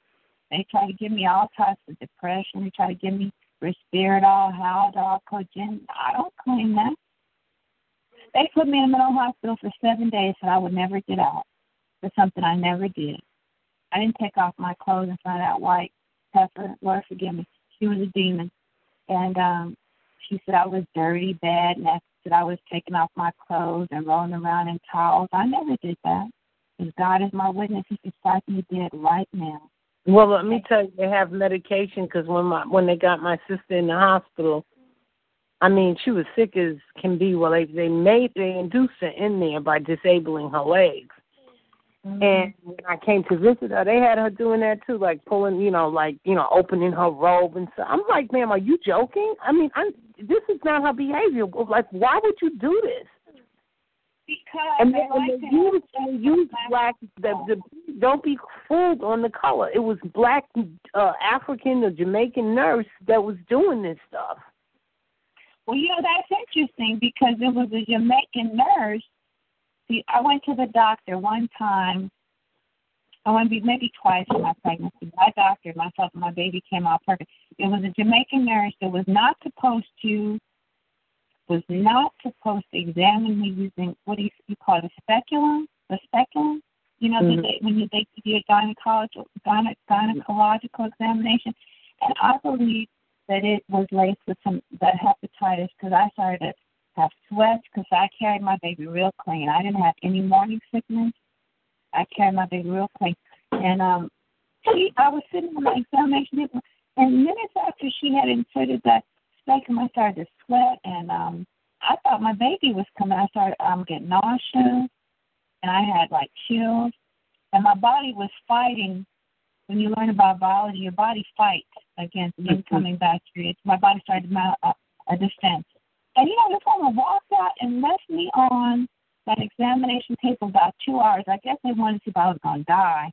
they try to give me all types of depression. They try to give me Risperidol, Haldol, Cogen. I don't claim that. They put me in a mental hospital for seven days and I would never get out for something I never did. I didn't take off my clothes front of that white pepper. Lord forgive me. She was a demon. And um she said I was dirty, bad, and that I was taking off my clothes and rolling around in towels. I never did that. Because God is my witness. He could strike me dead right now. Well, let me tell you, they have medication because when my when they got my sister in the hospital, I mean, she was sick as can be. Well, they they made they induced her in there by disabling her legs. Mm-hmm. And when I came to visit her, they had her doing that too, like pulling, you know, like you know, opening her robe and stuff. I'm like, ma'am, are you joking? I mean, I'm, this is not her behavior. Like, why would you do this? Because and they, and like they to use have they use black. The, the don't be fooled on the color. It was black uh, African or Jamaican nurse that was doing this stuff. Well, you know that's interesting because it was a Jamaican nurse. I went to the doctor one time. I went maybe twice in my pregnancy. My doctor, myself, and my baby came out perfect. It was a Jamaican nurse that was not supposed to was not supposed to examine me using what do you, you call it, a speculum, a speculum. You know, mm-hmm. they, when you, they do a gynecological, gyne, gynecological examination, and I believe that it was laced with some that hepatitis because I started have sweats because I carried my baby real clean. I didn't have any morning sickness. I carried my baby real clean, and um, she, I was sitting on my examination, and minutes after she had inserted that speculum, I started to sweat, and um, I thought my baby was coming. I started um getting nauseous, and I had like chills, and my body was fighting. When you learn about biology, your body fights against mm-hmm. incoming bacteria. My body started to mount a, a defense. And you know, this woman walked out and left me on that examination table about two hours. I guess they wanted to see if I was going to die.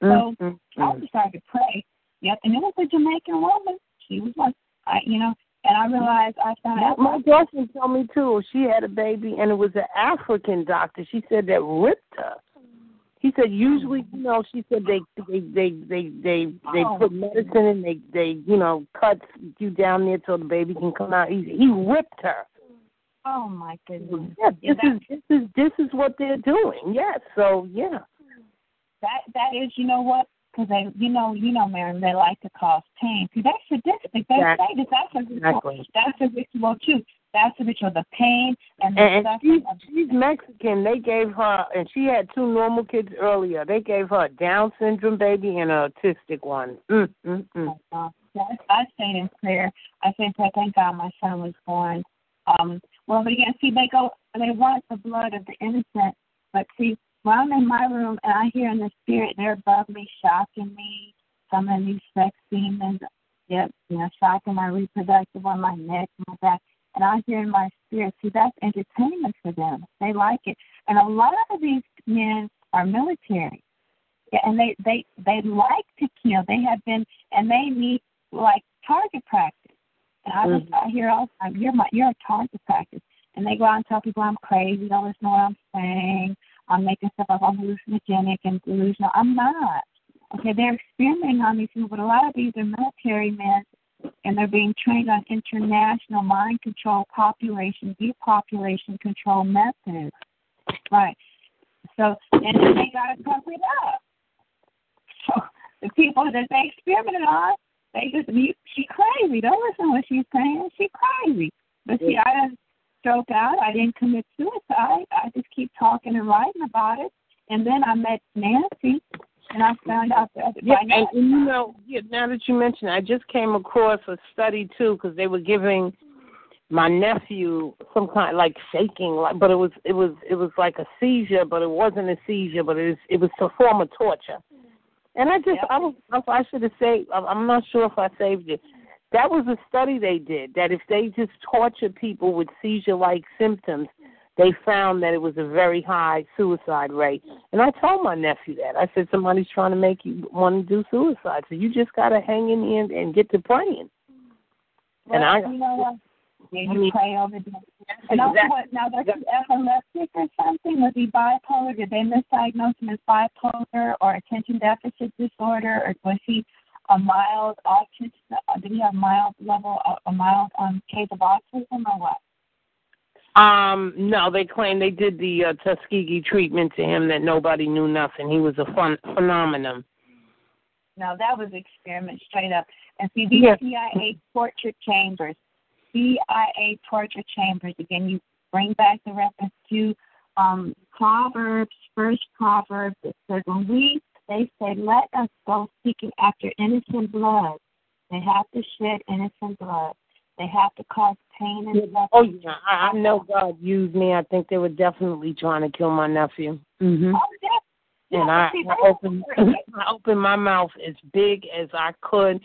So mm-hmm. I just started to pray. Yep, and it was a Jamaican woman. She was like, I, you know, and I realized I found out. My girlfriend told me too. She had a baby, and it was an African doctor. She said that ripped her. He said usually, you know, she said they they they they they they Oh. put medicine and they they you know cut you down there so the baby can come out. He he ripped her. Oh my goodness. Yeah, Yeah, this is this is this is what they're doing. Yes, so yeah. That that is, you know what? Because they, you know, you know, Miriam, they like to cause pain. See, that's sadistic. They Exactly. say that that's a ritual. Exactly. That's a ritual too. That's a ritual. The pain and the And, and she's Mexican. They gave her, and she had two normal kids earlier. They gave her a Down syndrome baby and an autistic one. Mm, mm, mm. Uh, I stayed in prayer. I said, thank God my son was born um, Well, but again, see, they go, they want the blood of the innocent. But see, when I'm in my room and I hear in the spirit, they're above me, shocking me. Some of these sex demons, yep, you know, shocking my reproductive on my neck, my back. And I hear in my spirit, see, that's entertainment for them. They like it. And a lot of these men are military. And they they they like to kill. They have been, and they need like target practice. And I Mhm. I hear all the time, you're my you're a target practice. And they go out and tell people I'm crazy, don't listen to what I'm saying. I'm making stuff up. I'm hallucinogenic and delusional. I'm not. Okay, they're experimenting on these people, but a lot of these are military men, and they're being trained on international mind control, population, depopulation control methods. Right. So, and then they got to cover it up. So the people that they experimented on, they just you, she crazy. Don't listen to what she's saying. She crazy. But see, I didn't stroke out. I didn't commit suicide. I just keep talking and writing about it. And then I met Nancy, and I found out that Yeah, and, and you know, yeah, now that you mention, it, I just came across a study too because they were giving my nephew some kind like shaking, like, but it was it was it was like a seizure, but it wasn't a seizure, but it was it was a form of torture. And I just I was I should have saved. I'm not sure if I saved it. That was a study they did that if they just torture people with seizure-like symptoms, they found that it was a very high suicide rate. And I told my nephew that. I said somebody's trying to make you want to do suicide, so you just got to hang in the end and get to praying. well, and I- you know what? I you mean- pray over them. And also, Exactly. what, now, was he epileptic or something? Was he bipolar? Did they misdiagnose him as bipolar or attention deficit disorder? Or was he a mild autism? Did he have mild level, a mild um, case of autism or what? Um, no, they claim they did the uh, Tuskegee treatment to him that nobody knew nothing. He was a fun phenomenon. No, that was experiment straight up. And see, these Yes. CIA torture chambers, CIA torture chambers, again, you bring back the reference to um, Proverbs, first Proverbs, it says, when we, they say, let us go seeking after innocent blood. They have to shed innocent blood. They have to cause pain and suffering. Oh yeah, I, I know God used me. I think they were definitely trying to kill my nephew. hmm Oh, yeah. And I, see, I opened I opened my mouth as big as I could,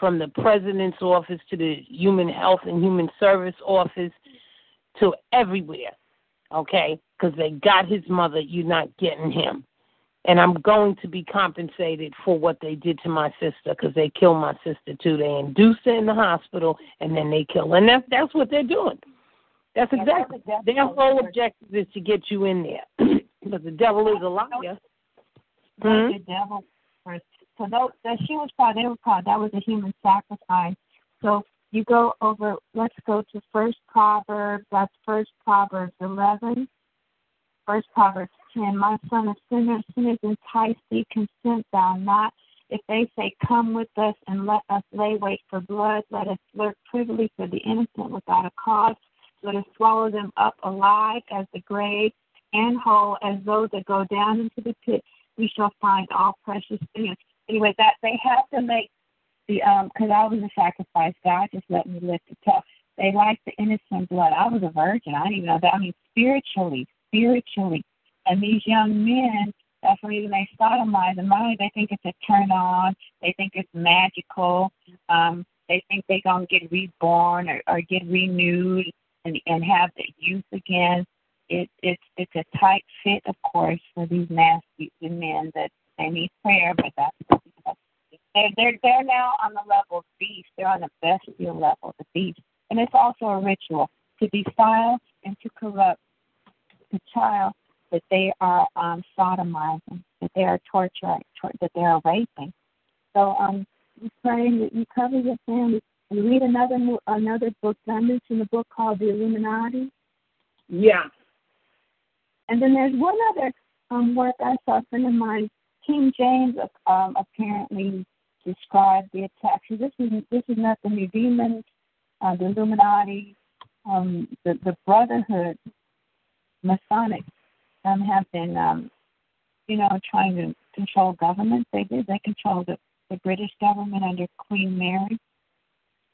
from the president's office to the human health and human service office to everywhere. Okay, because they got his mother. You're not getting him. And I'm going to be compensated for what they did to my sister because they killed my sister too. They induced her in the hospital and then they kill her. And that's that's what they're doing. That's Yeah, exactly. that's Their whole objective is to get you in there. but the devil is a liar. That's hmm? the devil first. So those, that she was proud. They were proud. That was a human sacrifice. So you go over. Let's go to First Proverbs. That's First Proverbs eleven. First Proverbs ten. My son, if sinners, sinners entice thee, consent thou not. If they say, Come with us and let us lay wait for blood, let us lurk privily for the innocent without a cause. Let us swallow them up alive as the grave, and whole as those that go down into the pit we shall find all precious things. Anyway, that they have to make the um because I was a sacrifice. God just let me live to tell. They like the innocent blood. I was a virgin. I didn't even know that. I mean, spiritually, spiritually. And these young men, that's the reason they sodomize. Not only they think it's a turn on, they think it's magical. Um, they think they're gonna get reborn or, or get renewed and and have the youth again it, it's it's a tight fit, of course, for these nasty men that they need prayer, but that's they're they're they're now on the level of beast. They're on the bestial level, the beast, and it's also a ritual to defile and to corrupt the child that they are um, sodomizing, that they are torturing, tor- that they are raping. So um, you pray that you cover your family. You read another another book. I mentioned a book called The Illuminati. Yeah. And then there's one other um, work I saw. A friend of mine, King James, um, apparently described the attack. So this is this is nothing new. Demons, uh, the Illuminati, um, the the Brotherhood, Masonic, um, have been, um, you know, trying to control government. They did. They controlled the, the British government under Queen Mary.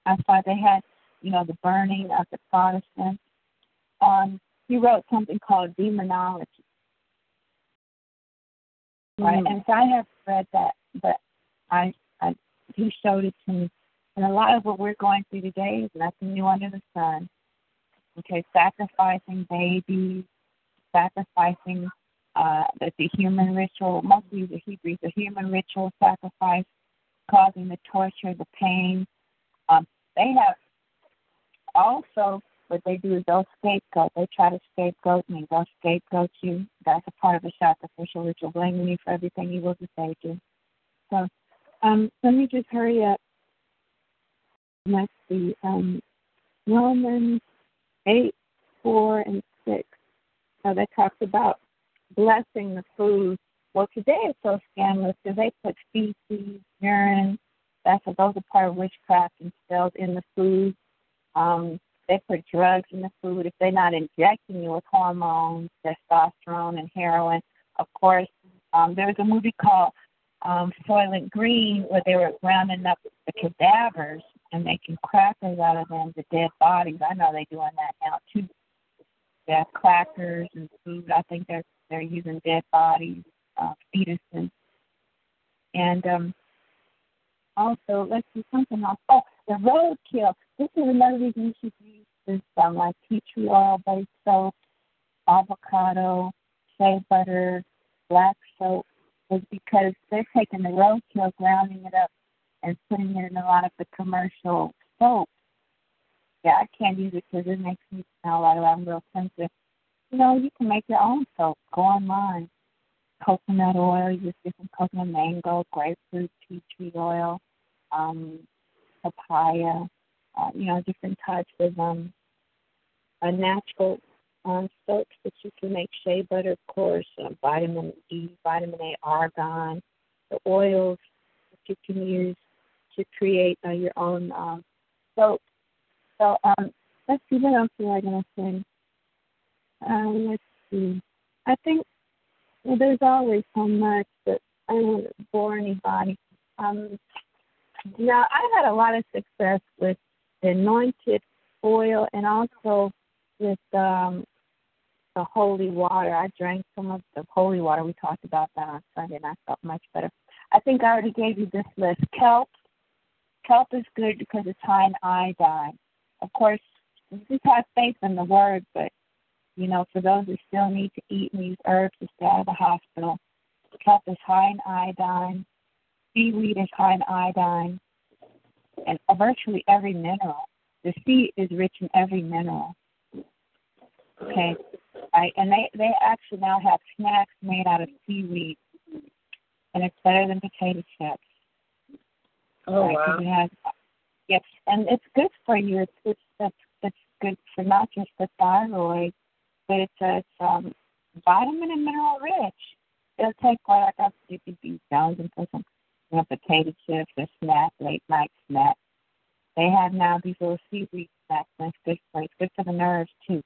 That's why they had, you know, the burning of the Protestants um, he wrote something called Demonology. Right, Mhm. and so I have read that, but I, I, he showed it to me, and a lot of what we're going through today is nothing new under the sun. Okay, sacrificing babies, sacrificing uh, the, the human ritual, mostly the Hebrews, the human ritual sacrifice, causing the torture, the pain. Um, they have also what they do is they'll scapegoat. They try to scapegoat me. They'll scapegoat you. That's a part of the sacrificial ritual, blaming me for everything evil that they do. So um, let me just hurry up. Let's see. Um, Romans 8, 4, and 6. So that talks about blessing the food. Well, today it's so scandalous because they put feces, urine, that's those are part of witchcraft and spelled in the food. Um, they put drugs in the food. If they're not injecting you with hormones, testosterone, and heroin, of course, um, there was a movie called um, Soylent Green where they were rounding up the cadavers and making crackers out of them, the dead bodies. I know they're doing that now too. They have crackers and food. I think they're they're using dead bodies, uh, fetuses, and um, also let's see something else. Oh, the roadkill. This is another reason you should use this um, like tea tree oil based soap, avocado, shea butter, black soap, is because they're taking the roadkill, grounding it up, and putting it in a lot of the commercial soap. Yeah, I can't use it because it makes me smell like I'm real sensitive. You know, you can make your own soap. Go online. Coconut oil, use different coconut mango, grapefruit, tea tree oil, um, papaya, uh, you know, different types of um, uh, natural um, soaps that you can make. Shea butter, of course, uh, vitamin E, vitamin A, argan, the oils that you can use to create uh, your own um, soap. So um, let's see what else am I to say. Um, let's see. I think well, there's always so much that I to bore anybody. Um, now, I had a lot of success with anointed oil and also with um, the holy water. I drank some of the holy water. We talked about that on Sunday, and I felt much better. I think I already gave you this list. Kelp. Kelp is good because it's high in iodine. Of course, you just have faith in the word, but you know, for those who still need to eat and use herbs to stay out of the hospital, kelp is high in iodine. Seaweed is high in iodine, and virtually every mineral. The sea is rich in every mineral. Okay, right, and they they actually now have snacks made out of seaweed, and it's better than potato chips. Oh right? wow. It has, yes, and it's good for you. It's it's it's, it's good for not just the thyroid, but it's uh, it's um vitamin and mineral rich. It'll take like I you could be Jones and put some you know, potato chips or snack, late night snack. They have now these little seaweed snacks it's good for it's good for the nerves too.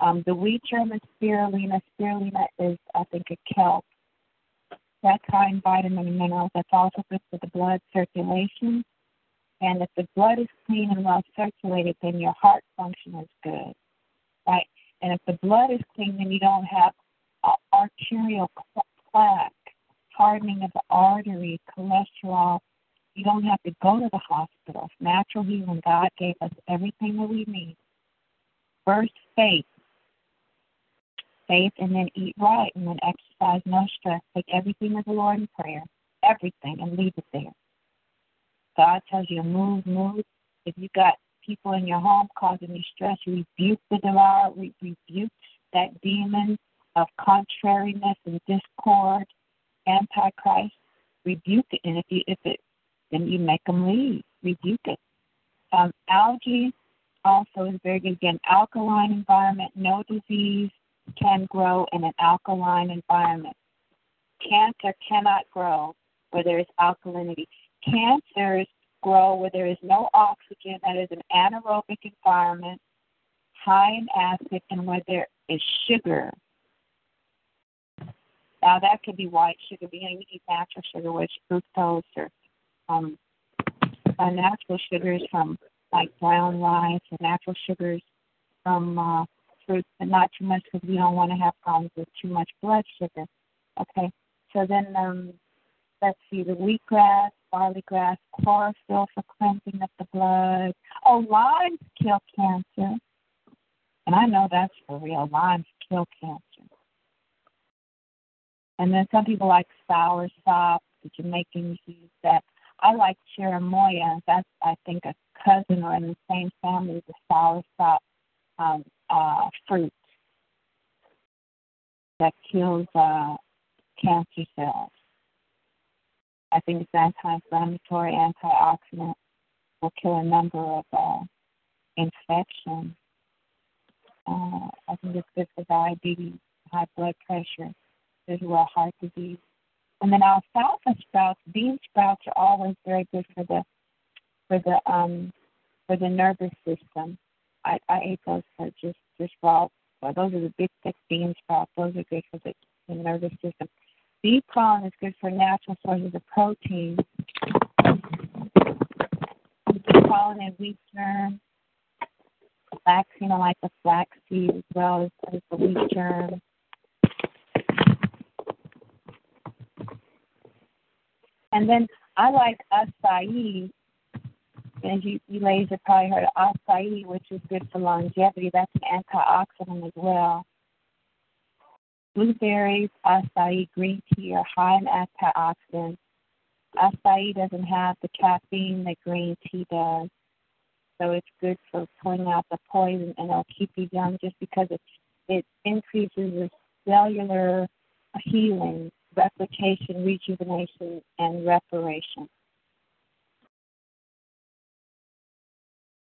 Um, the wheat germ is spirulina. Spirulina is I think a kelp. That's high in vitamin and minerals. That's also good for the blood circulation. And if the blood is clean and well circulated, then your heart function is good, right? And if the blood is clean, then you don't have arterial plaque, hardening of the artery, cholesterol. You don't have to go to the hospital. Natural healing. God gave us everything that we need. First, faith. Faith, and then eat right, and then exercise, no stress. Take everything to the Lord in prayer, everything, and leave it there. God tells you to move, move. If you got people in your home causing you stress, rebuke the devourer, re- rebuke that demon of contrariness and discord, antichrist. Rebuke it, and if you if it, then you make them leave. Rebuke it. Um, algae also is very good. Again, alkaline environment, no disease can grow in an alkaline environment. Cancer cannot grow where there is alkalinity. Cancers grow where there is no oxygen, that is an anaerobic environment, high in acid, and where there is sugar. Now that could be white sugar, but you natural sugar, which fructose or um, uh, natural sugars from like brown rice or natural sugars from uh, fruits, but not too much because we don't want to have problems with too much blood sugar. Okay, so then um, let's see, the wheatgrass, barley grass, chlorophyll for cleansing of the blood. Oh, limes kill cancer. And I know that's for real. Limes kill cancer. And then some people like sour sop. The Jamaicans use that. I like cherimoya. That's, I think, a cousin or in the same family the sour sop um, uh, fruit that kills uh, cancer cells. I think it's anti-inflammatory, antioxidant. Will kill a number of uh, infections. Uh, I think it's good for diabetes, high blood pressure, as well heart disease. And then alfalfa sprouts, bean sprouts are always very good for the for the um for the nervous system. I, I ate those for just just raw. Well, those are the big thick bean sprouts. Those are good for the, the nervous system. Bee pollen is good for natural sources of protein. Pollen and wheat germ. Flax, you know, like the flax seed as well as, as the wheat germ. And then I like acai. And you, you ladies have probably heard of acai, which is good for longevity. That's an antioxidant as well. Blueberries, acai, green tea are high in antioxidants. Acai doesn't have the caffeine that green tea does. So it's good for pulling out the poison and it'll keep you young just because it, it increases the cellular healing replication, rejuvenation, and reparation.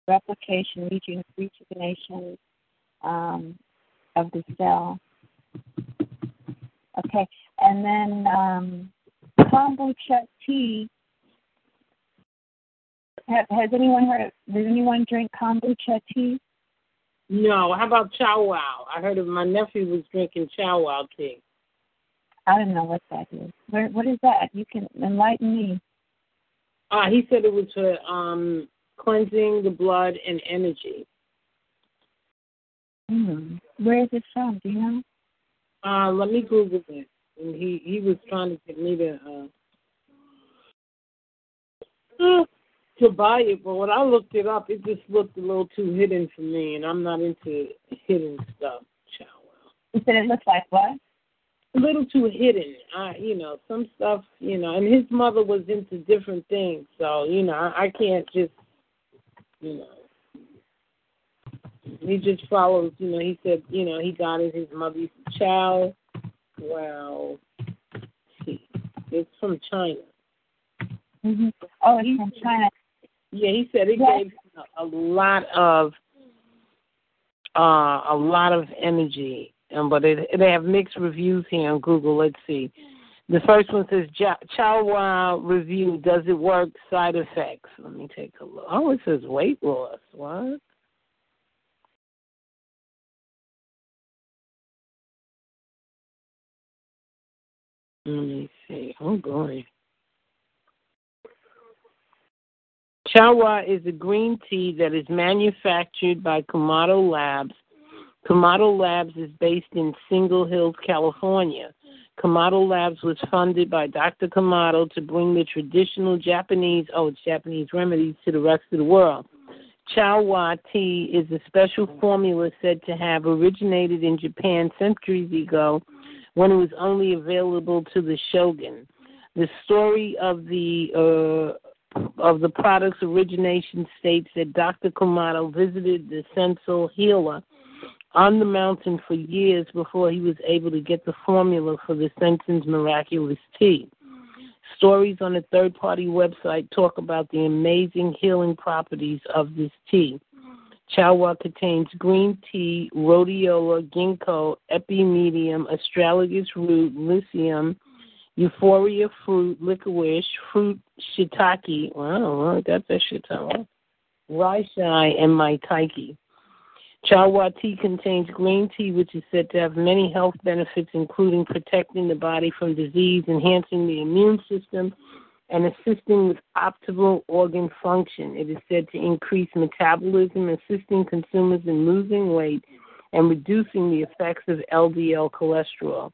Replication, reju- rejuvenation um, of the cell. Okay, and then um, kombucha tea. Have, has anyone heard? Of, does anyone drink kombucha tea? No. How about chow wow? I heard of my nephew was drinking chow wow tea. I don't know what that is. Where, what is that? You can enlighten me. Uh, he said it was for um, cleansing the blood and energy. Hmm. Where is it from? Do you know? Uh, let me Google it. And he he was trying to get me to uh, to buy it, but when I looked it up, it just looked a little too hidden for me, and I'm not into hidden stuff. Wow. You said it looks like what? a little too hidden. I, you know, some stuff, you know, and his mother was into different things, so you know, I, I can't just, you know, he just follows. You know, he said, you know, he got it. His mother's chow. Well, it's from China. Mm-hmm. Oh, it's from China. Yeah, he said it gave him a lot of uh a lot of energy um, but it, they have mixed reviews here on Google. Let's see. The first one says Chow Wow review. Does it work? Side effects. Let me take a look. Oh, it says weight loss. What? Let me see. Oh boy. Chawa is a green tea that is manufactured by Kamado Labs Kamado Labs is based in Single Hills, California. Kamado Labs was funded by Dr. Kamado to bring the traditional Japanese, oh, Japanese remedies to the rest of the world. Chawa tea is a special formula said to have originated in Japan centuries ago when it was only available to the shogun. The story of the uh, of the product's origination states that Dr. Kamado visited the Senso healer on the mountain for years before he was able to get the formula for the Sensei's miraculous tea. Stories on a third party website talk about the amazing healing properties of this tea. Chawa contains green tea, rhodiola, ginkgo, epimedium, astragalus root, lycium, euphoria fruit, licorice, fruit shiitake, wow, I got that shiitake, reishi, and maitake. Chawa tea contains green tea, which is said to have many health benefits, including protecting the body from disease, enhancing the immune system, and assisting with optimal organ function. It is said to increase metabolism, assisting consumers in losing weight, and reducing the effects of LDL cholesterol.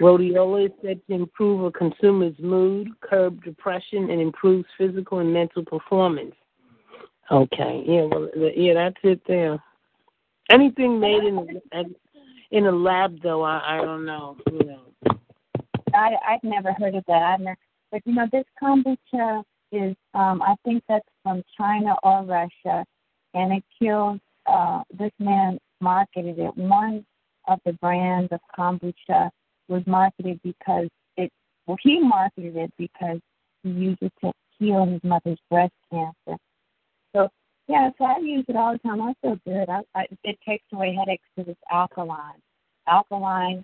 Rhodiola is said to improve a consumer's mood, curb depression, and improves physical and mental performance. Okay, yeah, well, yeah, that's it there. Anything made in in a lab, though, I, I don't know. You know. I I've never heard of that. I've never, but you know, this kombucha is um I think that's from China or Russia, and it kills. Uh, this man marketed it. One of the brands of kombucha was marketed because it. Well, he marketed it because he used it to heal his mother's breast cancer. Yeah, so I use it all the time. I feel good. I, I, it takes away headaches because it's alkaline. Alkaline,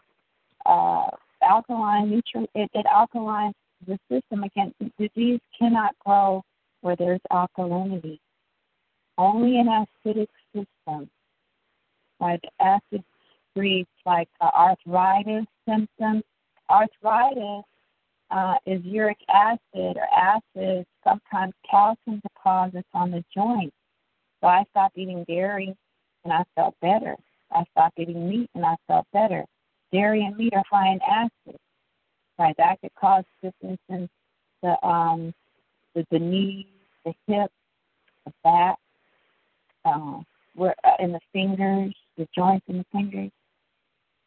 uh, alkaline nutrient. It, it alkalines the system. Again, disease cannot grow where there's alkalinity. Only an acidic system, like acid breeds, like uh, arthritis symptoms. Arthritis uh, is uric acid or acid, sometimes calcium deposits on the joints. So I stopped eating dairy and I felt better. I stopped eating meat and I felt better. Dairy and meat are high in acid. Right, that could cause stiffness in the um the, the knees, the hips, the back, uh, where uh, in the fingers, the joints in the fingers.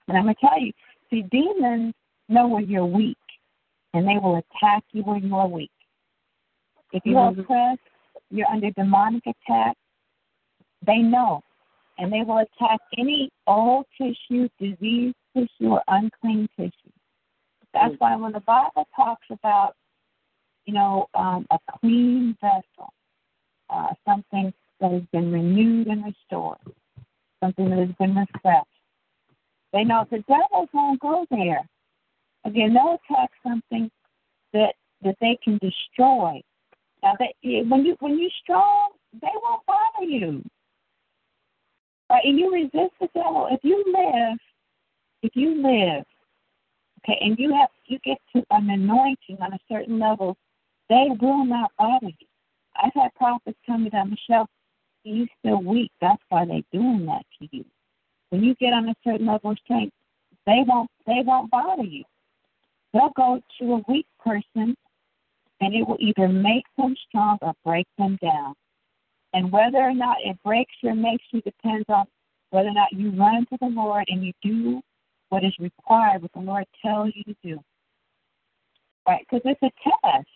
And I'm gonna tell you, see, demons know where you're weak, and they will attack you when you're weak. If you're Mhm. oppressed, you're under demonic attack. They know, and they will attack any old tissue, diseased tissue, or unclean tissue. That's why when the Bible talks about, you know, um, a clean vessel, uh, something that has been renewed and restored, something that has been refreshed, they know the devils won't go there. Again, they'll attack something that that they can destroy. Now, that when you when you're strong, they won't bother you. Right? And you resist the devil. If you live, if you live, okay, and you have you get to an anointing on a certain level, they will not bother you. I've had prophets tell me that Michelle, you're still weak. That's why they're doing that to you. When you get on a certain level of strength, they won't they won't bother you. They'll go to a weak person and it will either make them strong or break them down. And whether or not it breaks you or makes you depends on whether or not you run to the Lord and you do what is required, what the Lord tells you to do. Right? Because it's a test.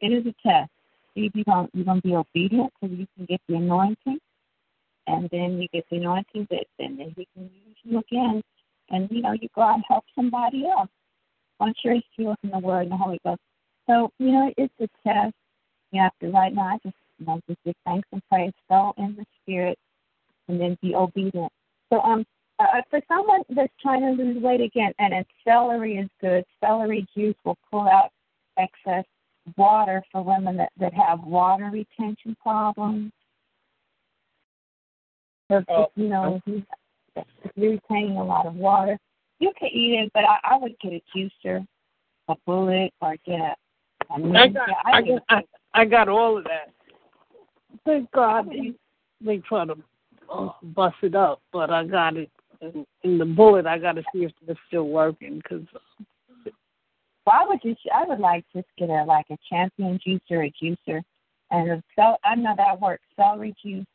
It is a test. See you're going you're to be obedient so you can get the anointing. And then you get the anointing, that and then He can use you again. And, you know, you go out and help somebody else. Once you're healed in the Word and the Holy Ghost. So, you know, it's a test. You have to, right now, I just, know, just give thanks and praise, go in the Spirit, and then be obedient. So, um, uh, for someone that's trying to lose weight again, and, and celery is good, celery juice will pull out excess water for women that, that have water retention problems. So, if, Oh, you know, if you- if you're retaining a lot of water, you can eat it, but I, I would get a juicer, a bullet, or get a. I got, I I would got, I, I got all of that. Thank God they, they try to uh, bust it up, but I got it in, in the bullet. I got to see if it's still working because I would just, I would like just get a like a champion juicer, a juicer, and a cel- I know that works. Celery juice,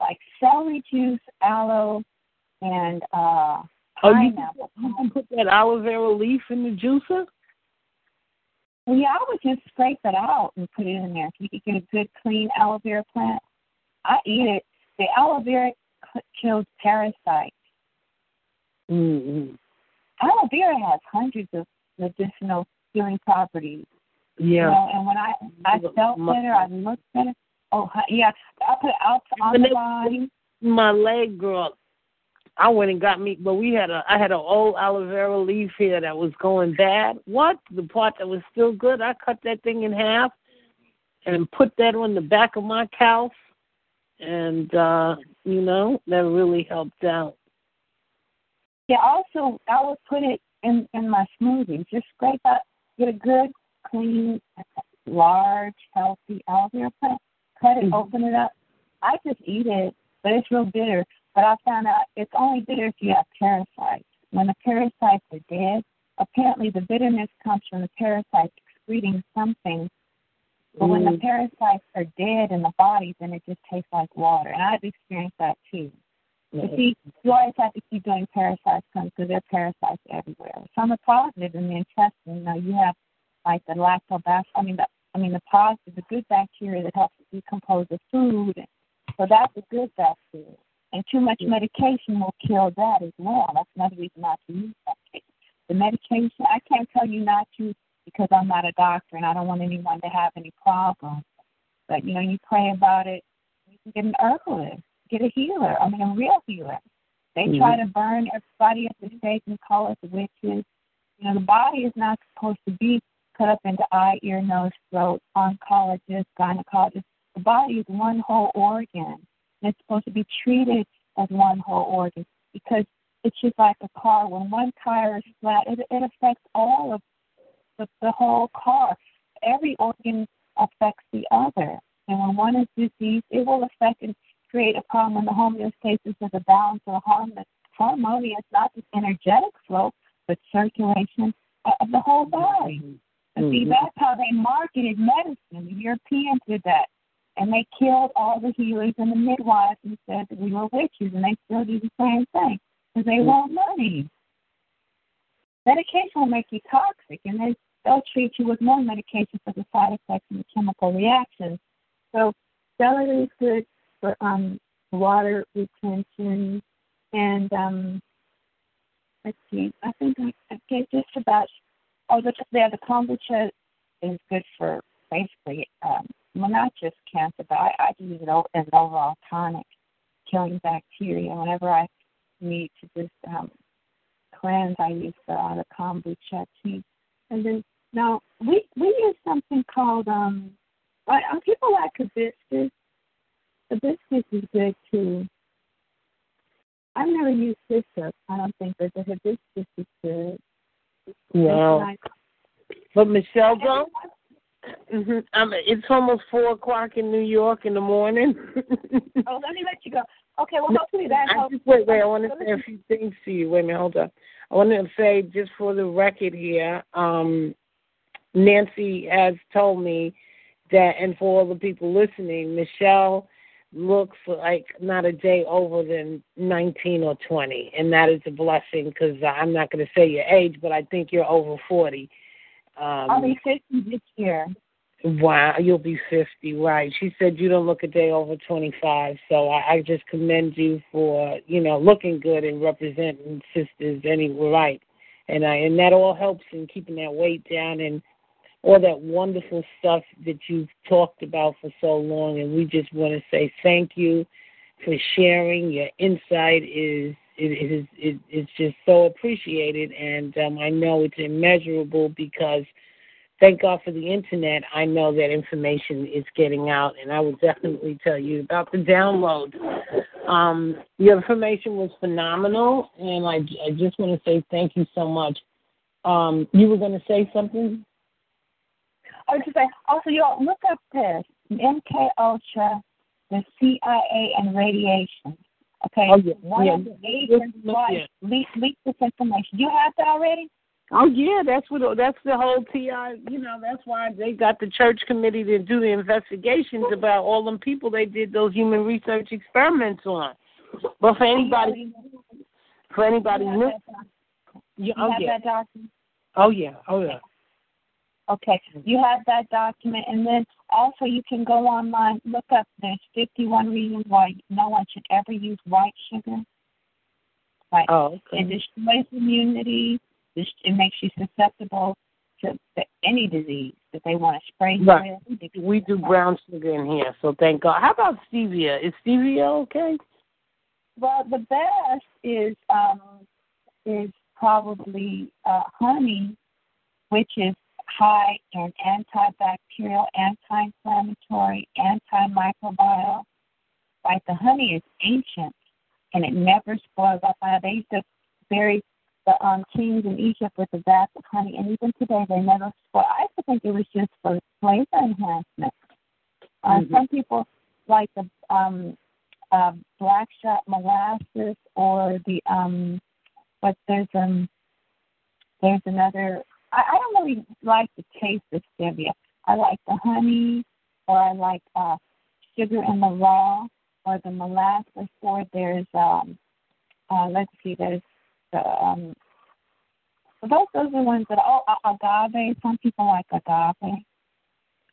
like celery juice, aloe, and uh Oh, you pineapple. you can put that aloe vera leaf in the juicer. Well, yeah, I would just scrape it out and put it in there. If you could get a good clean aloe vera plant, I eat it. The aloe vera kills parasites. Mm-hmm. Aloe vera has hundreds of medicinal healing properties. You Yeah. know, and when I I felt better, I looked better. Oh yeah, I put it out on When the body. my leg girl I went and got me but we had a I had an old aloe vera leaf here that was going bad. What? The part that was still good, I cut that thing in half and put that on the back of my calf and uh you know, that really helped out. Yeah, also I would put it in in my smoothies. Just scrape out, get a good, clean, large, healthy aloe vera plant. Cut it, Mhm. open it up. I just eat it, but it's real bitter. But I found out it's only bitter if you have parasites. When the parasites are dead, apparently the bitterness comes from the parasites excreting something. But when the mm. parasites are dead in the body, then it just tastes like water. And I've experienced that too. But see, you always have to keep doing parasite cleanse because there are parasites everywhere. Some are positive in the intestine. You know, you have like the lactobacillus. I mean, the I mean the positive, the good bacteria that helps decompose the food. So that's a good bacteria. And too much medication will kill that as well. That's another reason not to use medication. The medication, I can't tell you not to because I'm not a doctor and I don't want anyone to have any problems. But you know, you pray about it. You can get an herbalist, get a healer. I mean, a real healer. They mm-hmm. try to burn everybody at the stake and call us witches. You know, the body is not supposed to be cut up into eye, ear, nose, throat, oncologist, gynecologist. The body is one whole organ. And it's supposed to be treated as one whole organ because it's just like a car. When one tire is flat, it, it affects all of the, the whole car. Every organ affects the other. And when one is diseased, it will affect and create a problem in the homeostasis of the balance or harmonious, harmonious, not just energetic flow, but circulation of the whole body. And mm-hmm. see, that's how they marketed medicine. The Europeans did that. And they killed all the healers and the midwives and said that we were witches, and they still do the same thing because they mm-hmm. want money. Medication will make you toxic, and they they'll treat you with more medication for the side effects and the chemical reactions. So celery is good for um, water retention, and um, let's see, I think I, I get just about. Oh, the yeah, the kombucha is good for basically, um, well, not just cancer, but I, I use it as an overall tonic, killing bacteria. Whenever I need to just um, cleanse, I use the, uh, the kombucha tea. And then now we we use something called um. I, people like hibiscus. Hibiscus is good too. I've never used hyssop. I don't think, but the hibiscus is good. Wow. But Michelle, though, mm-hmm. um, it's almost four o'clock in New York in the morning. oh, let me let you go. Okay, well, hopefully that helps. Just, wait, wait. I want to say a few things to you. Wait a minute, hold on. I want to say just for the record here, um, Nancy has told me that, and for all the people listening, Michelle looks like not a day over than 19 or 20, and that is a blessing because I'm not going to say your age, but I think you're over 40. Um, I'll be 50 this year. Wow, you'll be 50, right. She said you don't look a day over 25, so I, I just commend you for, you know, looking good and representing sisters anyway, right. And I, and that all helps in keeping that weight down and all that wonderful stuff that you've talked about for so long. And we just want to say thank you for sharing. Your insight is it is it, it's just so appreciated, and um, I know it's immeasurable because thank God for the internet. I know that information is getting out, and I will definitely tell you about the download. Um, your information was phenomenal, and I, I just want to say thank you so much. Um, you were going to say something? I was just say, also, y'all look up this MK Ultra, the CIA, and radiation. Okay. Oh yeah. One yeah. of the agents yeah. leak, leak this information. You have that already? Oh yeah, that's what that's the whole TI. You know, that's why they got the church committee to do the investigations about all them people they did those human research experiments on. But for anybody, for anybody new, yeah, oh, oh yeah. Oh yeah, oh yeah. Okay, you have that document, and then also you can go online, look up. There's 51 reasons why no one should ever use white sugar. Right. Oh, okay. It destroys immunity. It makes you susceptible to any disease that they want to spray right. with. We do brown sugar in here, so thank God. How about stevia? Is stevia okay? Well, the best is um, is probably uh, honey, which is high in antibacterial, anti-inflammatory, antimicrobial. Like the honey is ancient and it never spoils up. Uh, they used to bury the um, kings in Egypt with a vat of honey, and even today they never spoil. I used to think it was just for flavor enhancement. Uh, mm-hmm. Some people like the um, um, black shot molasses or the um, but there's um, there's another. I, I don't really like the taste of stevia. I like the honey, or I like uh, sugar in the raw, or the molasses. Or there's um, uh, let's see, there's the um, those those are ones that oh agave. Some people like agave.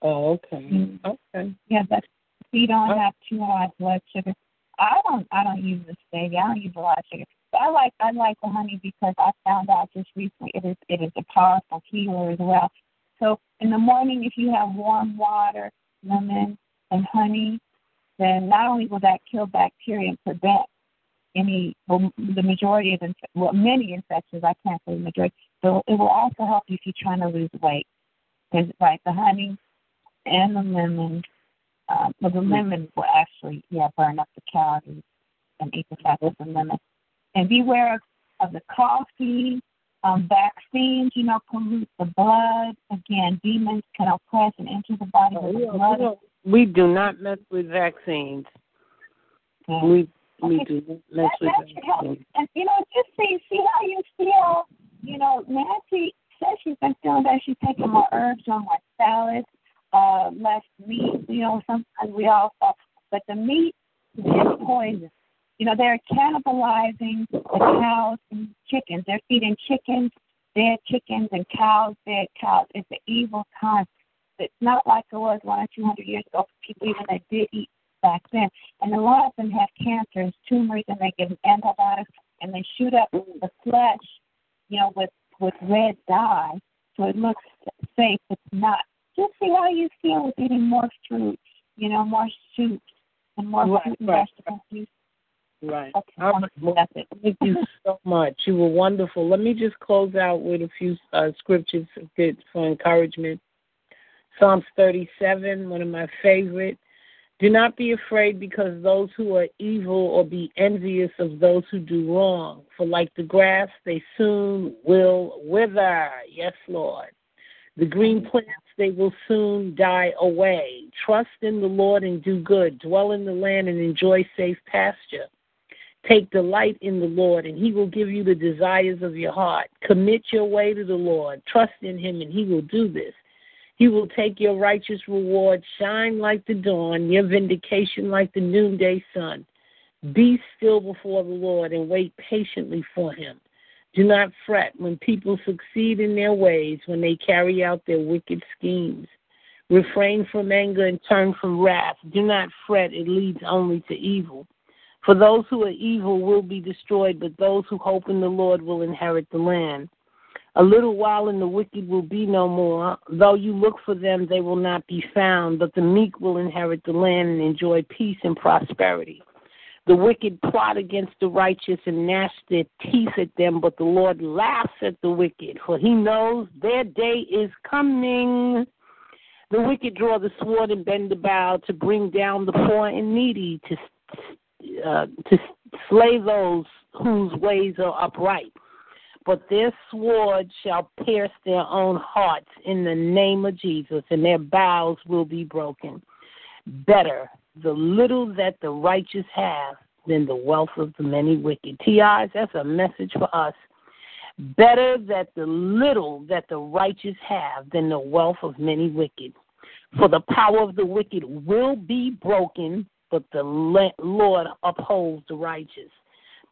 Oh, okay. Mm. Okay. Yeah, but so you don't Oh. have too high blood sugar. I don't I don't use the stevia. I don't use a lot of sugar. I like I like the honey because I found out just recently it is it is a powerful healer as well. So in the morning if you have warm water, lemon and honey, then not only will that kill bacteria and prevent any well, the majority of inf- well many infections, I can't say the majority, but it will also help you if you're trying to lose weight. Because like the honey and the lemon um, well, the lemon will actually, yeah, burn up the calories and eat the fat with the lemon. And beware of, of the coffee, um, vaccines, you know, pollute the blood. Again, demons can oppress and enter the body Oh, with we, the blood. we, do not mess with vaccines. Yeah. We we Okay. do not mess that, with that help. vaccines. And you know, just see see how you feel. You know, Nancy says she's been feeling better. She's taking more herbs on more salads, uh, less meat. You know, sometimes we all thought, but the meat is poison. You know, they're cannibalizing the cows and chickens. They're feeding chickens dead chickens and cows dead cows. It's an evil concept. It's not like it was one or two hundred years ago for people even that did eat back then. And a lot of them have cancers, tumors, and they give them antibiotics, and they shoot up the flesh, you know, with with red dye, so it looks safe. It's not. Just see how you feel with eating more fruit, you know, more soups and more Right, fruit and right. vegetable juice. Right. Okay, All right. Well, that's it. Thank you so much. You were wonderful. Let me just close out with a few uh, scriptures for encouragement. Psalms 37, one of my favorite. Do not be afraid because those who are evil or be envious of those who do wrong. For like the grass, they soon will wither. Yes, Lord. The green plants, they will soon die away. Trust in the Lord and do good. Dwell in the land and enjoy safe pasture. Take delight in the Lord, and He will give you the desires of your heart. Commit your way to the Lord. Trust in Him, and He will do this. He will take your righteous reward, shine like the dawn, your vindication like the noonday sun. Be still before the Lord and wait patiently for Him. Do not fret when people succeed in their ways, when they carry out their wicked schemes. Refrain from anger and turn from wrath. Do not fret, it leads only to evil. For those who are evil will be destroyed, but those who hope in the Lord will inherit the land. A little while and the wicked will be no more. Though you look for them, they will not be found, but the meek will inherit the land and enjoy peace and prosperity. The wicked plot against the righteous and gnash their teeth at them, but the Lord laughs at the wicked, for he knows their day is coming. The wicked draw the sword and bend the bow to bring down the poor and needy, to uh, to slay those whose ways are upright. But their sword shall pierce their own hearts in the name of Jesus, and their bows will be broken. Better the little that the righteous have than the wealth of the many wicked. TIs, that's a message for us. Better that the little that the righteous have than the wealth of many wicked. For the power of the wicked will be broken, but the Lord upholds the righteous.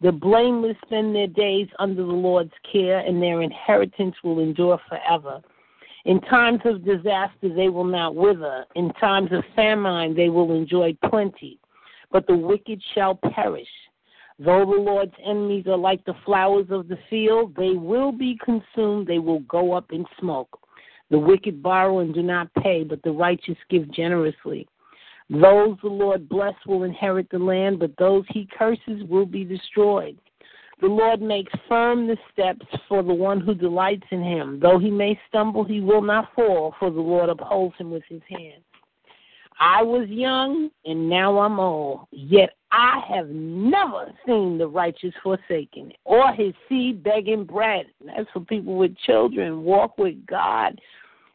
The blameless spend their days under the Lord's care, and their inheritance will endure forever. In times of disaster, they will not wither. In times of famine, they will enjoy plenty. But the wicked shall perish. Though the Lord's enemies are like the flowers of the field, they will be consumed. They will go up in smoke. The wicked borrow and do not pay, but the righteous give generously. Those the Lord bless will inherit the land, but those he curses will be destroyed. The Lord makes firm the steps for the one who delights in him. Though he may stumble, he will not fall, for the Lord upholds him with his hand. I was young, and now I'm old, yet I have never seen the righteous forsaken, or his seed begging bread. That's for people with children. Walk with God.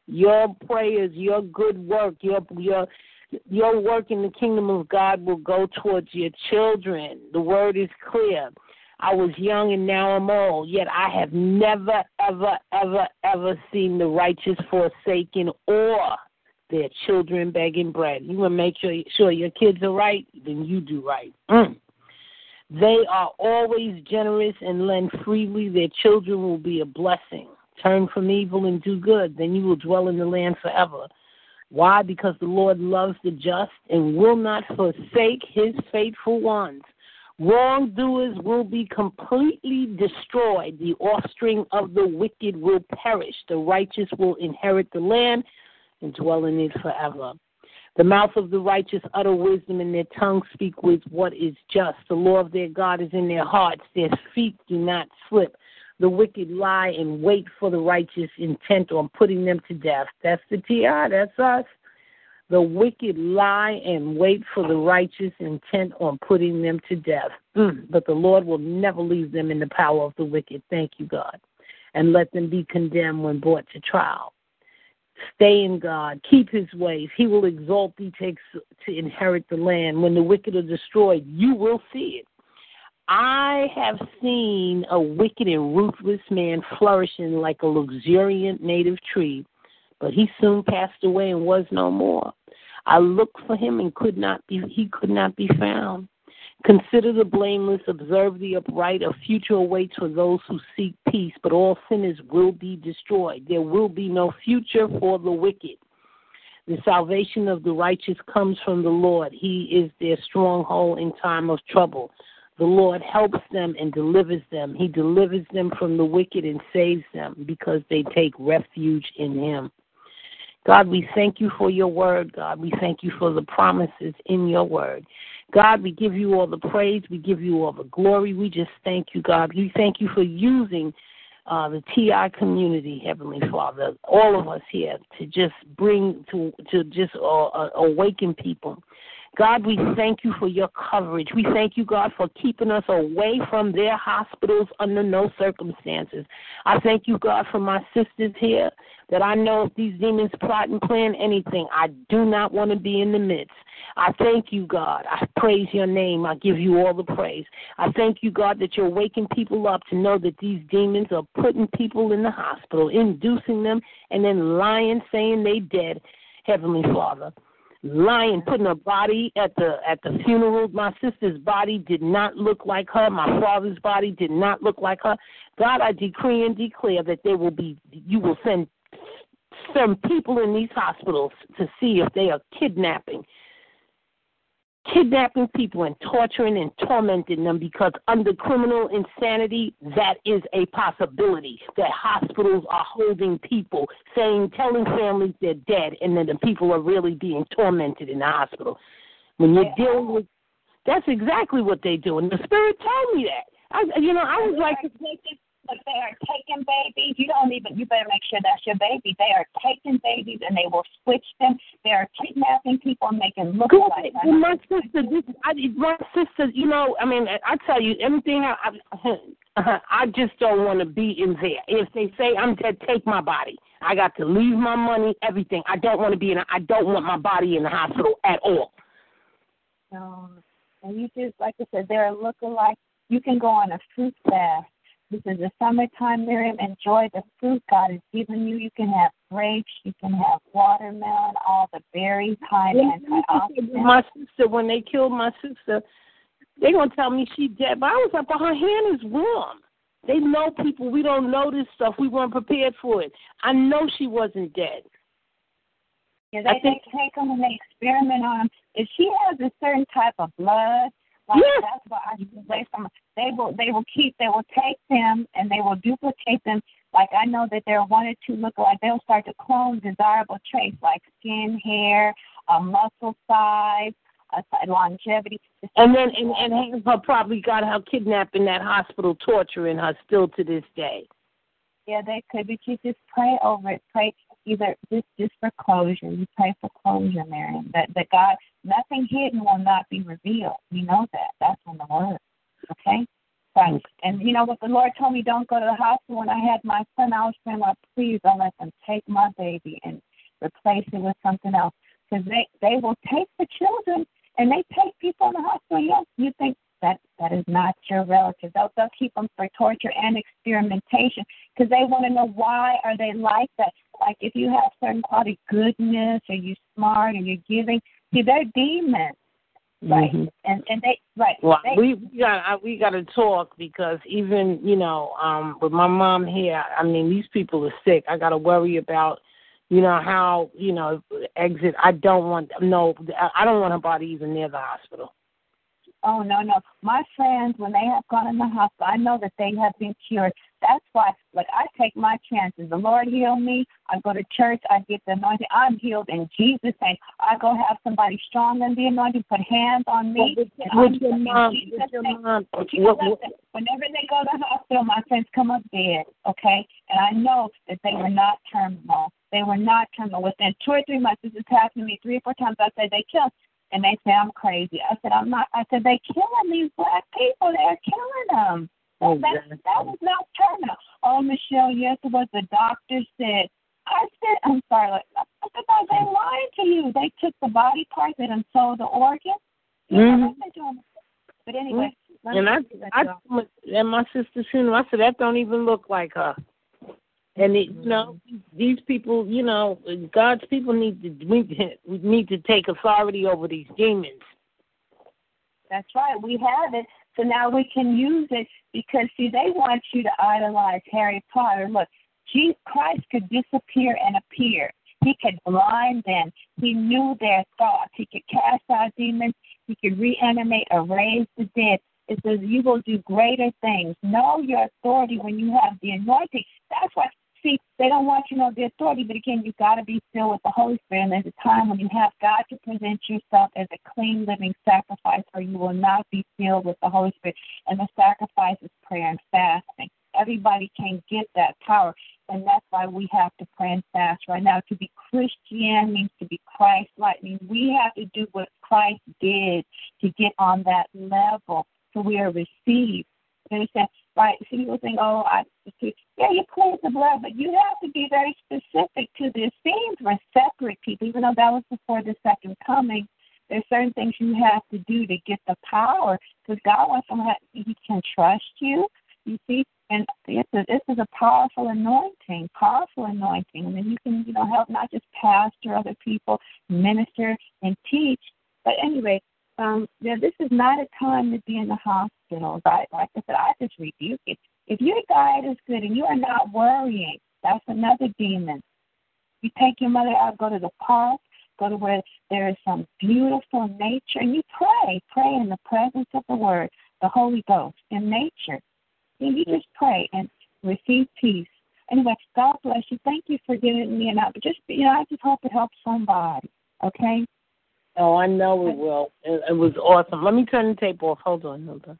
Your prayers, your good work, your your Your work in the kingdom of God will go towards your children. The word is clear. I was young and now I'm old, yet I have never, ever, ever, ever seen the righteous forsaken or their children begging bread. You want to make sure, sure your kids are right, then you do right. Mm. They are always generous and lend freely. Their children will be a blessing. Turn from evil and do good, then you will dwell in the land forever. Why? Because the Lord loves the just and will not forsake his faithful ones. Wrongdoers will be completely destroyed. The offspring of the wicked will perish. The righteous will inherit the land and dwell in it forever. The mouth of the righteous utter wisdom, and their tongue speak with what is just. The law of their God is in their hearts. Their feet do not slip. The wicked lie and wait for the righteous, intent on putting them to death. That's the TI. That's us. The wicked lie and wait for the righteous, intent on putting them to death. Mm. But the Lord will never leave them in the power of the wicked. Thank you, God. And let them be condemned when brought to trial. Stay in God. Keep his ways. He will exalt thee takes to inherit the land. When the wicked are destroyed, you will see it. I have seen a wicked and ruthless man flourishing like a luxuriant native tree, but he soon passed away and was no more. I looked for him and could not be he could not be found. Consider the blameless, observe the upright. A future awaits for those who seek peace, but all sinners will be destroyed. There will be no future for the wicked. The salvation of the righteous comes from the Lord. He is their stronghold in time of trouble. The Lord helps them and delivers them. He delivers them from the wicked and saves them because they take refuge in Him. God, we thank you for your word, God. We thank you for the promises in your word. God, we give you all the praise. We give you all the glory. We just thank you, God. We thank you for using uh, the TI community, Heavenly Father, all of us here, to just bring, to, to just uh, uh, awaken people. God, we thank you for your coverage. We thank you, God, for keeping us away from their hospitals under no circumstances. I thank you, God, for my sisters here that I know if these demons plot and plan anything, I do not want to be in the midst. I thank you, God. I praise your name. I give you all the praise. I thank you, God, that you're waking people up to know that these demons are putting people in the hospital, inducing them, and then lying, saying they dead. Heavenly Father lying, putting a body at the at the funeral. My sister's body did not look like her. My father's body did not look like her. God, I decree and declare that there will be you will send some people in these hospitals to see if they are kidnapping kidnapping people and torturing and tormenting them because under criminal insanity that is a possibility that hospitals are holding people saying telling families they're dead and then the people are really being tormented in the hospital. When you're yeah. dealing with that's exactly what they do. And the spirit told me that. I you know i was like but they are taking babies. You don't even. You better make sure that's your baby. They are taking babies and they will switch them. They are kidnapping people and making look like. Well, my sister, this, I, my sister. You know, I mean, I tell you, everything. I, I, I just don't want to be in there. If they say I'm dead, take my body. I got to leave my money, everything. I don't want to be in. I don't want my body in the hospital at all. No, and you just like I said, they're looking like you can go on a fruit fast this is the summertime, Miriam. Enjoy the fruit God has given you. You can have grapes, you can have watermelon, all the berries, high antioxidants. My sister, when they killed my sister, they're gonna tell me she dead, but I was like, but her hand is warm. They know people. We don't know this stuff. We weren't prepared for it. I know she wasn't dead. Yeah, they, think, they take them and they experiment on them. If she has a certain type of blood, like yeah. that's what I away from. They will they will keep they will take them and they will duplicate them. Like I know that there are one or two look like they'll start to clone desirable traits like skin, hair, a muscle size, a longevity. And then and and her probably got her kidnapped in that hospital, torturing her still to this day. Yeah, they could, but you just pray over it. Pray either just just for closure. You pray for closure, Miriam. That that God nothing hidden will not be revealed. We know that. That's in the word. Okay? Right. And you know what the Lord told me don't go to the hospital when I had my son, I was saying, Lord, please don't let them take my baby and replace it with something else. because they they will take the children and they take people in the hospital. You you think that that is not your relative. They'll they'll keep them for torture and experimentation because they want to know why are they like that. Like if you have certain quality goodness, or you smart, or you're giving, see they're demons. Right, Mhm. and and they right. Well, they, we we got I- we got to talk because even you know um with my mom here, I mean these people are sick. I got to worry about you know how you know exit. I don't want no. I I don't want her body even near the hospital. Oh no, no. My friends, when they have gone in the hospital, I know that they have been cured. That's why, like, I take my chances. The Lord healed me. I go to church. I get the anointing. I'm healed in Jesus' name. I go have somebody strong in the anointing, put hands on me. With, with your mom, with your mom, what, what, whenever they go to the hospital, my friends come up dead, okay? And I know that they were not terminal. They were not terminal. Within two or three months, this has happened to me three or four times. I said, they killed. And they say I'm crazy. I said, I'm not. I said, they're killing these black people. They're killing them. Oh, That, that, that was not terminal. Oh, Michelle, yes, it was. The doctor said. I said, I'm sorry. Like, I said, no, they lied to you. They took the body parts and sold the organ. You know, Mhm. what doing? But anyway, let and I, I, and my sister's funeral, I said that don't even look like her. And it, you know, mm-hmm. these people, you know, God's people need to we we need to take authority over these demons. That's right. We have it. So now we can use it because, see, they want you to idolize Harry Potter. Look, Jesus Christ could disappear and appear. He could blind them. He knew their thoughts. He could cast out demons. He could reanimate or raise the dead. It says you will do greater things. Know your authority when you have the anointing. That's why, see, they don't want you to know the authority, but again, you've got to be filled with the Holy Spirit. And there's a time when you have God to present yourself as a clean living sacrifice, or you will not be filled with the Holy Spirit. And the sacrifice is prayer and fasting. Everybody can get that power, and that's why we have to pray and fast right now. To be Christian means to be Christ-like. Means we have to do what Christ did to get on that level, so we are received. You understand? Right? So people think, oh, I yeah, you cleanse the blood, but you have to be very specific to this. Seems we're separate people, even though that was before the second coming. There's certain things you have to do to get the power, because God wants someone He can trust you. You see, and this is this is a powerful anointing, powerful anointing, and then you can you know help not just pastor other people, minister and teach. But anyway, um, yeah, this is not a time to be in the hospital. Right? Like I said, I just rebuke it. If your diet is good and you are not worrying, that's another demon. You take your mother out, go to the park, go to where there is some beautiful nature, and you pray. Pray in the presence of the Word, the Holy Ghost, in nature. And you just pray and receive peace. Anyway, God bless you. Thank you for giving me an. But just you know, I just hope it helps somebody. Okay. Oh, I know it will. It, it was awesome. Let me turn the tape off. Hold on, hold on.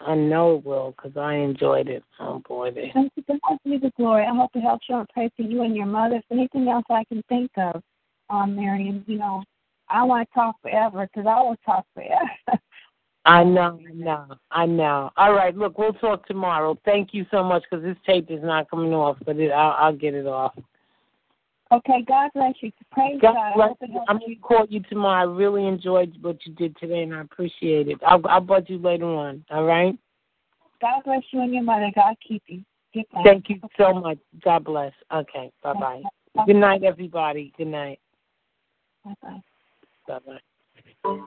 I know it will because I enjoyed it. Oh boy, they. Thank you. God you the glory. I hope it helps you. I pray for you and your mother. If anything else I can think of, um, Miriam, you know, I want to talk forever because I will talk forever. I know, I know, I know. All right, look, we'll talk tomorrow. Thank you so much because this tape is not coming off, but it, I'll, I'll get it off. Okay. God bless you. Praise God God. I'm gonna call you tomorrow. I really enjoyed what you did today, and I appreciate it. I'll I'll you later on. All right. God bless you and your mother. God keep you. Back. Thank you so much. God bless. Okay. Bye bye. Bye Good night, everybody. Good night. Bye-bye. bye. Bye